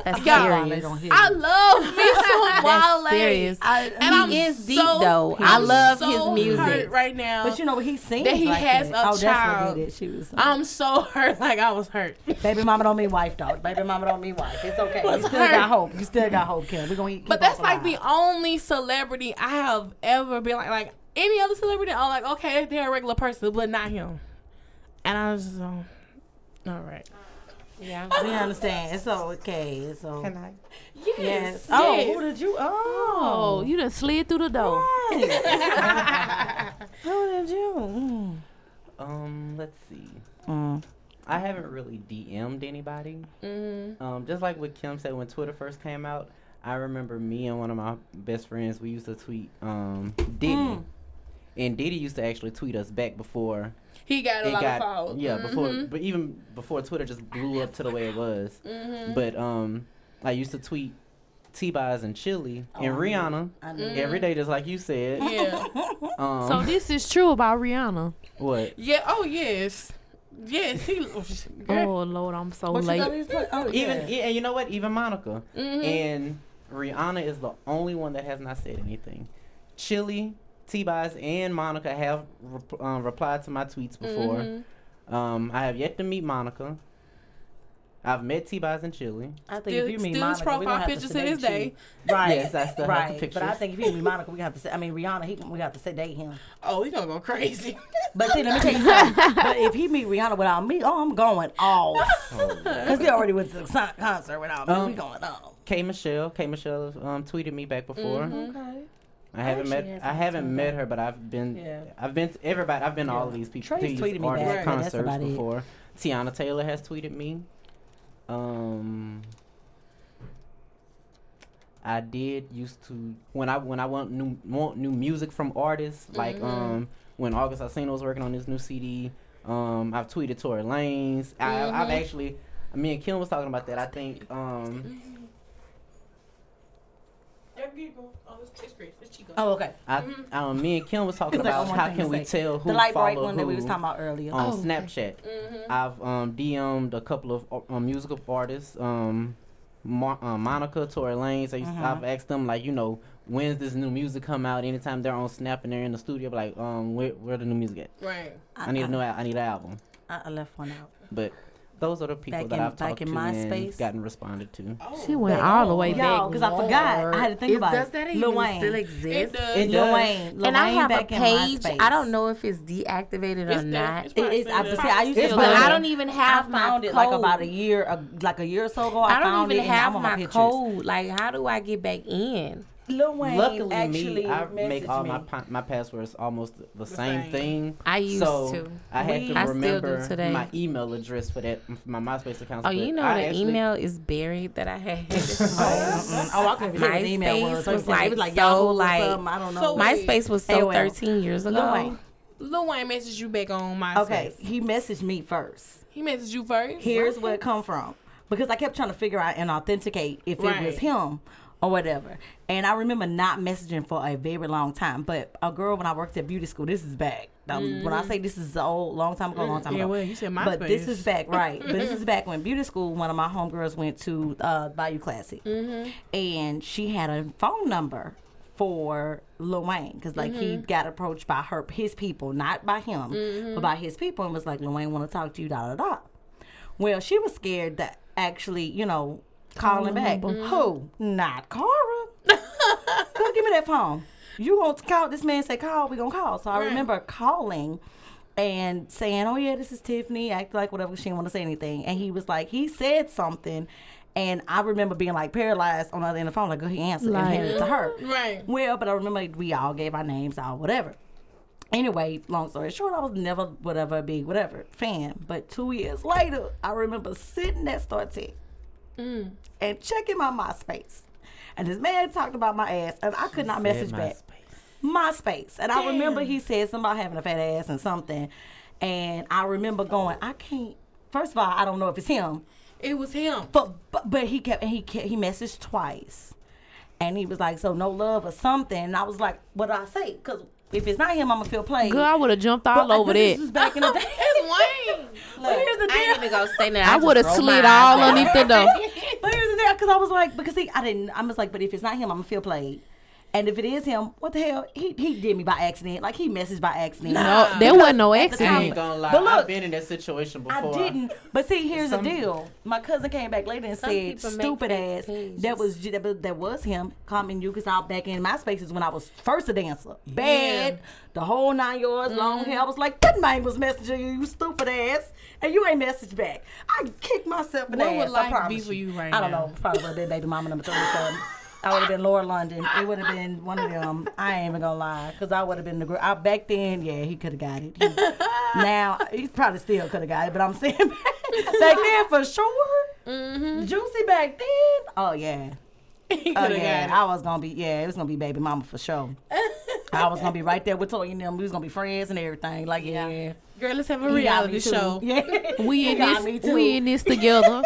That's Y'all, serious. I love me some Wale. That's serious. I, and he I'm is deep so- though. I love so his music. hurt right now. But you know what he sings That he like has that. a oh, that's child. what did. She was. I'm so hurt, like I was hurt. Baby mama don't mean wife, dog. Baby mama don't mean wife. It's okay. You still hurt. got hope. You still got hope, Kim. We're gonna keep But that's like the only celebrity I have ever been like, like any other celebrity. I'm like, okay, they're a regular person, but not him. And I was just, um, all right. Yeah. We understand. It's okay. It's okay. Can I? Yes. Yes. Oh, yes. who did you? Oh, Oh. you done slid through the door. who did you? Mm. Um, let's see. Mm. I haven't really DM'd anybody. Mm-hmm. Um, just like what Kim said when Twitter first came out, I remember me and one of my best friends. We used to tweet um Diddy, Mm. and Diddy used to actually tweet us back before He got a it lot got of followers. yeah before Mhm. but even before Twitter just blew up to the way it was. Mhm. But um, I used to tweet T-Boz and Chili Oh, and Rihanna every day, just like you said. yeah. Um, So this is true about Rihanna. what? Yeah. Oh yes. Yes. He. Oh Lord, I'm so What late. got these Oh, Even yeah. yeah, and you know what? Even Monica Mhm. and Rihanna is the only one that has not said anything. Chili, T-Boz, and Monica have rep- um, replied to my tweets before. Mhm. Um, I have yet to meet Monica. I've met T-Boz and Chili. I think Still, if you meet still his Monica, we profile gonna have pictures to to sedate day. you. Right. Yes, I still have the right. pictures. But I think if you meet Monica, we got to. Say, I mean Rihanna, he, we got to sedate him. Oh, he gonna go crazy. But see, let me tell you something. but if he meet Rihanna without me, oh, I'm going off. Because he already went to the concert without me. Um, we going off. K Michelle, K Michelle um, tweeted me back before. Mm-hmm. Okay. I haven't met, I I haven't met her. her, but I've been, Yeah. I've been to everybody. I've been to all of these people, Trace these tweeted me artist back, but that's concerts about it. before. Teyana Taylor has tweeted me. Um, I did used to when I when I want new want new music from artists like Mm-hmm. um when August Alsina was working on his new CD. Um, I've tweeted Tory Lanez. I, I've Mhm. actually, me and Kim was talking about that. I think um Oh, okay. I, Mm-hmm. um, me and Kim was talking I about one how can we tell who The light bright one that we who was talking about earlier. on Oh, okay. Snapchat. Mm-hmm. I've um, DM'd a couple of uh, um, musical artists, um, Mar- uh, Monica, Tory Lanez. I used, Mhm. I've asked them like, you know, when's this new music come out? Anytime they're on Snap and they're in the studio, be like, um, where where the new music at? Right. I need to know. I need an album. I, I left one out. But those are the people Back that in- I've back talked in to and MySpace? gotten responded to. She went all the way Y'all, back. because I forgot. I had to think Is- about does it. that Lil even Wayne. still It exist? does. It Lil does. Wayne. Lil and I have a back in page. I don't know if it's deactivated or It's there. not. It's It is. I, see, I used to. but. I don't even have I my found code. it like about a year, uh, like a year or so ago. I, I don't found even it and have I'm on my my code. Like, how do I get back in? Lil Wayne Luckily, actually me, I make all me. my pa- my passwords almost the, same, same. thing. I used so to. I had We- to I still do remember today. my email address for that for my MySpace account. Oh, you know I the actually- email is buried that I had. Oh, mm-mm. Oh, I couldn't even the email was. MySpace So was it like was like so, Yahoo like- I don't know. So MySpace was so AOL. 13 years ago. Lil Wayne. Lil Wayne messaged you back on MySpace. Okay, he messaged me first. He messaged you first. Here's where it come from. Because I kept trying to figure out and authenticate if it was him or whatever. And I remember not messaging for a very long time. But a girl when I worked at beauty school, this is back. Um, When I say this is old, long time ago, long time Mm. Yeah, ago. well, you said my But this is back, right? but this is back when beauty school. One of my homegirls went to uh, Bayou Classic, Mm-hmm. and she had a phone number for Lil Wayne because like he got approached by her his people, not by him, but by his people, and was like, Lil Wayne want to talk to you, da da da. Well, she was scared that actually, you know, calling back. Who? Not Cara. Go give me that phone. You want to call this man? Say call. We gonna call. So I remember calling and saying, "Oh yeah, this is Tiffany." Act like whatever. She didn't want to say anything, and he was like, he said something. And I remember being like paralyzed on the other end of the phone, like, go he answered and handed it to her. Right. Well, but I remember we all gave our names out, whatever. Anyway, long story short, I was never whatever a big whatever fan. But two years later, I remember sitting at StarTech Mm. and checking my MySpace. And this man talked about my ass, and I could not message back. MySpace. And I remember he said something about having a fat ass and something. And I remember going, I can't. First of all, I don't know if it's him. It was him. But but, but he kept and he kept, he messaged twice, and he was like, "So no love or something." And I was like, "What do I say?" Because if it's not him, I'm gonna feel played. Girl, I would have jumped all But, uh, over but This that. was back in the day. It's Wayne. But here's the I ain't deal. even gonna say nothing. I just would have roll slid all eyes. underneath the door. But here's the deal, because I was like, because see, I didn't. I was like, but if it's not him, I'm gonna feel played. And if it is him, what the hell? He he did me by accident. Like he messaged by accident. No, there wasn't no at the time- I accident. ain't gonna lie. But look, I've been in that situation before. I before. didn't. But see, here's Some- the deal. My cousin came back later and said, "Stupid ass." pages. That was that was, that was him Calling you because I was back in my spaces when I was first a dancer. Bad, the whole nine yards, long mm-hmm. hair. I was like, that man was messaging you, you stupid ass, and you ain't messaged back. I kicked myself in What the would ass. life I promise be for you right I don't now? know. Probably would have been baby mama number thirty-seven. I would have been Lauren London. It would have been one of them. I ain't even gonna lie, because I would have been the girl. I, back then, yeah, he could have got it. He- now he probably still could have got it, but I'm saying back, back then for sure. Mm-hmm. Juicy back then. Oh yeah. Oh yeah. I was gonna be yeah. It was gonna be baby mama for sure. I was gonna be right there with Toya and them. We was gonna be friends and everything. Like yeah. it. Girl, let's have a reality show. Yeah. We in this. We in this together.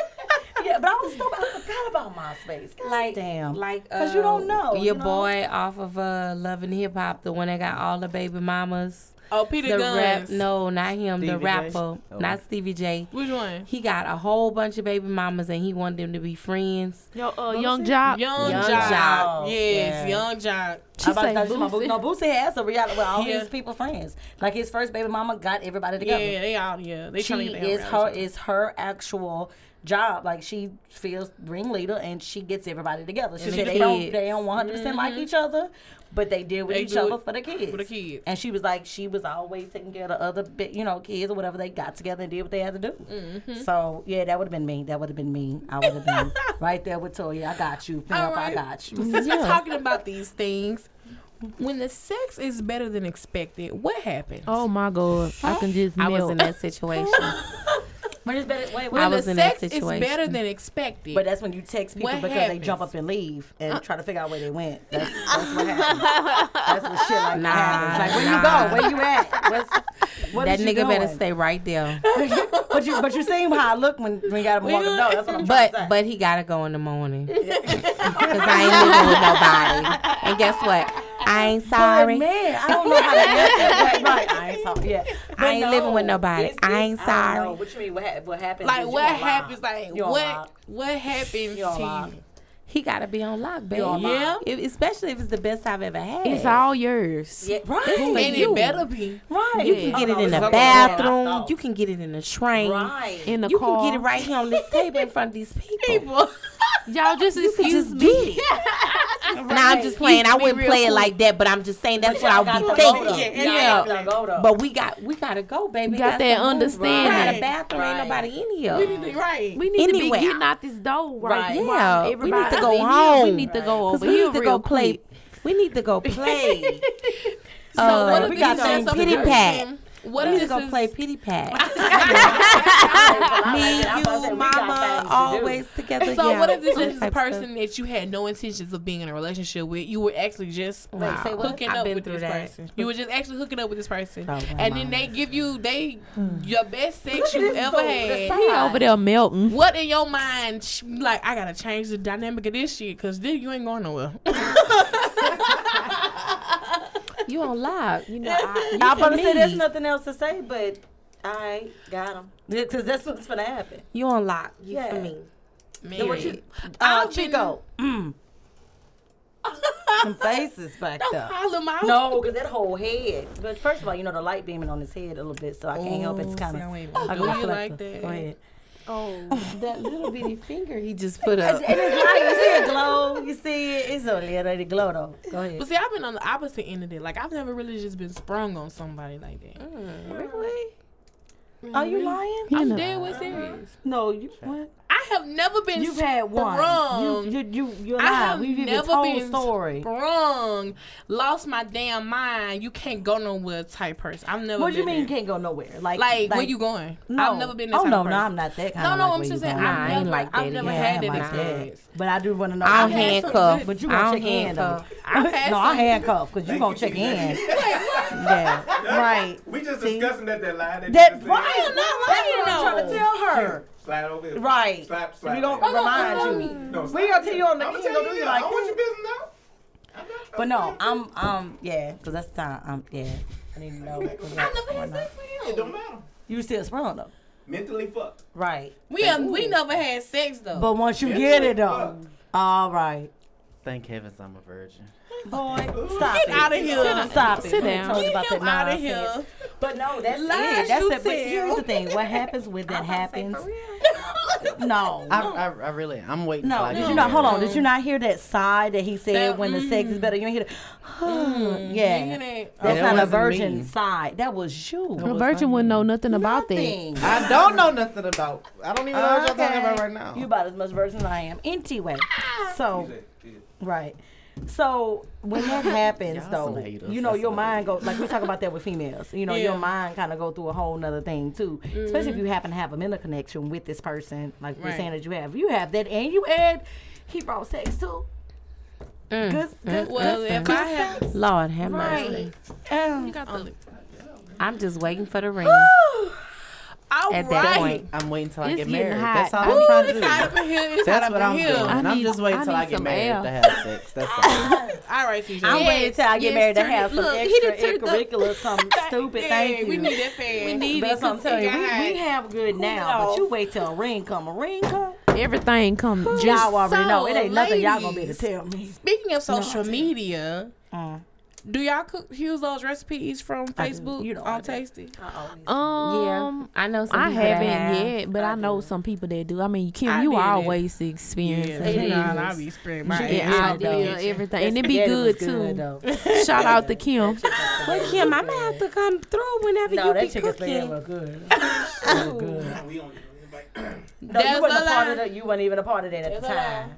Yeah, but I was stupid. I forgot about MySpace. God Like, damn. like, 'Cause you don't know, your you know? boy off of uh, Love and Hip Hop, the one that got all the baby mamas. Oh, Peter the Gunz. rap, no, not him, the Stevie J? rapper, Oh. not Stevie J. Which one? He got a whole bunch of baby mamas, and he wanted them to be friends. Yo, uh, young job. Young, Yung Joc. Jock. Yes, Yeah. Yung Joc. She about to say my boo- Boosie. No, Boosie has a reality with all Yeah. his people friends. Like his first baby mama got everybody together. Yeah, they all yeah. They trying to she get their is her reality is her actual job. Like she feels ringleader and she gets everybody together. She And said the they don't they don't one hundred percent like each other, but they deal with They each other for the kids. for the kids. And she was like she was always taking care of the other you know, kids or whatever. They got together and did what they had to do. Mm-hmm. So yeah, that would have been me. That would have been me. I would have been right there with Toya. I got you. Pimp, All I got you. Since we're talking about these things, when the sex is better than expected, what happens? Oh my god, I can just I was in that situation. When it's better, wait, when I wait. the was in that sex is better than expected. But that's when you text people What because they jump up and leave and Uh. try to figure out where they went. That's, that's what happens. that's what shit like Nah, that happens. Like where nah. you go? Where you at? What's, what that is you nigga better stay right there. but you but you seen how I look when when you got him walking the door. That's what I'm trying But to say. but he gotta go in the morning because I ain't living with nobody. And guess what? I ain't But, sorry. man, I don't know how to right, right. I ain't sorry. Yeah, But I ain't living with nobody. it's- I it's- ain't I don't know. sorry. What you mean? What, hap- what happens? like what happens? Like You on what what happens to you? He gotta be on lock, baby. on lock. If- especially if it's the best I've ever had. It's all yours. Yeah, right. It's And you. it better be. right. You can Oh, get no, it in the bathroom. You can get it in the train. Right. In the You car. can get it right here on this table in front of these people. People. Y'all just You can excuse just me. get it. Now I'm just playing. I wouldn't real play it like that, but I'm just saying that's what I Y'all would be gotta go, though. thinking. Y'all Yeah. gotta go, though. But we got we gotta go, baby. Got Got that some room. understanding. We got a bathroom. Right. Ain't nobody in here. We need to- right. We need to be getting out this door right, Right. now. Yeah, we need Everybody to go in We home. need to go Cause over we need to go play. We need to go play. So Uh, what if we this got is things just to a do. person- What we if need to this go is play pity pat. Me, like it. I'm about to say, you, we got things mama, to do. always together. So yeah. what if this All is a person that you had no intentions of being in a relationship with? You were actually just Wait, say what? hooking I've up with this that. person. You were just actually hooking up with this person, Oh, and then they give you they hmm. your best sex you ever had. He over there melting. What in your mind? sh- Like I gotta change the dynamic of this shit because then you ain't going nowhere. you on lock. You know, I, you I'm for about to say there's nothing else to say, but I got him. Because that's what's gonna happen. You on lock. You Yeah. for me. Then what you, Married. uh, I've been- Chico. Mm. Them faces back Don't there. call him out. No, because that whole head. But first of all, you know the light beaming on his head a little bit, so I can't help it. It's kind see, I of. ain't gonna do you like that. Go ahead. Oh, that little bitty finger he just put up. And it's like you see it glow. You see it. It's a little glow though. Go ahead. But see, I've been on the opposite end of it. Like I've never really just been sprung on somebody like that. Mm, really? Are you mm-hmm. lying? I'm know. dead with serious. Uh-huh. No, you what? I have never been. You've had one. sprung. You you you you're I have We've even never told been story. sprung, lost my damn mind. You can't go nowhere type person. I've never. What do you mean you there. can't go nowhere? Like Like, where you going? No. I've never been that Oh no, of no, person. I'm not that kind No, of no, like I'm just saying. I've never, ain't like I've never either. had Yeah, that like that. experience. But I do want to know. I'll I've had some handcuff. But you I gonna don't check in though. handcuff. I've had No, I some- handcuff because you gonna check in. Yeah, right. We just See? discussing that that lie that That you just right. said. That's what I'm trying to tell her. Slide over here. Right. Slap, slap. We gonna that. remind you. No, We slap gonna tell you on the I'ma we tell gonna do you you like I want your business now. But no, I'm um yeah, because that's the time. I'm yeah. I need to know. 'cause I never had not? sex with It don't matter. You still sprung though. Mentally fucked. Right. We have, we never had sex though. But once you get it though, all right. Thank heavens I'm a virgin. Boy, stop Get it. outta here. Stop it. Sit We down. Get about that him out of nonsense. here. But no, that's Lies it. That's you it. But here's the thing. What happens when that happens? No. I, I, I really, I'm waiting. No, did you not? Hold on. Did you not hear that sigh that he said That, when the sex is mm. better? You ain't hear the, mm, yeah. That- That's that not a virgin me. sigh. That was you. A virgin wouldn't know nothing about that. I don't know nothing about. I don't even know what y'all talking about right now. You about as much virgin as I am. Anyway, ah. so right. So when that happens, though, you know That's your mind goes like we talk about that with females. You know Yeah. your mind kind of go through a whole nother thing too. Especially if you happen to have a mental connection with this person, like we're saying that you have. You have that, and you add he brought sex too. Good, good, Well, good, if good I have, sex. Lord have mercy. right. Um, you got the. I'm just waiting for the ring. All At that right. point. I'm waiting till I It's get married. hot. That's all Ooh, I'm trying to It's do. hot up in here. It's That's hot what up I'm in doing. here. I I'm just waiting I till I need get married air. to have sex. That's all. All right, TJ. I'm Yes, waiting till I get yes, married to have some look, extra he done turned up. extracurricular, some stupid. Yeah, Thank you. We need that fan. We need That's it. what I'm telling you. We, we have good now, but you wait till a ring come. A ring come. Everything come just Y'all already so, know. It ain't nothing y'all gonna be able to tell me. Speaking of social media, Mm. Do y'all cook, use those recipes from Facebook You know I on. Tasty? Um, yeah, I know Some I haven't yet, but I, know some people that do. I mean, Kim, I you did it. always experience Yeah, it. you know, is. I be spraying my Yeah, ass out in the there, kitchen. everything, and it be Spaghetti good too. though. Shout out to Kim. Well, Kim, I might have to come through whenever No, you that be chicken spaghetti cooking. was good. It was good. We don't invite. No, That's you wasn't a a part lie. of that. You wasn't even a part of that at the That's a lie. time.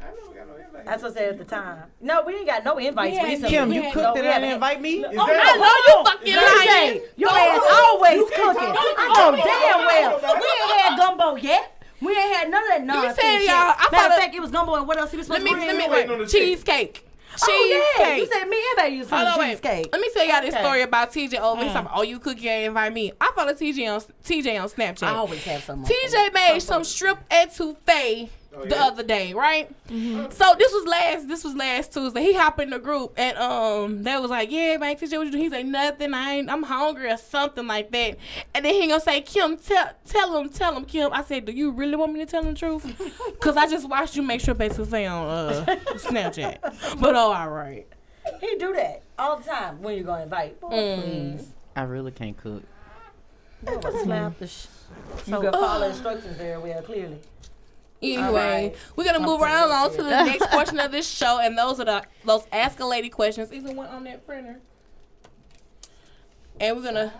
I never got no invite. That's what I said at the time. No, we ain't got no invites We had- recently. Kim, you had- cooked no, it we and invite me? Is Oh, that- I know you fucking lying. DJ, your ass always cooking. Oh, damn well. We ain't had gumbo yet. We ain't had none of that me nonsense. tell shit. y'all, I Matter of fact, it was gumbo and what else he was Let supposed me to let bring? me waiting on the. Cheesecake. Oh, yeah. You said me everybody used Hold some wait. cheesecake. Let me tell y'all this Okay. story about TJ over. Mm. He's talking, oh, you cookie ain't invite me. I follow TJ on TJ on Snapchat. I always have some. TJ made some shrimp etouffee Oh, the yeah? other day, right? So this was last this was last Tuesday. He hopped in the group and um they was like, Yeah, man, TJ, what you do? He's like, Nothing, I ain't I'm hungry or something like that. And then he gonna say, Kim, tell tell him, tell him, Kim. I said, Do you really want me to tell him the truth? Cause I just watched you make sure shrimp etouffee on uh Snapchat. But oh all right. He do that all the time when you gonna invite. Boy, Mm. Please. I really can't cook. That was slap the sh- You can follow instructions very well, clearly. Anyway, right. we're gonna move I'm right along to the next portion of this show, and those are the those ask a lady questions. Is there one on that printer? And we're gonna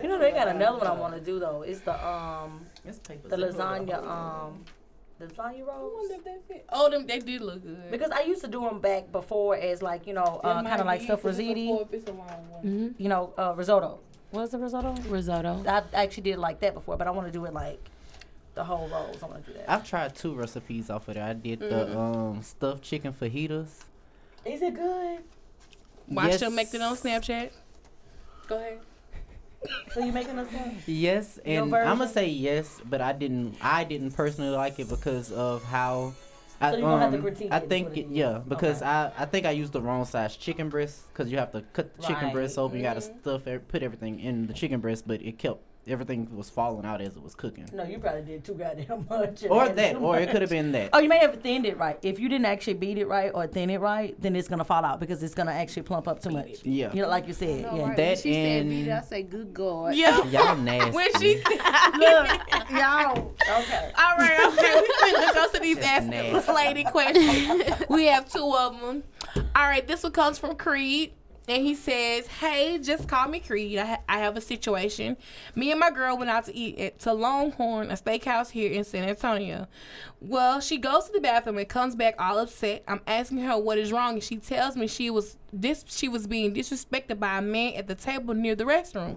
You know they got another one I want to do though. It's the um the lasagna um the lasagna rolls. Oh, them they did look good. Because I used to do them back before as like you know uh, kind of like stuff rositi, you know uh, risotto. What's the risotto? Risotto. I actually did like that before, but I want to do it like the whole rolls. I want to do that. I've tried two recipes off of there. I did the um stuffed chicken fajitas. Is it good? Watch Yes. them make it on Snapchat. Go ahead. So you making us one? Yes, and I'm gonna say yes, but I didn't. I didn't personally like it because of how. I, So you gonna have to um, critique I it, is think it it- is. yeah, because Okay. I I think I used the wrong size chicken breast because you have to cut the chicken breast Right. open. You gotta stuff e- put everything in the chicken breast, but it kept everything was falling out as it was cooking. No, you probably did too goddamn much. Or that, too or it could have been that. Oh, you may have thinned it right. If you didn't actually beat it right or thin it right, then it's gonna fall out because it's gonna actually plump up too much. Yeah. You know, like you said. No, yeah. right. That when she said and- beat it, I say, "Good God." Yeah. Y'all nasty. When she said, Look, y'all. Okay. All right, okay. We finna go to these Just ask nasty. lady questions. we have two of them. All right, this one comes from Creed. And he says, "Hey, just call me Creed. I, ha- I have a situation. Me and my girl went out to eat at to Longhorn, a steakhouse here in San Antonio. Well, she goes to the bathroom and comes back all upset. I'm asking her what is wrong, and she tells me she was this she was being disrespected by a man at the table near the restroom.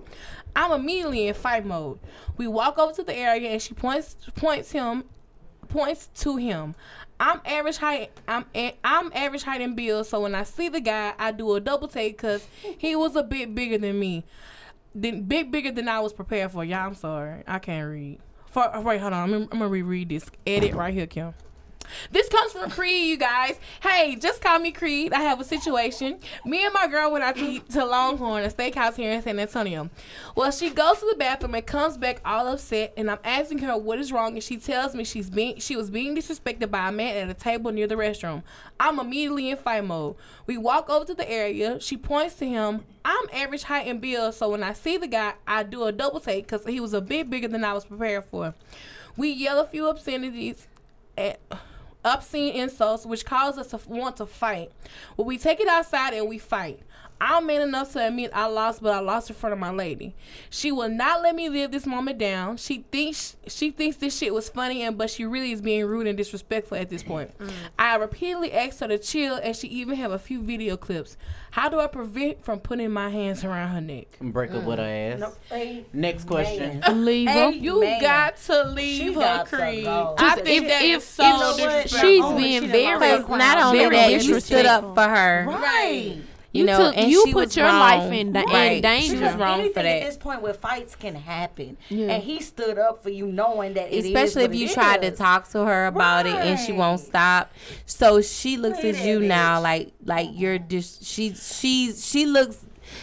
I'm immediately in fight mode. We walk over to the area, and she points points him points to him. I'm average height. I'm I'm average height and build. So when I see the guy, I do a double take because he was a bit bigger than me, then big bigger than I was prepared for. Y'all, I'm sorry, I can't read. For, wait, hold on. I'm, I'm gonna reread this edit right here, Kim. This comes from Creed, you guys. Hey, just call me Creed. I have a situation. Me and my girl went out to to Longhorn, a steakhouse here in San Antonio. Well, she goes to the bathroom and comes back all upset, and I'm asking her what is wrong, and she tells me she's being she was being disrespected by a man at a table near the restroom. I'm immediately in fight mode. We walk over to the area. She points to him. I'm average height and build, so when I see the guy, I do a double take because he was a bit bigger than I was prepared for. We yell a few obscenities at obscene insults, which cause us to want to fight. Well, we take it outside and we fight. I'm man enough to admit I lost, but I lost in front of my lady. She will not let me live this moment down. She thinks she thinks this shit was funny, and but she really is being rude and disrespectful at this point. Mm. I repeatedly asked her to chill, and she even have a few video clips. How do I prevent from putting my hands around her neck? Break up with her mm. ass. No, hey, Next question. Leave Hey, her. You Man. got to leave She her, Creed. go. I If- think that if- is so if disrespectful. She's being she very, Not only very that, you stood up for her. right. You, You know, took- and you she put was your wrong. life in da- in danger. She was wrong anything for At that. this point, where fights can happen, Yeah. and he stood up for you, knowing that it is Especially if what you it tried to talk to her about it and she won't stop. So she looks Look at at you that now like like you're just she she's she looks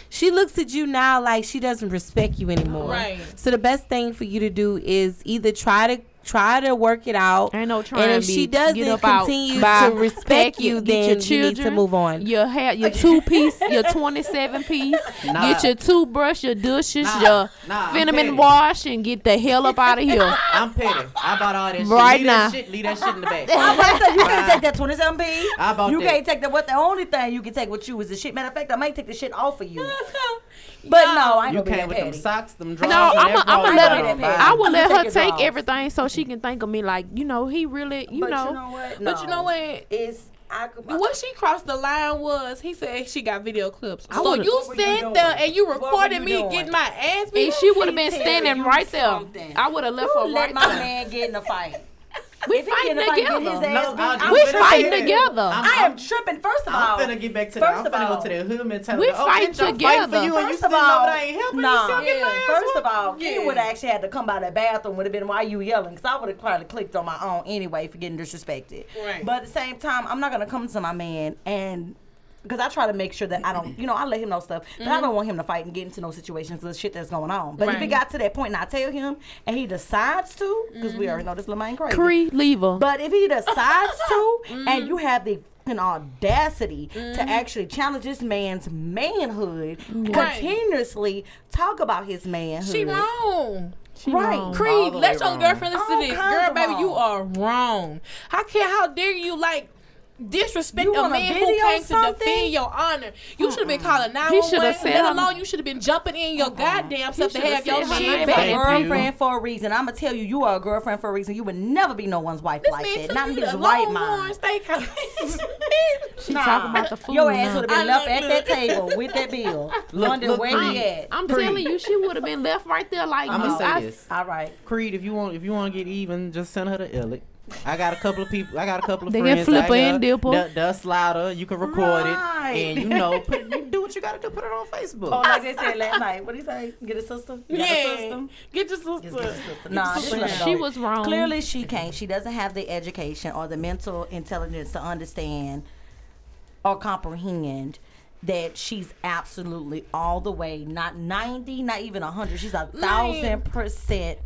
she looks at you now like she doesn't respect you anymore. Right. So the best thing for you to do is either try to try to work it out. Ain't no and if she doesn't Get up continue Bye. to respect Pack you, it. Get your then you need to move on. Your hair, your two piece, your twenty seven piece. Nah. Get your toothbrush, your dishes, Nah, your nah, I'm vitamin petty. wash, and get the hell up out of here. I'm petty. I bought all that shit. Right leave now. That shit, leave that shit in the back. I'm about to say, you can't uh, take that 27 p. I bought You that. can't take that. What the only thing you can take with you is the shit. Matter of fact, I might take the shit off of you. But no, I ain't You gonna came that with them socks, them drawers. No, I'm that gonna let her. got on, pay. baby. I will let her take off. everything so she can think of me like you know he really you But know. you know what? No. But you know what? It's I could. What she crossed the line was he said she got video clips. I so would've- you What were sat there and you recorded you me doing? getting my ass beat. And she would have been standing you right there. I would have left You her let right my there. man get in a fight. We If fighting fight, together. No, I'll I'm do We it. fighting together. I'm- I am tripping. First of all, I'm finna get back to that. First I'm of finna all, go to the hood and tell we her, oh, fight bitch, I'm together. for you, and you First of all, over there ain't helping. no. you still getting my First whooped. of all, Yeah. he would have actually had to come by the bathroom. Would have been why you yelling? Because I would have probably clicked on my own anyway for getting disrespected. Right. But at the same time, I'm not gonna come to my man and. Because I try to make sure that I don't, you know, I let him know stuff, but I mm-hmm. don't want him to fight and get into no situations of the shit that's going on. But if it got to that point and I tell him and he decides to, because we already mm-hmm. know this little man crazy. Cree, leave. But if he decides to, Mm-hmm. and you mm-hmm. have the fucking audacity to actually challenge this man's manhood, Right. continuously talk about his manhood. She wrong. She right. wrong. All Creed, let your wrong. girlfriend listen All to this. Girl, of baby, you are wrong. How can how dare you like disrespect You a want a man who video came to defend your honor? You should have been calling nine He one shoulda one. said Let alone you should have been jumping in your goddamn self to shoulda your said her shit name back. back. a Thank you. girlfriend for a reason. I'm gonna tell you, you are a girlfriend for a reason. You would never be no one's wife This like that. Not in his to right mind. Steakhouse. She talking about the food. Your ass would have been I left at that table with that bill. Look, Wondering look, where he at. I'm telling you, she would have been left right there like I'm you. gonna say this. All right. Creed, if you want, if you want to get even, just send her to Illick. I got a couple of people. I got a couple of They get friends. Flipper out here. and Dipper. The, the slider. You can record Right. it, and you know, put, you do what you gotta do. Put it on Facebook. Oh, like they said last night. What do you say? Get a sister? You got a yeah. sister? Get your sister. Nah, just let her She was wrong. Clearly, she can't. She doesn't have the education or the mental intelligence to understand or comprehend that she's absolutely all the way, not 90, not even 100. She's a thousand percent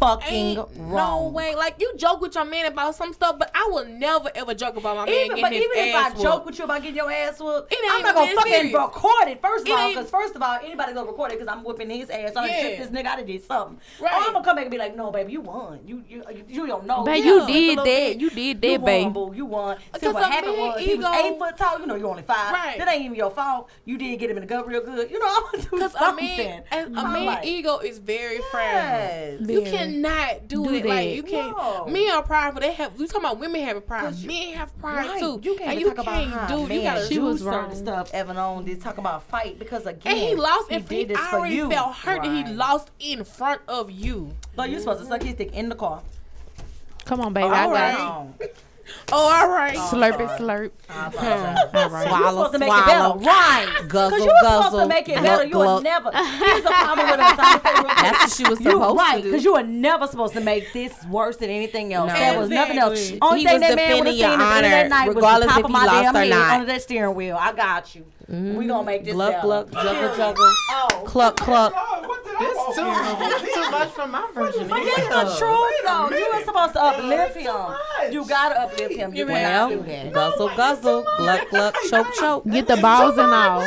fucking Ain't wrong. no way. Like you joke with your man about some stuff, but I will never ever joke about my man Even, getting but his even if ass I joke with you about getting your ass whooped, It I'm not gonna fucking serious. record it first of It all. Because first of all, anybody gonna record it because I'm whipping his ass. I'm gonna Yeah. this nigga. I done did something. Oh, right. Or I'm gonna come back and be like, no, baby, you won. You you you don't know. Babe, You you slipped a did that. bit. You did You that, babe. won, boo. You won. See Because what happened man was he was eight foot tall. You know you're only five. Right. That ain't even your fault. You did get him in the gut real good. You know I'm gonna do Because a something. man, a, a I'm man ego is very fragile. yes. You Very. Cannot do, Do it like that. you can't. No. Men are prideful. They have. We talking about women having pride. 'Cause you- Men have pride Right. too. You can't and you talk can't about how do. man You gotta She do was certain wrong. stuff. Evan on did talk about fight because again, And he lost. he and he, did this I for already you. felt hurt that he lost in front of you. But you supposed to suck his dick in the car. Come on, baby. I got right. it. Wrong. Oh, all right. Oh, slurp it, slurp. I apologize. All right. You supposed to make swallow. it better, right? Guzzle, Because you were supposed to make it better. You were never. Here's the problem with us. I'm gonna say real quick. That's what she was You supposed right, to do. because you were never supposed to make this worse than anything else. No. There was nothing else. Exactly. Only He thing was that man would have your seen at the end of honor, that night was the regardless top if of he my lost damn or head not. under that steering wheel. I got you. Mm-hmm. We gonna make this Gluck, better. gluck, juggle, juggle. Oh. Cluck, cluck. This too, too much for my version. But it's the truth, though. You were supposed to uplift him. You gotta uplift him. You Well, cannot do that. guzzle, guzzle, gluck, gluck, choke, choke. Get the balls and all.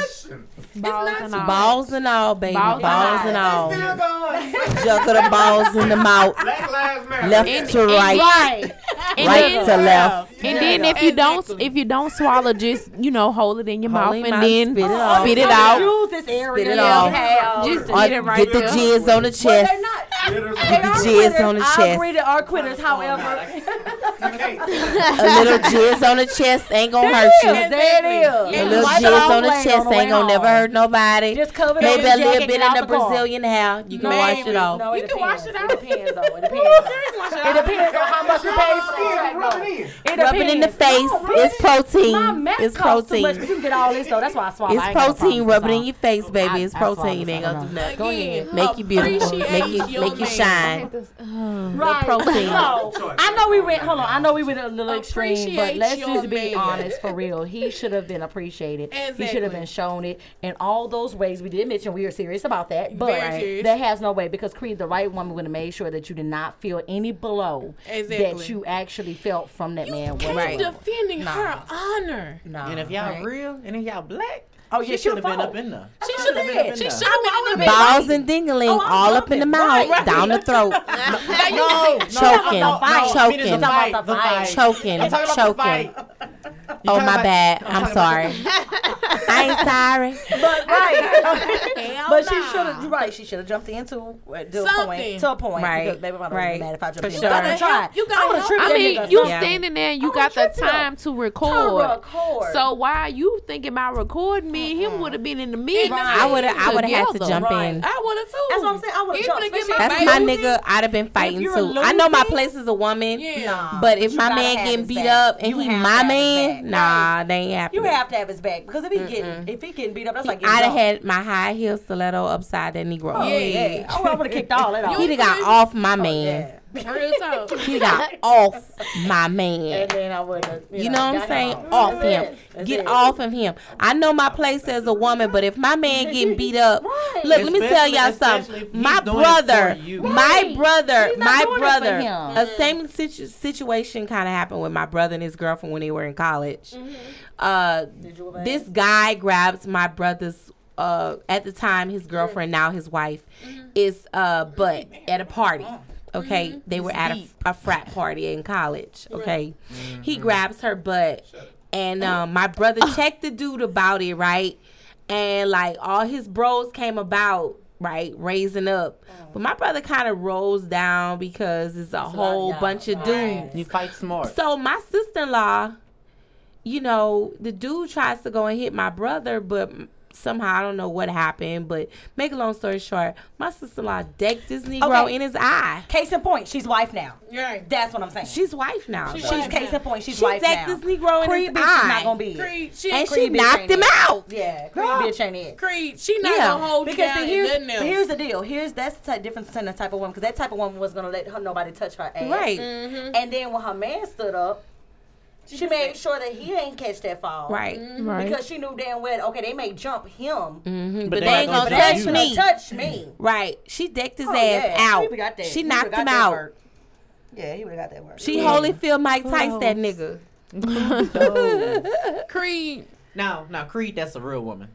Balls and all. Balls and all, baby. Balls Balls, and and all. all. Still going. Juggle the balls in the mouth. Black Lives Matter. Left And- to right. Right. And Right then, to left. and then if you don't if you don't swallow, just you know hold it in your Hold mouth in and then spit it out. spit it out. Use this area. Spit it out. Just Or get it right get the there. jizz on the But chest. they're not. Glitters They Get the are jizz on the I chest. agree they are quitters. However, A little jizz on the chest ain't gonna hurt you. there it is. A little Wipe jizz on the later chest way ain't gonna never hurt nobody. Just cover it Maybe a little bit in the the. Brazilian hair. You can wash it off. No, it You can wash depends. it out. It depends, though. It depends. It It depends on how much you pay for it. Rub it in. It in the face. No, It's protein. It's costs much, protein. but you can get all this though. That's why I swallow. It's I ain't got no protein. problem Rub it in your face, baby. It's I- I swallow protein. Ain't gonna do nothing. Go ahead. Make you beautiful. Make you make you shine. Right. protein. I know we went. Hold on. I know we went a little extreme, but let's just be man. honest for real. He should have been appreciated. He should have been shown it in all those ways. We did mention we are serious about that, but Very serious. there has no way because Creed, the right woman, would have made sure that you did not feel any blow Exactly. that you actually felt from that man. Keep whatsoever. defending her honor. Nah. And if y'all Right. real, and if y'all black, Oh, yeah, she she should have been up in there. She shoulda been have been. She should have been in the Balls and dingling Oh, all up in the mouth, Right. down the throat, No, choking, no, no, fight. I mean, it's choking, the fight, about the the fight. fight. choking, I'm talking about the choking. Oh my bad. I'm sorry. I ain't sorry. But right, but she should have. You're right. She should have jumped into to a point. To a point. Right, Because baby, I would right. mad if I jumped For in. sure. You you I would've help tripped I that mean, you standing there, you got the would've tripped him. time to record. So why you thinking about recording me? And Him mm-hmm. would have been in the mix. I would have. I would have had to jump Right. in. I would have too. That's what I'm saying. I would've jumped, to get especially- That's my baby. nigga. I'd have been fighting you're too. I know my place as a woman. Yeah. Nah, But if you my man have getting beat back. up and You he my man, nah, they ain't happening. You have to have his back because if he getting if he getting beat up, that's like I'd have had my high heel stiletto upside that Negro. Oh, yeah. Oh, I would have kicked all that off. He'd have got off my Oh, man. Yeah. Real talk. He got off my man. And then I would have. You know what I'm saying? him Off That's him. it. That's Get it. off of him. I know my place as a woman, but if my man getting beat up, Right. look, let me tell y'all something. My he's doing brother, for my brother, my doing it for brother. him. A same situ- situation kind of happened with my brother and his girlfriend when they were in college. Mm-hmm. Uh, Did you obey? this guy grabs my brother's uh at the time his girlfriend now his wife Mm-hmm. is uh butt at a party okay they were at a, a frat party in college okay? He grabs her butt and um my brother checked the dude about it right? And like all his bros came about right raising up. But my brother kind of rolls down because it's a whole yeah, bunch of right. dudes. You fight smart. so my sister-in-law, you know, the dude tries to go and hit my brother, but somehow I don't know what happened. But make a long story short, my sister-in-law decked this Negro Okay. in his eye. Case in point, she's wife now. Right. That's what I'm saying. She's wife now. She's. She's wife case now. in point. She's She wife decked now. this Negro in Creed his bitch is eye. not gonna be it. Creed, she and Creed bitch knocked him it. out. Yeah, Creed Girl. bitch ain't it. Creed, she not Yeah. gonna hold Because down see, and here's nothing but else. here's the deal. Here's that's the type, difference between the type of woman because that type of woman was gonna let her nobody touch her ass. Right. Mm-hmm. And then when her man stood up, She made sure that he ain't catch that fall. Right. Right. Because she knew damn well, okay, they may jump him, hmm But But, they they not ain't gonna gonna touch they you. ain't me. gonna touch me. Right. She decked his Oh, ass yeah. out. He would've got that. She knocked would've him got out. work. Yeah, he would have got that work. She Holyfield Mike Tyson that nigga. Creed. No, no, Creed, that's a real woman.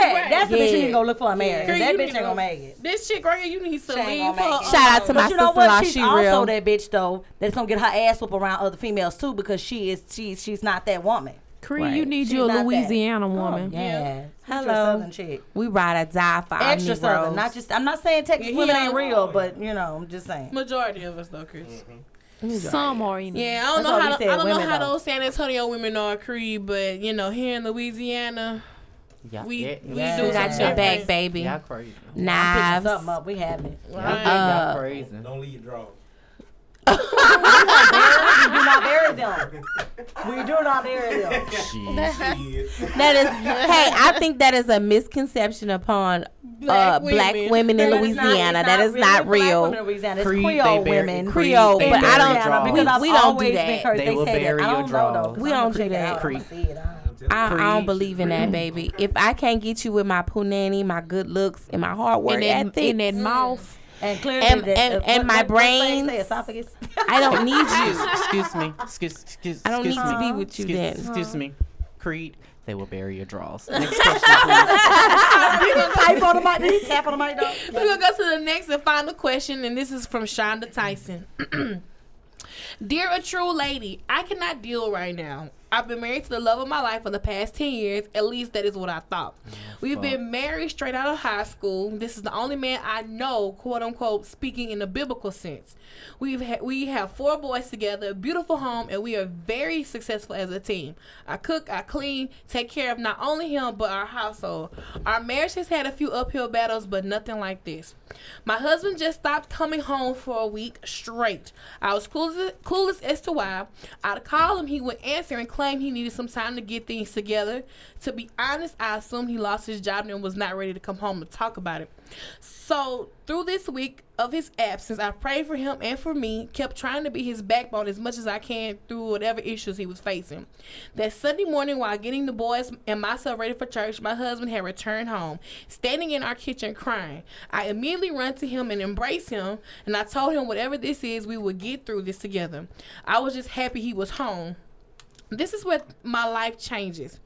Yeah, that's the bitch you need to go look for a man. 'cause Girl, That bitch ain't gonna make it. This chick right here, you need to leave her. Shout out to my But you know sister-in-law, what? She's she also real. that bitch though that's gonna get her ass whooped around other females too because she is she she's not that woman. Creed, Right. you need She's you a not that. Louisiana oh, woman. Yeah. Hello. Southern chick. We ride or die for our Extra Negroes. southern. Not just I'm not saying Texas Yeah, women ain't real, but you know, I'm just saying. Majority of us though, Chris. Mm-hmm. Some are in Yeah, I don't That's know how to, said I don't know how though. those San Antonio women are Creed, but you know here in Louisiana, Yeah, we yeah, we Yeah. do We We got your back, baby. Y'all crazy. Picking Knives. something up, we have it. Y'all, Right. y'all Uh, crazy. Don't leave your drawers. we do not bury them. We do not bury them. That is, hey, I think that is a misconception upon uh, Black black women. women in That is not- Louisiana. it's that is really not black real. women in Louisiana. It's Creed, Creole they bury- women. Creole, they but I don't- because I've we don't do always that. been encouraged. They They, will say that. bury I your don't know though. We I'm don't do it that. out. Creed. I'ma see it. I- I, I don't believe in that, baby. If I can't get you with my punani, my good looks, and my hard work and that, ethic, in that mouth. And clearly, And- that- and- uh, and what- my what- what brains- esophagus. I don't need you. excuse me. Excuse, excuse, I don't excuse need me. to be with you excuse, then. Excuse me. Creed, they will bury your draws. Next question, please. you gonna type on the mic? Did he tap on the mic though? We're gonna go to the next and final question, and this is from Shonda Tyson. Dear a Tru Lady, I cannot deal right now. I've been married to the love of my life for the past 10 years. At least that is what I thought. Mm-hmm. We've been married straight out of high school. This is the only man I know, quote unquote, speaking in the biblical sense. We've ha- we have four boys together, beautiful home, and we are very successful as a team. I cook, I clean, take care of not only him but our household. Our marriage has had a few uphill battles, but nothing like this. My husband just stopped coming home for a week straight. I was clueless, clueless as to why. I'd call him, he would answer and claim he needed some time to get things together. To be honest, I assumed he lost his job and was not ready to come home to talk about it. So, through this week of his absence, I prayed for him and for me, kept trying to be his backbone as much as I can through whatever issues he was facing. That Sunday morning, while getting the boys and myself ready for church, my husband had returned home, standing in our kitchen crying. I immediately ran to him and embraced him, and I told him whatever this is, we would get through this together. I was just happy he was home. This is where my life changes.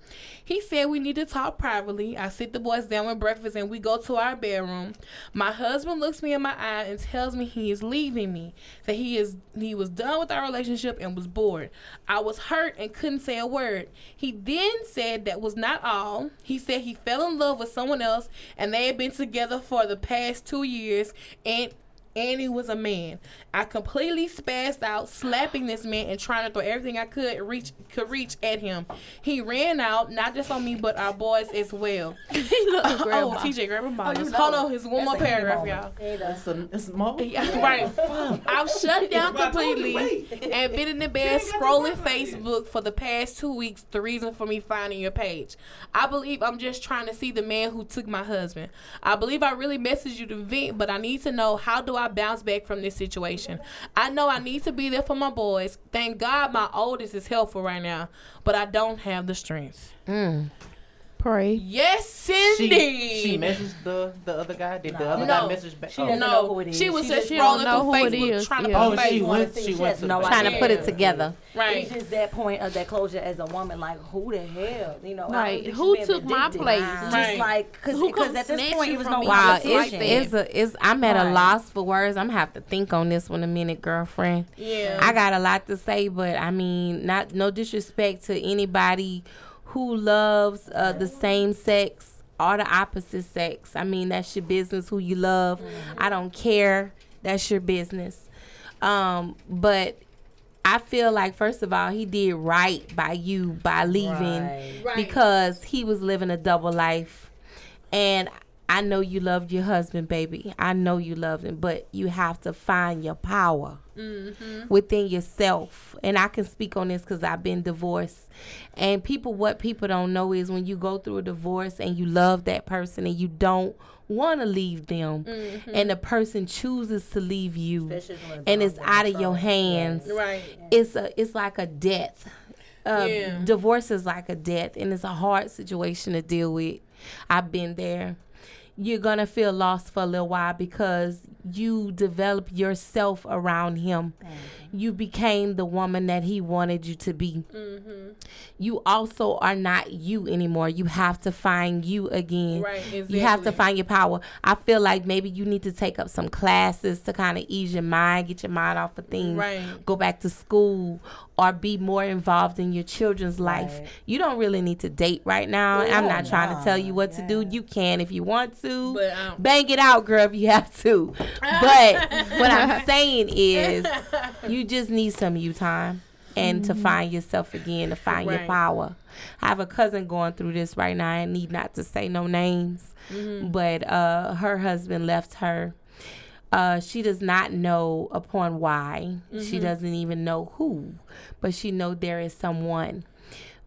He said we need to talk privately. I sit the boys down with breakfast and we go to our bedroom. My husband looks me in my eye and tells me he is leaving me. That he is he was done with our relationship and was bored. I was hurt and couldn't say a word. He then said that was not all. He said he fell in love with someone else and they had been together for the past two years and and he was a man. I completely spazzed out, slapping this man and trying to throw everything I could reach could reach at him. He ran out, not just on me, but our boys as well. oh, TJ, grab a bottle. Hold on, here's one more paragraph, y'all. It's a, it's more. Yeah, right. I've shut down completely and been in the bed scrolling Facebook for the past two weeks. The reason for me finding your page. I believe I'm just trying to see the man who took my husband. I believe I really messaged you to vent, but I need to know how do I bounce back from this situation. I know I need to be there for my boys. Thank God my oldest is helpful right now, but I don't have the strength. Mm. Pray. Yes, She, she messaged the, the other guy. Did the other No. guy message back? She Oh. doesn't know no, who it is. she was She just just scrolling through Facebook is. trying to Yeah. Oh, put she went. She she went to no Trying to put it together. Right. It's just that point of that closure as a woman, like who the hell, you know? Right. Who took my vindictive. place? Just like because at this snatch point you it was from no me? Wow, It's it's, like that. it's a it's I'm at a loss for words. I'm gonna have to think on this one a minute, girlfriend. Yeah. I got a lot to say, but I mean, not no disrespect to anybody who loves uh, the same sex or the opposite sex. I mean, that's your business. Who you love, I don't care. That's your business. Um, but I feel like first of all, he did right by you by leaving Right. Right. because he was living a double life. And I know you loved your husband, baby. I know you loved him, but you have to find your power within yourself. And I can speak on this because I've been divorced. And people, what people don't know is when you go through a divorce and you love that person and you don't want to leave them, and the person chooses to leave you, and it's it's out of your hands Right. it's a it's like a death Uh, Yeah. Divorce is like a death, and it's a hard situation to deal with. I've been there. You're gonna feel lost for a little while because you develop yourself around him. You became the woman that he wanted you to be. You also are not you anymore. You have to find you again. Right, exactly. You have to find your power. I feel like maybe you need to take up some classes to kind of ease your mind, get your mind off of things. Right. Go back to school or be more involved in your children's life. Right. You don't really need to date right now. I'm not trying to tell you what to do. You can if you want to. But, um, Bang it out, girl, if you have to. But what I'm saying is you just need some you time and to find yourself again, to find your power. I have a cousin going through this right now. I need not to say no names, but uh, her husband left her. Uh, she does not know upon why. She doesn't even know who, but she know there is someone.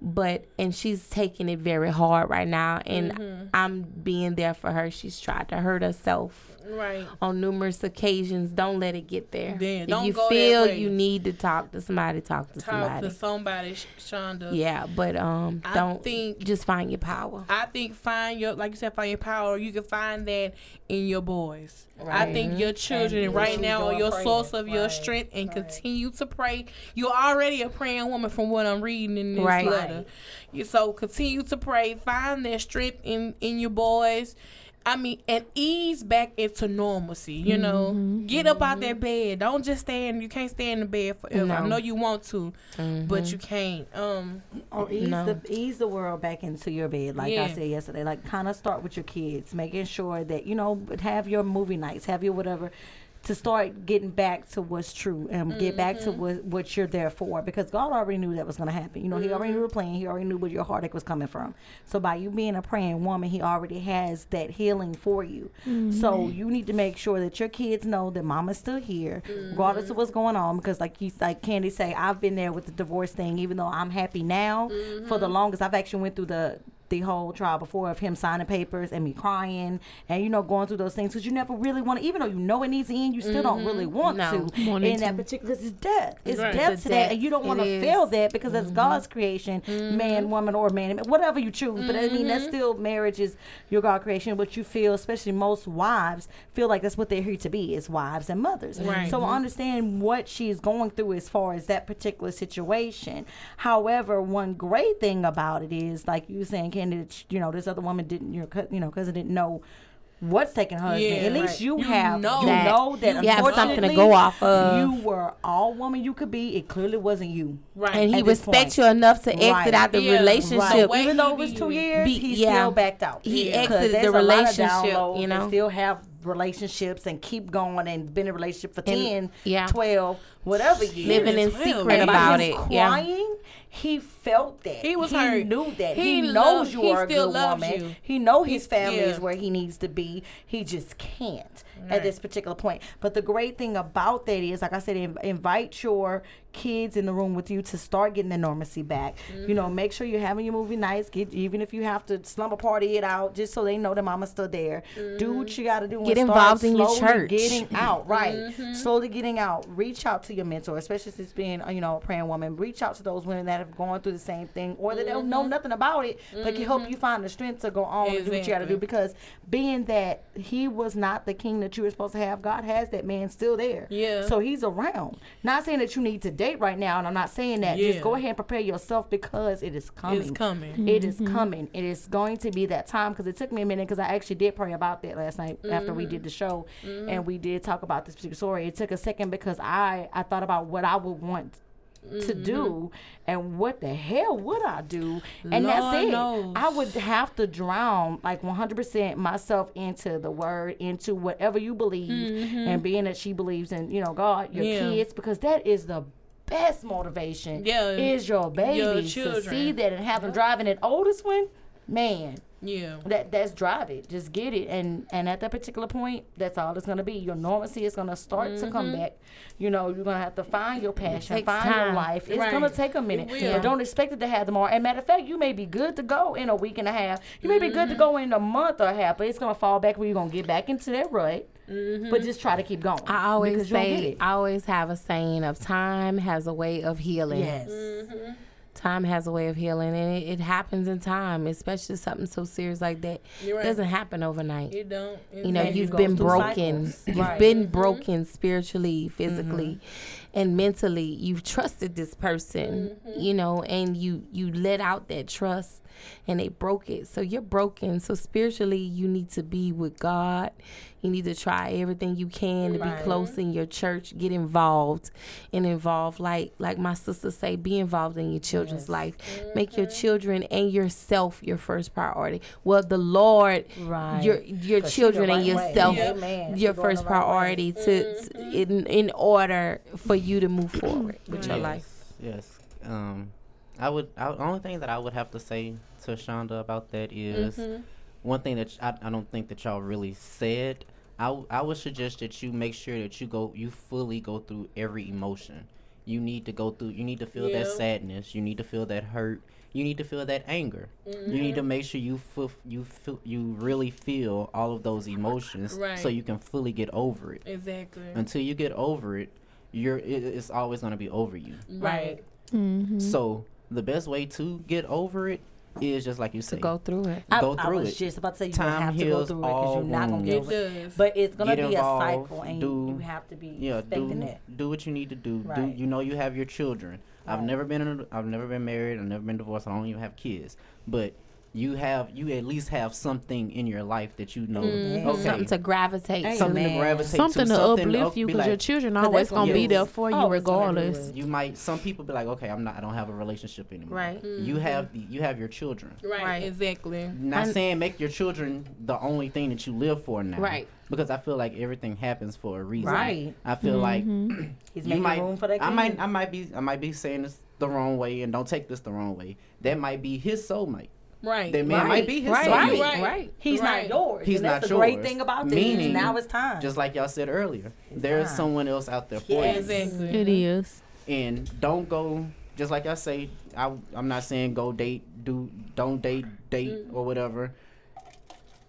But and she's taking it very hard right now, and I'm being there for her. She's tried to hurt herself Right. on numerous occasions. Don't let it get there. Yeah, if don't you go that feel way. you need to talk to somebody, talk to Talk somebody. to somebody, Sh- Shonda. yeah, but um, I don't think- just find your power. I think find your like you said, find your power. You can find that in your boys. I think your children And right now are your praying. source of your strength, and Right. continue to pray. You're already a praying woman from what I'm reading in this Right. letter. You so continue to pray. Find that strength in in your boys. I mean, and ease back into normalcy. You know, Mm-hmm. get up out that bed. Don't just stay in. You can't stay in the bed forever. I No. know you want to, Mm-hmm. but you can't. Um, Or ease No. the ease the world back into your bed, like I said yesterday. Like kind of start with your kids, making sure that you know have your movie nights, have your whatever, to start getting back to what's true and get back to mm-hmm. what what you're there for. Because God already knew that was going to happen. You know, He already knew the mm-hmm. plan. He already knew where your heartache was coming from. So by you being a praying woman, He already has that healing for you. So mm-hmm. you need to make sure that your kids know that Mama's still here, regardless of what's going on. Because like you, like Candy say, I've been there with the divorce thing. Even though I'm happy now, for the longest, I've actually went through the the whole trial before of him signing papers and me crying and you know going through those things because you never really want to even though you know it needs to end you still don't really mm-hmm. want No. to Wanted in that to. particular it's death it's Right. death It's to a that and you don't want to is. feel that because that's mm-hmm. God's creation man mm-hmm. woman or man whatever you choose but I mean that's still marriage is your God creation but you feel especially most wives feel like that's what they're here to be is wives and mothers Right. so understand what she's going through as far as that particular situation however one great thing about it is like you were saying Candy that, you know this other woman didn't your you know cousin didn't know what's taking her husband. Yeah, At least right. you, You have know you know that You have something to go off of. You were all woman you could be. It clearly wasn't you. right. and he respects point. you enough to Right. exit out the Yeah, relationship. right. Even though it was two years, be- he yeah. still backed out. He exited the a lot of relationship, you and know. still have relationships and keep going and been in a relationship for And- 10, yeah. 12, whatever years. Living in secret about him it. Yeah. crying, he felt that. He was hurt. He knew that. He He, knows loved- you he are a still good loves woman. you. He know his family yeah. is where he needs to be. He just can't Right. at this particular point. But the great thing about that is, like I said, inv- invite your kids in the room with you to start getting the normalcy back. You Mm-hmm. know, make sure you're having your movie nights. Get even if you have to slumber party it out, just so they know that mama's still there. Do what you got to do. Get involved in your church. Getting out, right? Mm-hmm. Slowly getting out. Reach out to your mentor, especially since being uh, you know a praying woman. Reach out to those women that have gone through the same thing, or that don't know nothing about it, but can help you find the strength to go on and do what you got to Mm-hmm. Do. Because being that he was not the king that you were supposed to have, God has that man still there. Yeah. So he's around. Not saying that you need to date right now, and I'm not saying that. Yeah. Just go ahead and prepare yourself because it is coming. It's coming. It is mm-hmm. coming. It is going to be that time because it took me a minute because I actually did pray about that last night after we did the show mm-hmm. and we did talk about this particular story. It took a second because I I thought about what I would want to mm-hmm. do and what the hell would I do? And that's it. knows. I would have to drown like 100% myself into the word into whatever you believe mm-hmm. and being that she believes in you know God your Yeah. kids because that is the best motivation. Yeah, is your babies to children. see that and have them driving that oldest one man. Yeah. that that's drive it. Just get it. And and at that particular point that's all it's going to be. Your normalcy is going to start to come mm-hmm. back. You know you're going to have to find your passion takes find your life. It's Right. going to take a minute. It will. but don't expect it to have tomorrow. And matter of fact you may be good to go in a week and a half. You may be good to mm-hmm. go in a month or a half but it's going to fall back where you're going to get back into that rut. Mm-hmm. But just try to keep going I always because you'll get say. I always have a saying of time has a way of healing. yes Time has a way of healing, and it, it happens in time, especially something so serious like that. You're It doesn't happen overnight. It don't. you know, you you've been broken. You've Right. been Mm-hmm. broken spiritually, physically, and mentally. You've trusted this person, Mm-hmm. you know, and you you let out that trust, and they broke it. So you're broken. So spiritually, you need to be with God. You need to try everything you can to be close in your church. Get involved, and involved. like like my sister say, be involved in your children's life. Make your Mm-hmm. children and yourself your first priority. Well, the Lord, Right. your your 'Cause she the children and right way. yourself Yeah. Amen. She your first the right way. priority to, to in in order for you to move forward with your life. Yes. Um, I would. I, the only thing that I would have to say to Shonda about that is Mm-hmm. one thing that I, I don't think that y'all really said. I, I would suggest that you make sure that you go you fully go through every emotion. You need to go through. You need to feel that sadness. You need to feel that hurt. You need to feel that anger. You need to Mm-hmm. make sure you feel you feel you really feel all of those emotions, so you can fully get over it. Exactly. Until you get over it, you're it, it's always gonna be over you. Right. So the best way to get over it is just like you To said. go through it. I, Go I through was it. just about to say you Time have to go heals through it because all you're not gonna get It over it. does. But it's gonna be involved, a cycle, and do- you, you have to be yeah, expecting do it. do what you need to do. Do you know you have your children? I've never been in a, I've never been married. I've never been divorced. I don't even have kids. But you have you at least have something in your life that you know. Mhm. Okay, Something to gravitate Hey, to. something to gravitate Something to. to something uplift up- you be because your children children 'cause always gonna be there for you Always gonna do regardless. you might some people be like, okay, I'm not. I don't have a relationship anymore. Right. You have the you have your children. Right. Right. Exactly. Not And- saying make your children the only thing that you live for now. Right. Because I feel like everything happens for a reason. Right. I feel like He's you making might. room for that. I might. I might be. I might be saying this the wrong way, and don't take this the wrong way. That might be his soulmate. Right. That man Right. might be his Right. soulmate. Right. Right. Right. He's Right. not yours. He's and that's not the great thing about this. Meaning- now it's time. Just like y'all said earlier, there's time. someone else out there for Yes. you. Exactly. It is. and don't go just like I say. I I'm not saying go date, do don't date, date Mm. or whatever.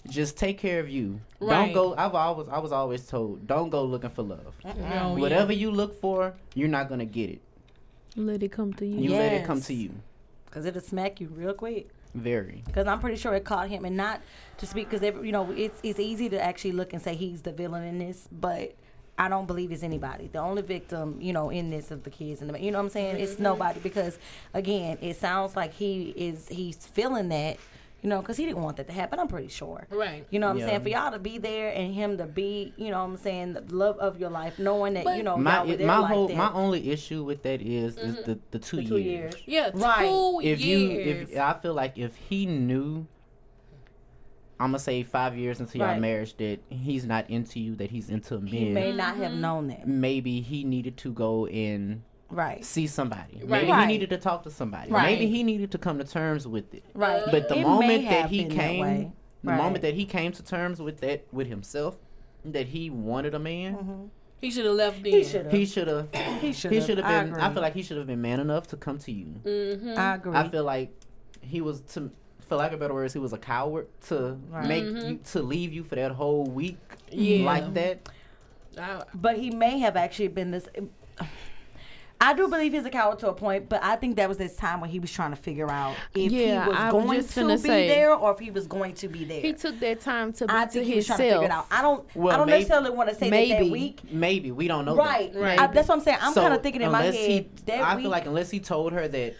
Just take care of you. Right. Don't go. I've always I was always told don't go looking for love. No, Whatever you look for, you're not gonna get it. Let it come to you. You let it come to you. Because it'll smack you real quick. Very. Because I'm pretty sure it caught him, and not to speak because you know it's it's easy to actually look and say he's the villain in this, but I don't believe it's anybody. The only victim, you know, in this of the kids and the you know what I'm saying. It's mm-hmm. nobody because again, it sounds like he is he's feeling that. You know, because he didn't want that to happen. I'm pretty sure. Right. You know what I'm Yeah. saying? For y'all to be there and him to be, you know what I'm saying, the love of your life, knowing that, But- you know, My y'all were it- there my like whole that. my only issue with that is is mm-hmm. the the two, the two years. years. Yeah. Right. Two If you if I feel like if he knew I'm gonna say five years into your marriage that he's not into you, that he's into He may not have mm-hmm. known that. maybe he needed to go and Right. see somebody. Right. Maybe Right. he needed to talk to somebody. Right. Maybe he needed to come to terms with it. Right. But the It moment that he been that came, the moment that he came to terms with that with himself, that he wanted a man, he should have left then. He should have. he should have. He should have. should I been. I, feel like he should have been man enough to come to you. Mm-hmm. I agree. I feel like he was to. For lack of better words, he was a coward to Right. make Mm-hmm. you to leave you for that whole week Yeah. like that. I, but he may have actually been this. I do believe he's a coward to a point, but I think that was this time when he was trying to figure out if Yeah, he was I going just to finna be say- there or if he was going to be there. He took that time to be I to think he was trying to figure it out. himself. I don't. Well, I don't maybe- necessarily want to say that that week. Maybe we don't know. Right. That. Right. I, that's what I'm saying. I'm So, kind of thinking in my head he- that I week. feel like unless he told her that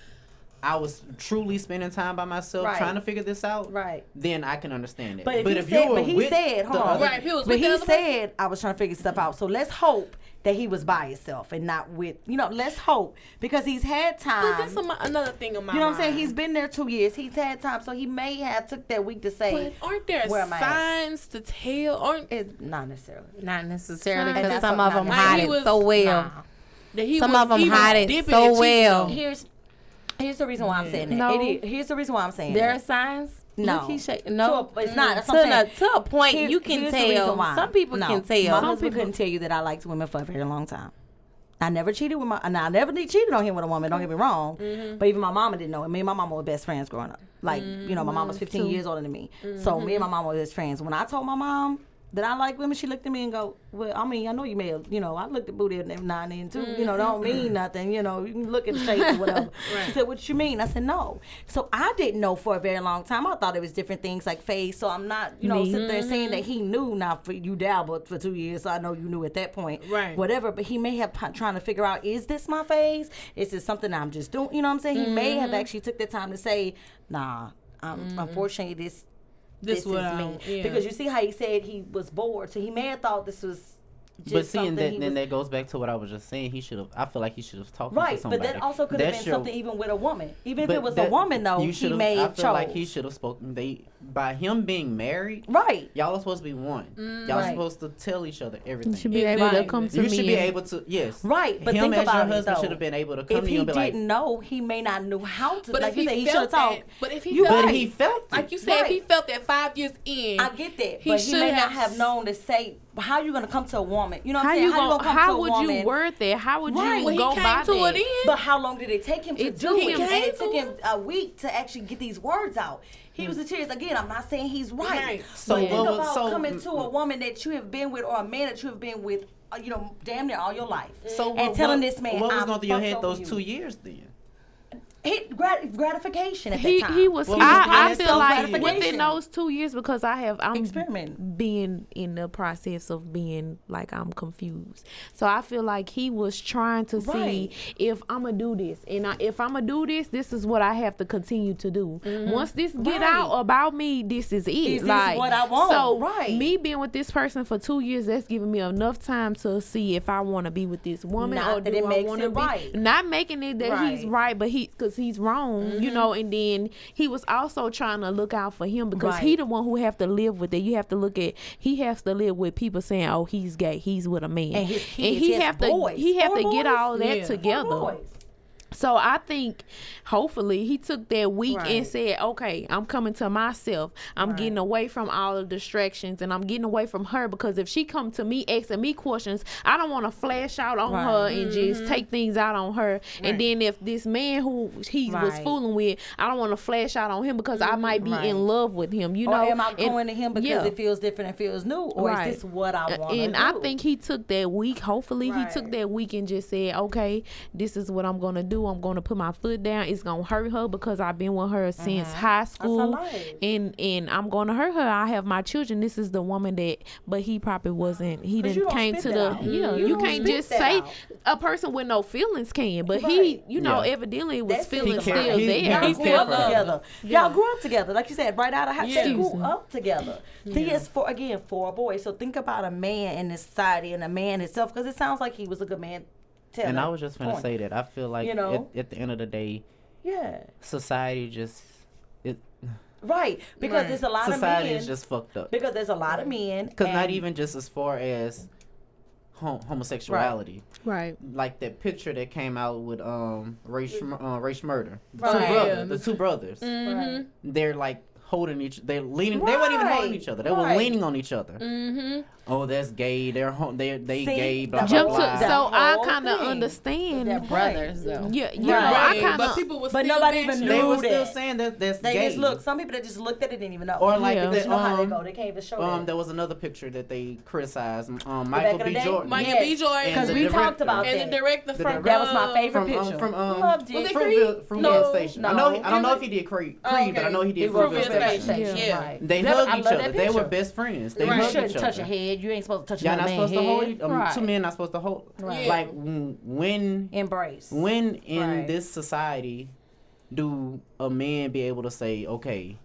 I was truly spending time by myself Right. trying to figure this out, right. then I can understand it. But if he if said, you were but he with said, hold on, Right, he was but with he other person- said I was trying to figure stuff out. So let's hope that he was by himself and not with, you know, let's hope because he's had time. but this is another thing of my you know what I'm saying? mind. He's been there two years. He's had time, so he may have took that week to say But aren't there Where am I at? signs to tell? Aren't it's not necessarily. Not necessarily because some of them hide it was- so well. Nah. Some was, of 'em he hide it so well. Here's here's the reason why I'm saying that. No. It is, here's the reason why I'm saying There are signs. No. He shake- To no. a- it's not. That's to, a, to a point, Here- you can here's the reason tell. Some people No. can tell. My Some husband people- couldn't tell you that I liked women for a very long time. I never cheated with my. And I never cheated on him with a woman. Don't get me mm-hmm. wrong. Mm-hmm. But even my mama didn't know. it. Me and my mama were best friends growing up. Like you know, my mom was mm-hmm. 15 years older than me. So me and my mom were best friends. When I told my mom Did I like women? She looked at me and go, "Well, I mean, I know you may have, you know, I looked at booty every now and then too. You know, don't mean mm-hmm. nothing. You know, you can look at the shape or whatever." She said, "What you mean?" I said, "No." So I didn't know for a very long time. I thought it was different things like face. So I'm not, you know, sitting there saying that mm-hmm. he knew. Now for you dabbled for two years, so I know you knew at that point, Right. Whatever. But he may have p- trying to figure out, is this my face? Is this something I'm just doing? You know what I'm saying? He may have mm-hmm. actually took the time to say, "Nah." Um, Unfortunately, this This this, is me yeah. because you see how he said he was bored, so he may have thought this was. Just But seeing that, then, was- that goes back to what I was just saying. He should have. I feel like he should have talked right, to but that also could have been your- something even with a woman. Even if it was a woman, though, you he should've- may I have feel chose. like he should have spoken. They by him being married, right, y'all are supposed to be one. Mm, y'all Right. supposed to tell each other everything. You should be able to come to You me. You should be able to yes. right. But him think as about your it, husband should have been able to come If to he you and be like, didn't know, he may not know how to. But like if he he should felt have but if he You felt but he felt like you said, if he felt that five years in, I get that, He but he may should not have have known to say how are you gonna come to a woman. You know what How I'm saying? you gonna? come How to a would woman? you word that? How would Right. you when he go came by to that? it in, But how long did it take him to It do it? him- And it took him a week to actually get these words out. He was in mm. tears. Again, I'm not saying he's right. Right. So but think about so- coming mm, to a mm. woman that you have been with or a man that you have been with, uh, you know, damn near all your life. So and what, telling this man, what was going through your head those you. two years then? He, grat- gratification at He that time. he was. What was I, I feel like within those two years because I have I'm Experiment. being in the process of being like I'm confused. So I feel like he was trying to Right. see if I'm gonna do this, and I, if I'm gonna do this, this is what I have to continue to do. Once this get Mm-hmm. Right. out about me, this is it. Is this like what I want? So Right. me being with this person for two years, that's giving me enough time to see if I want to be with this woman Not or that do it I want to be right. not making it that he's Right. Mm-hmm. right, but he because he's wrong, you mm-hmm. know. And then he was also trying to look out for him because he the one who have to live with it. You have to look at he has to live with people saying, "Oh, he's gay, he's with a man," And his kids, he he has have boys. to he have Four to get boys? all that Yeah. Together. So I think hopefully he took that week and said, "Okay, I'm coming to myself. I'm getting away from all the distractions and I'm getting away from her because if she come to me asking me questions, I don't want to flash out on Right. her and just mm-hmm. take things out on her. And then if this man who he was fooling with, I don't want to flash out on him because I might be Right. in love with him. You Or know, am I And- going to him because yeah. it feels different and feels new, or Right. is this what I want? and do? I think he took that week. Hopefully, he took that week and just said, "Okay, this is what I'm gonna do. I'm gonna put my foot down. It's gonna hurt her because I've been with her mm-hmm. since high school, and and I'm gonna hurt her. I have my children. This is the woman that, but he probably wasn't. He didn't came to the that out. yeah. You You, can't just say out. a person with no feelings can, but he, you know, Yeah. eventually was That's feeling feelings still care- he- there. yeah, Y'all he's grew up for her. together. Y'all grew up together, like you said, right out of high school. Excuse Grew me. up together. He is for again for a boy. So think about a man in this society and a man himself, because it sounds like he was a good man. Telling And I was just gonna say that I feel like You know? at, at the end of the day, yeah, society just it right. Because Right. there's a lot society of men. Society is just fucked up. because there's a lot of men. Because not even just as far as hom- homosexuality, Right. like that picture that came out with um race uh, race murder, the Right. two brothers, the two brothers, Right. they're like holding each, they're leaning, they weren't even holding each other, they were leaning on each other. mm-hmm. Oh, that's gay. They're home. They they See, gay. Blah blah Jump whole- to, so I kind of understand. That brothers though. Yeah, you know, Right. I kind but of. people was But still nobody bashing even they were still saying that that's They gay. just look. Some people that just looked at it didn't even know. Or like Yeah. that, you know how they um, go. They can't even show um, that. there was another picture that they criticized. Um, back Michael B. day? Jordan. Michael Yes. B. Jordan. Because the we talked director. about and that. the director The from director. That was my favorite from picture. um, from um, Loved it. Was it from Creed? Fruitvale, Fruitvale No, Station. I know. He, I don't know if he did Creed, Creed but I know he did It was Fruitvale Fruitvale Station. Station. Yeah. They That- hugged each other. They were best friends. They You hugged shouldn't each touch other. a head. You ain't supposed to touch Y'all another not man's supposed to hold. head. Um, Right. Two men not supposed to hold. Right. Like mm, when Embrace. when in Right. this society do a man be able to say, okay,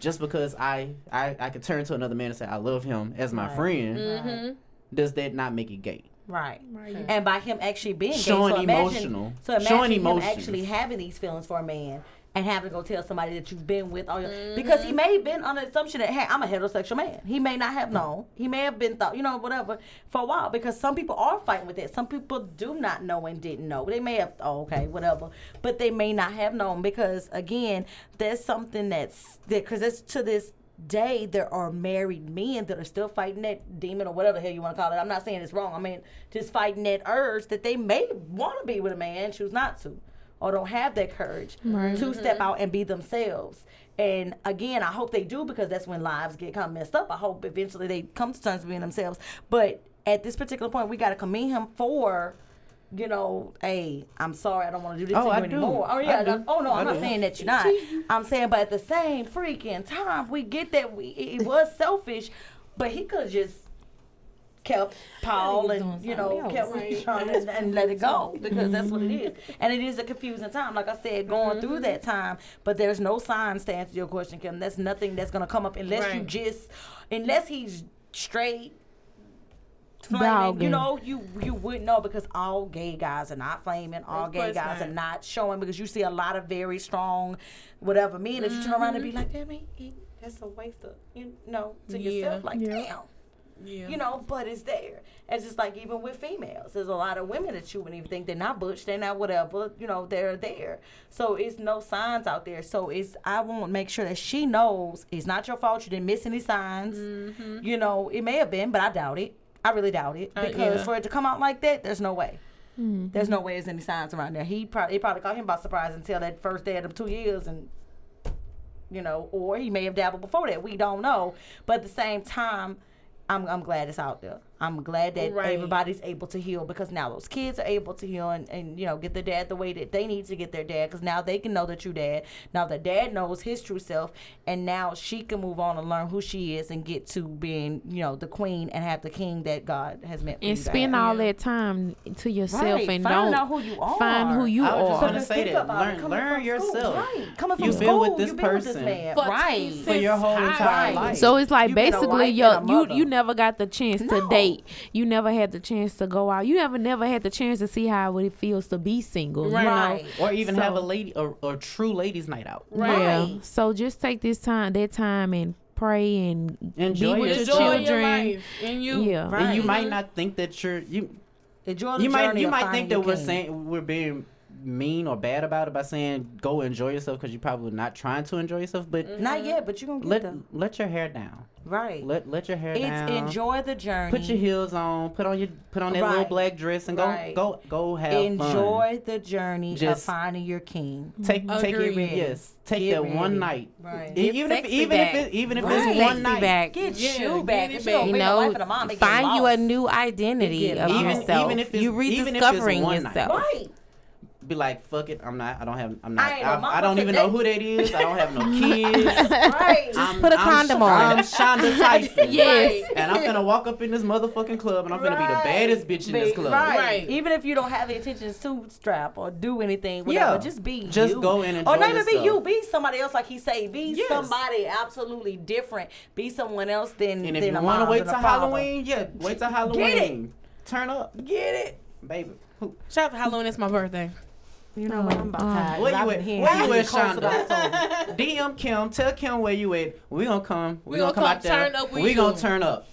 just because I I I could turn to another man and say I love him as my Right. friend, Mm-hmm. does that not make it gay? Right. right. And by him actually being gay, Showing so imagine, emotional. So imagine Showing him emotions. actually having these feelings for a man and having to go tell somebody that you've been with all your Mm-hmm. because he may have been on the assumption that hey, I'm a heterosexual man. He may not have known. He may have been thought, you know, whatever, for a while because some people are fighting with it. Some people do not know and didn't know. They may have oh, okay, whatever. But they may not have known because again, there's something that's that because it's to this day there are married men that are still fighting that demon or whatever the hell you want to call it. I'm not saying it's wrong. I mean just fighting that urge that they may want to be with a man, choose not to, or don't have that courage to step mm-hmm. out and be themselves. And again, I hope they do because that's when lives get kind of messed up. I hope eventually they come to terms with being themselves. But at this particular point, we got to commend him for, you know, hey, I'm sorry, I don't want to do this Oh, to you I do. anymore. Oh I yeah, do. oh no, I'm I not saying that you're not. I'm saying, but at the same freaking time, we get that we it, it was selfish, but he could just kept Paul and you know kept. Rashawn and, and let it go because that's what it is, and it is a confusing time. Like I said, going through that time, but there's no signs to answer your question, Kim. That's nothing that's gonna come up unless you just unless he's straight. Flaming, you know, you you wouldn't know because all gay guys are not flaming. All Of gay guys not. are not showing because you see a lot of very strong, whatever men that you turn around and be like, damn, he, that's a waste of you know to Yeah. yourself. Like, Yeah. damn Yeah. you know, but it's there. It's just like even with females, there's a lot of women that you wouldn't even think they're not butch, they're not whatever, you know, they're there. So it's no signs out there. So it's I want to make sure that she knows it's not your fault. You didn't miss any signs. You know, it may have been, but I doubt it. I really doubt it Uh, because yeah. for it to come out like that, there's no way. There's no way there's any signs around there. He probably it probably caught him by surprise until that first day of them two years and you know, or he may have dabbled before that. We don't know. But at the same time, I'm I'm glad it's out there. I'm glad that Right. everybody's able to heal because now those kids are able to heal and, and you know get their dad the way that they need to get their dad because now they can know the true dad. Now the dad knows his true self, and now she can move on and learn who she is and get to being you know the queen and have the king that God has meant for and you spend have. all that time to yourself Right. and Find don't out who you are. find who you I was just are. gonna say that. it, Learn- learn from yourself. School, right. Coming from You've been school, with this you've been with this person man, For right? For your whole entire Right. life. So it's like You basically your you you never got the chance to No. Date. You never had the chance to go out. You never never had the chance to see how it feels to be single. You Right. know. or even have a lady a, a true ladies night out. Yeah. Right. So just take this time, that time, and pray and Enjoy be with your yourself. Enjoy children. your. And you. Yeah. Right. And you might not think that you're you Enjoy the you might journey you of might finding think that your we're saying we're being mean or bad about it by saying go enjoy yourself because you're probably not trying to enjoy yourself. But mm-hmm. Not yet, but you're gonna get let there. let your hair down. Right. Let let your hair it's down. enjoy the journey. Put your heels on. Put on your put on that little black dress and go Right. go go have enjoy the journey of Just- finding your king. fun. Take take Agreed. it yes. Take Get that one night. Right. E- even if even back. if it, even if Right. it's Sexy one night. back. Get Yeah, you get back. it If you you know, a mom, find you a new identity of. Even- yourself. even if it's- you even if it's rediscovering one night. yourself. Right. Be like fuck it. I'm not. I don't have. I'm not. I I, mama I don't even know who that is. I don't have no kids. Right. I'm, put a I'm- condom on. I'm Shonda Tyson. Yes. And I'm gonna walk up in this motherfucking club and I'm gonna be the baddest bitch in this club. Right. Right. Even if you don't have the intentions to strap or do anything, whatever, Yeah. just be Just you. go in and Or enjoy not even be you. Be somebody else, like he say. Be Yes. somebody absolutely different. Be someone else than And if than you want to wait and till. Halloween, yeah, wait till Halloween. Get it. Turn up, Get it. baby. Shout out to Halloween. It's my birthday. You know oh, what? I'm about tired. Where I've you been at? Where you you at, close to the October. Shonda? DM Kim. Tell Kim where you at. We gonna come. We, We gonna, gonna come come out there. turn up we you. gonna turn up.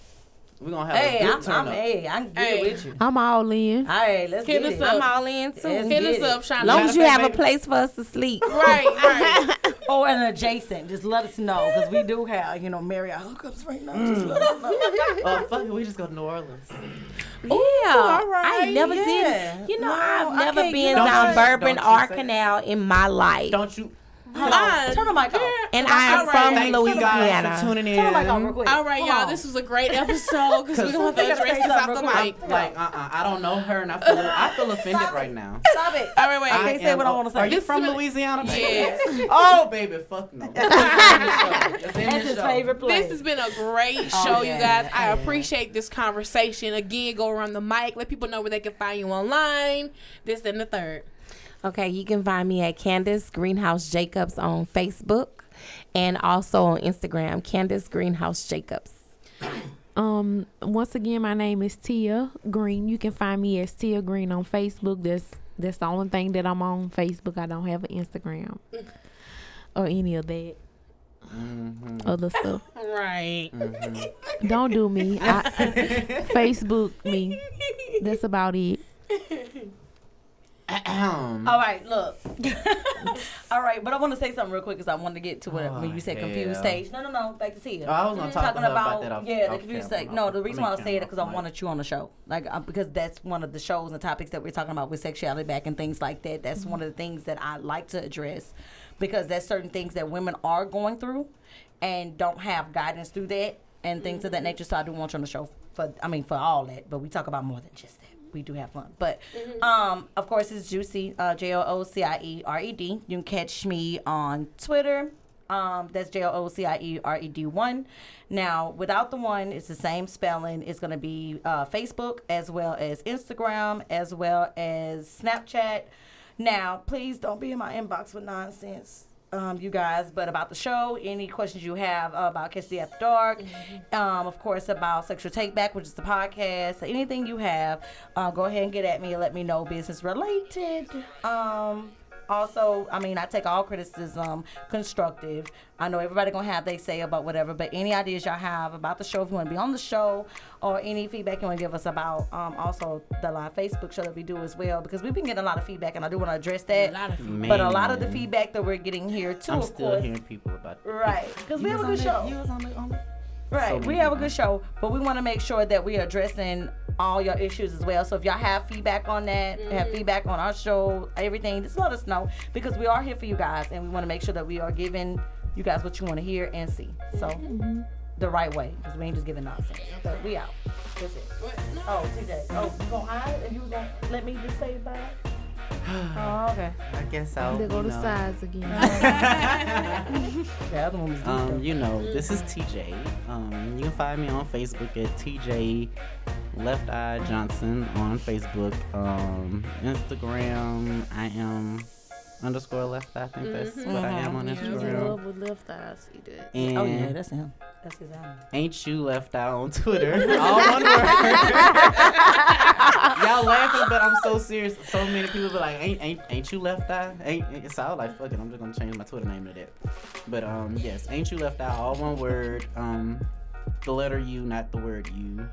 We gonna have Hey, a good I'm, turn I'm, up. hey, I can get Hey. with you. I'm all in. All right, let's Hit get us it. up. I'm all in too. Let's Hit get us it. up, Shonda. long as you Matter of have a place for us to sleep. Right, right. Oh, and adjacent. Just let us know because we do have, you know, Marriott hookups right now. Just let us know. Mm. Oh fuck it, we just go to New Orleans. Yeah, all right, I never yeah. did. You know, No, I've never been on down. Bourbon Don't or Canal in my life, Don't you? Hold on. Turn the mic off. and I am All right. from Thank you guys Louisiana. for tuning in. Turn the mic off real quick. All right, Hold y'all. on. This was a great episode because we don't have to Cause- address this off the Real mic. quick. Like, uh, uh I don't know her, and I feel, I feel offended right now. Stop it. All right, wait. I can't say am- what I wanna say. Are you This from is- Louisiana? baby? Yes. Oh, baby, fuck no. Let's end the show. Let's end That's the his show. favorite place. This has been a great Oh, show, yeah, you guys. I yeah. appreciate this conversation. Again, go around the mic. Let people know where they can find you online. This and the third. Okay, you can find me at Candace Greenhouse Jacobs on Facebook and also on Instagram, Candace Greenhouse Jacobs. Um, once again, my name is Tia Green. You can find me as Tia Green on Facebook. That's that's the only thing that I'm on Facebook. I don't have an Instagram or any of that Mhm. other stuff. Right. Don't do me. I, Facebook me. That's about it. All right, look. All right, but I want to say something real quick because I wanted to get to it Oh, when you said confused stage. No, no, no, back to Tia. Oh, I was gonna talk talking about, about that off- yeah, the confused stage. No, off- the reason why I say it because I off wanted you on the show, like uh, because that's one of the shows and topics that we're talking about with sexuality back and things like that. That's one of the things that I like to address because there's certain things that women are going through and don't have guidance through that and things of that nature. So I do want you on the show for I mean for all that, but we talk about more than just that. We do have fun, but um, of course it's Juicy uh, J O O C I E R E D. You can catch me on Twitter. Um, that's J O O C I E R E D one. Now, without the one, it's the same spelling. It's going to be uh, Facebook as well as Instagram as well as Snapchat. Now, please don't be in my inbox with nonsense, um, you guys. But about the show, any questions you have uh, about Kiss the After Dark, um, of course about Sexual Take Back, which is the podcast, anything you have, uh, go ahead and get at me and let me know business related. Um, also, I mean, I take all criticism constructive. I know everybody gonna have they say about whatever, but any ideas y'all have about the show, if you want to be on the show, or any feedback you want to give us about um, also the live Facebook show that we do as well, because we've been getting a lot of feedback, and I do want to address that. A lot of feedback. but a lot of the feedback that we're getting here too, I'm of still course, hearing people about right? Because we have a good show. You was on the, on the Right. So we many have a good show, but we want to make sure that we're addressing all your issues as well. So if y'all have feedback on that, have mm-hmm. feedback on our show, everything, just let us know because we are here for you guys and we want to make sure that we are giving you guys what you want to hear and see. So mm-hmm. the right way because we ain't just giving nonsense. But we out. That's it. Oh, TJ. Oh, you gonna hide and you was gonna let me just say bye? Oh, okay. I guess I'll. There go you the know, size again. The other one was Um, you know, this is TJ. Um, you can find me on Facebook at TJ Left Eye Johnson on Facebook. Um, Instagram, I am underscore left eye. I think that's what I am on He's in Instagram. love with left eye. See that? And Oh yeah, that's him. That's his album. ain't you left eye on Twitter? All one word. Y'all laughing, but I'm so serious. So many people be like, ain't ain't ain't you left eye? Ain't, ain't so I was like, fuck it, I'm just gonna change my Twitter name to that. But um, yes, ain't you left eye? All one word. Um, the letter U, not the word U.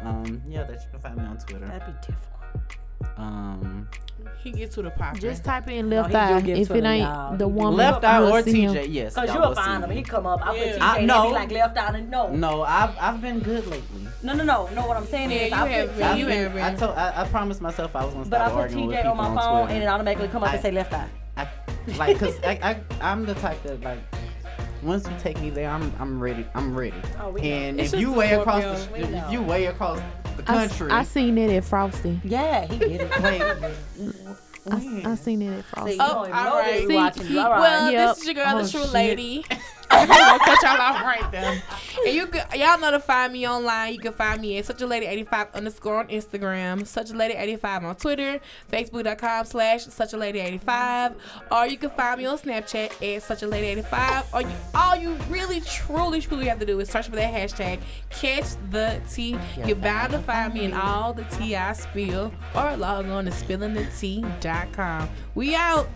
Um, yeah, that you can find me on Twitter. That'd be difficult. Um, He gets to the pocket. Just type in left he do eye. If it ain't y'all. the He- woman, left eye or see him. TJ, yes. Cause y'all you'll find him. me. He come up. I put Yeah. TJ. I and know. He like left out and no. No, I've I've been good lately. No, no, no. No, what I'm saying Yeah, is you I have put been. I've You TJ, have been, I told I, I promised myself I was gonna but I stop put arguing with TJ people on my on phone Twitter. and it automatically come up I- and say left eye. I, like, cause I, I, I'm the type that like, once you take me there, I'm, I'm ready. I'm ready. Oh, we know. and It's if you way across the, We if you way across the country, I seen it at Frosty. Yeah, he get it. wait, I, s- I seen it at Frosty. you Oh, don't even oh, all know right. See. All right. Well, Yep. this is your girl, Oh, the true shit. lady. I'm gonna cut y'all off right there. And you can, y'all know to find me online. You can find me at such a lady 85 underscore on Instagram, such a lady 85 on Twitter, Facebook.com slash such a lady 85, or you can find me on Snapchat at such a lady 85. Or you, all you really, truly, truly have to do is search for that hashtag, catch the tea. You're bound to find me in all the tea I spill, or log on to spillingthetea.com. We out.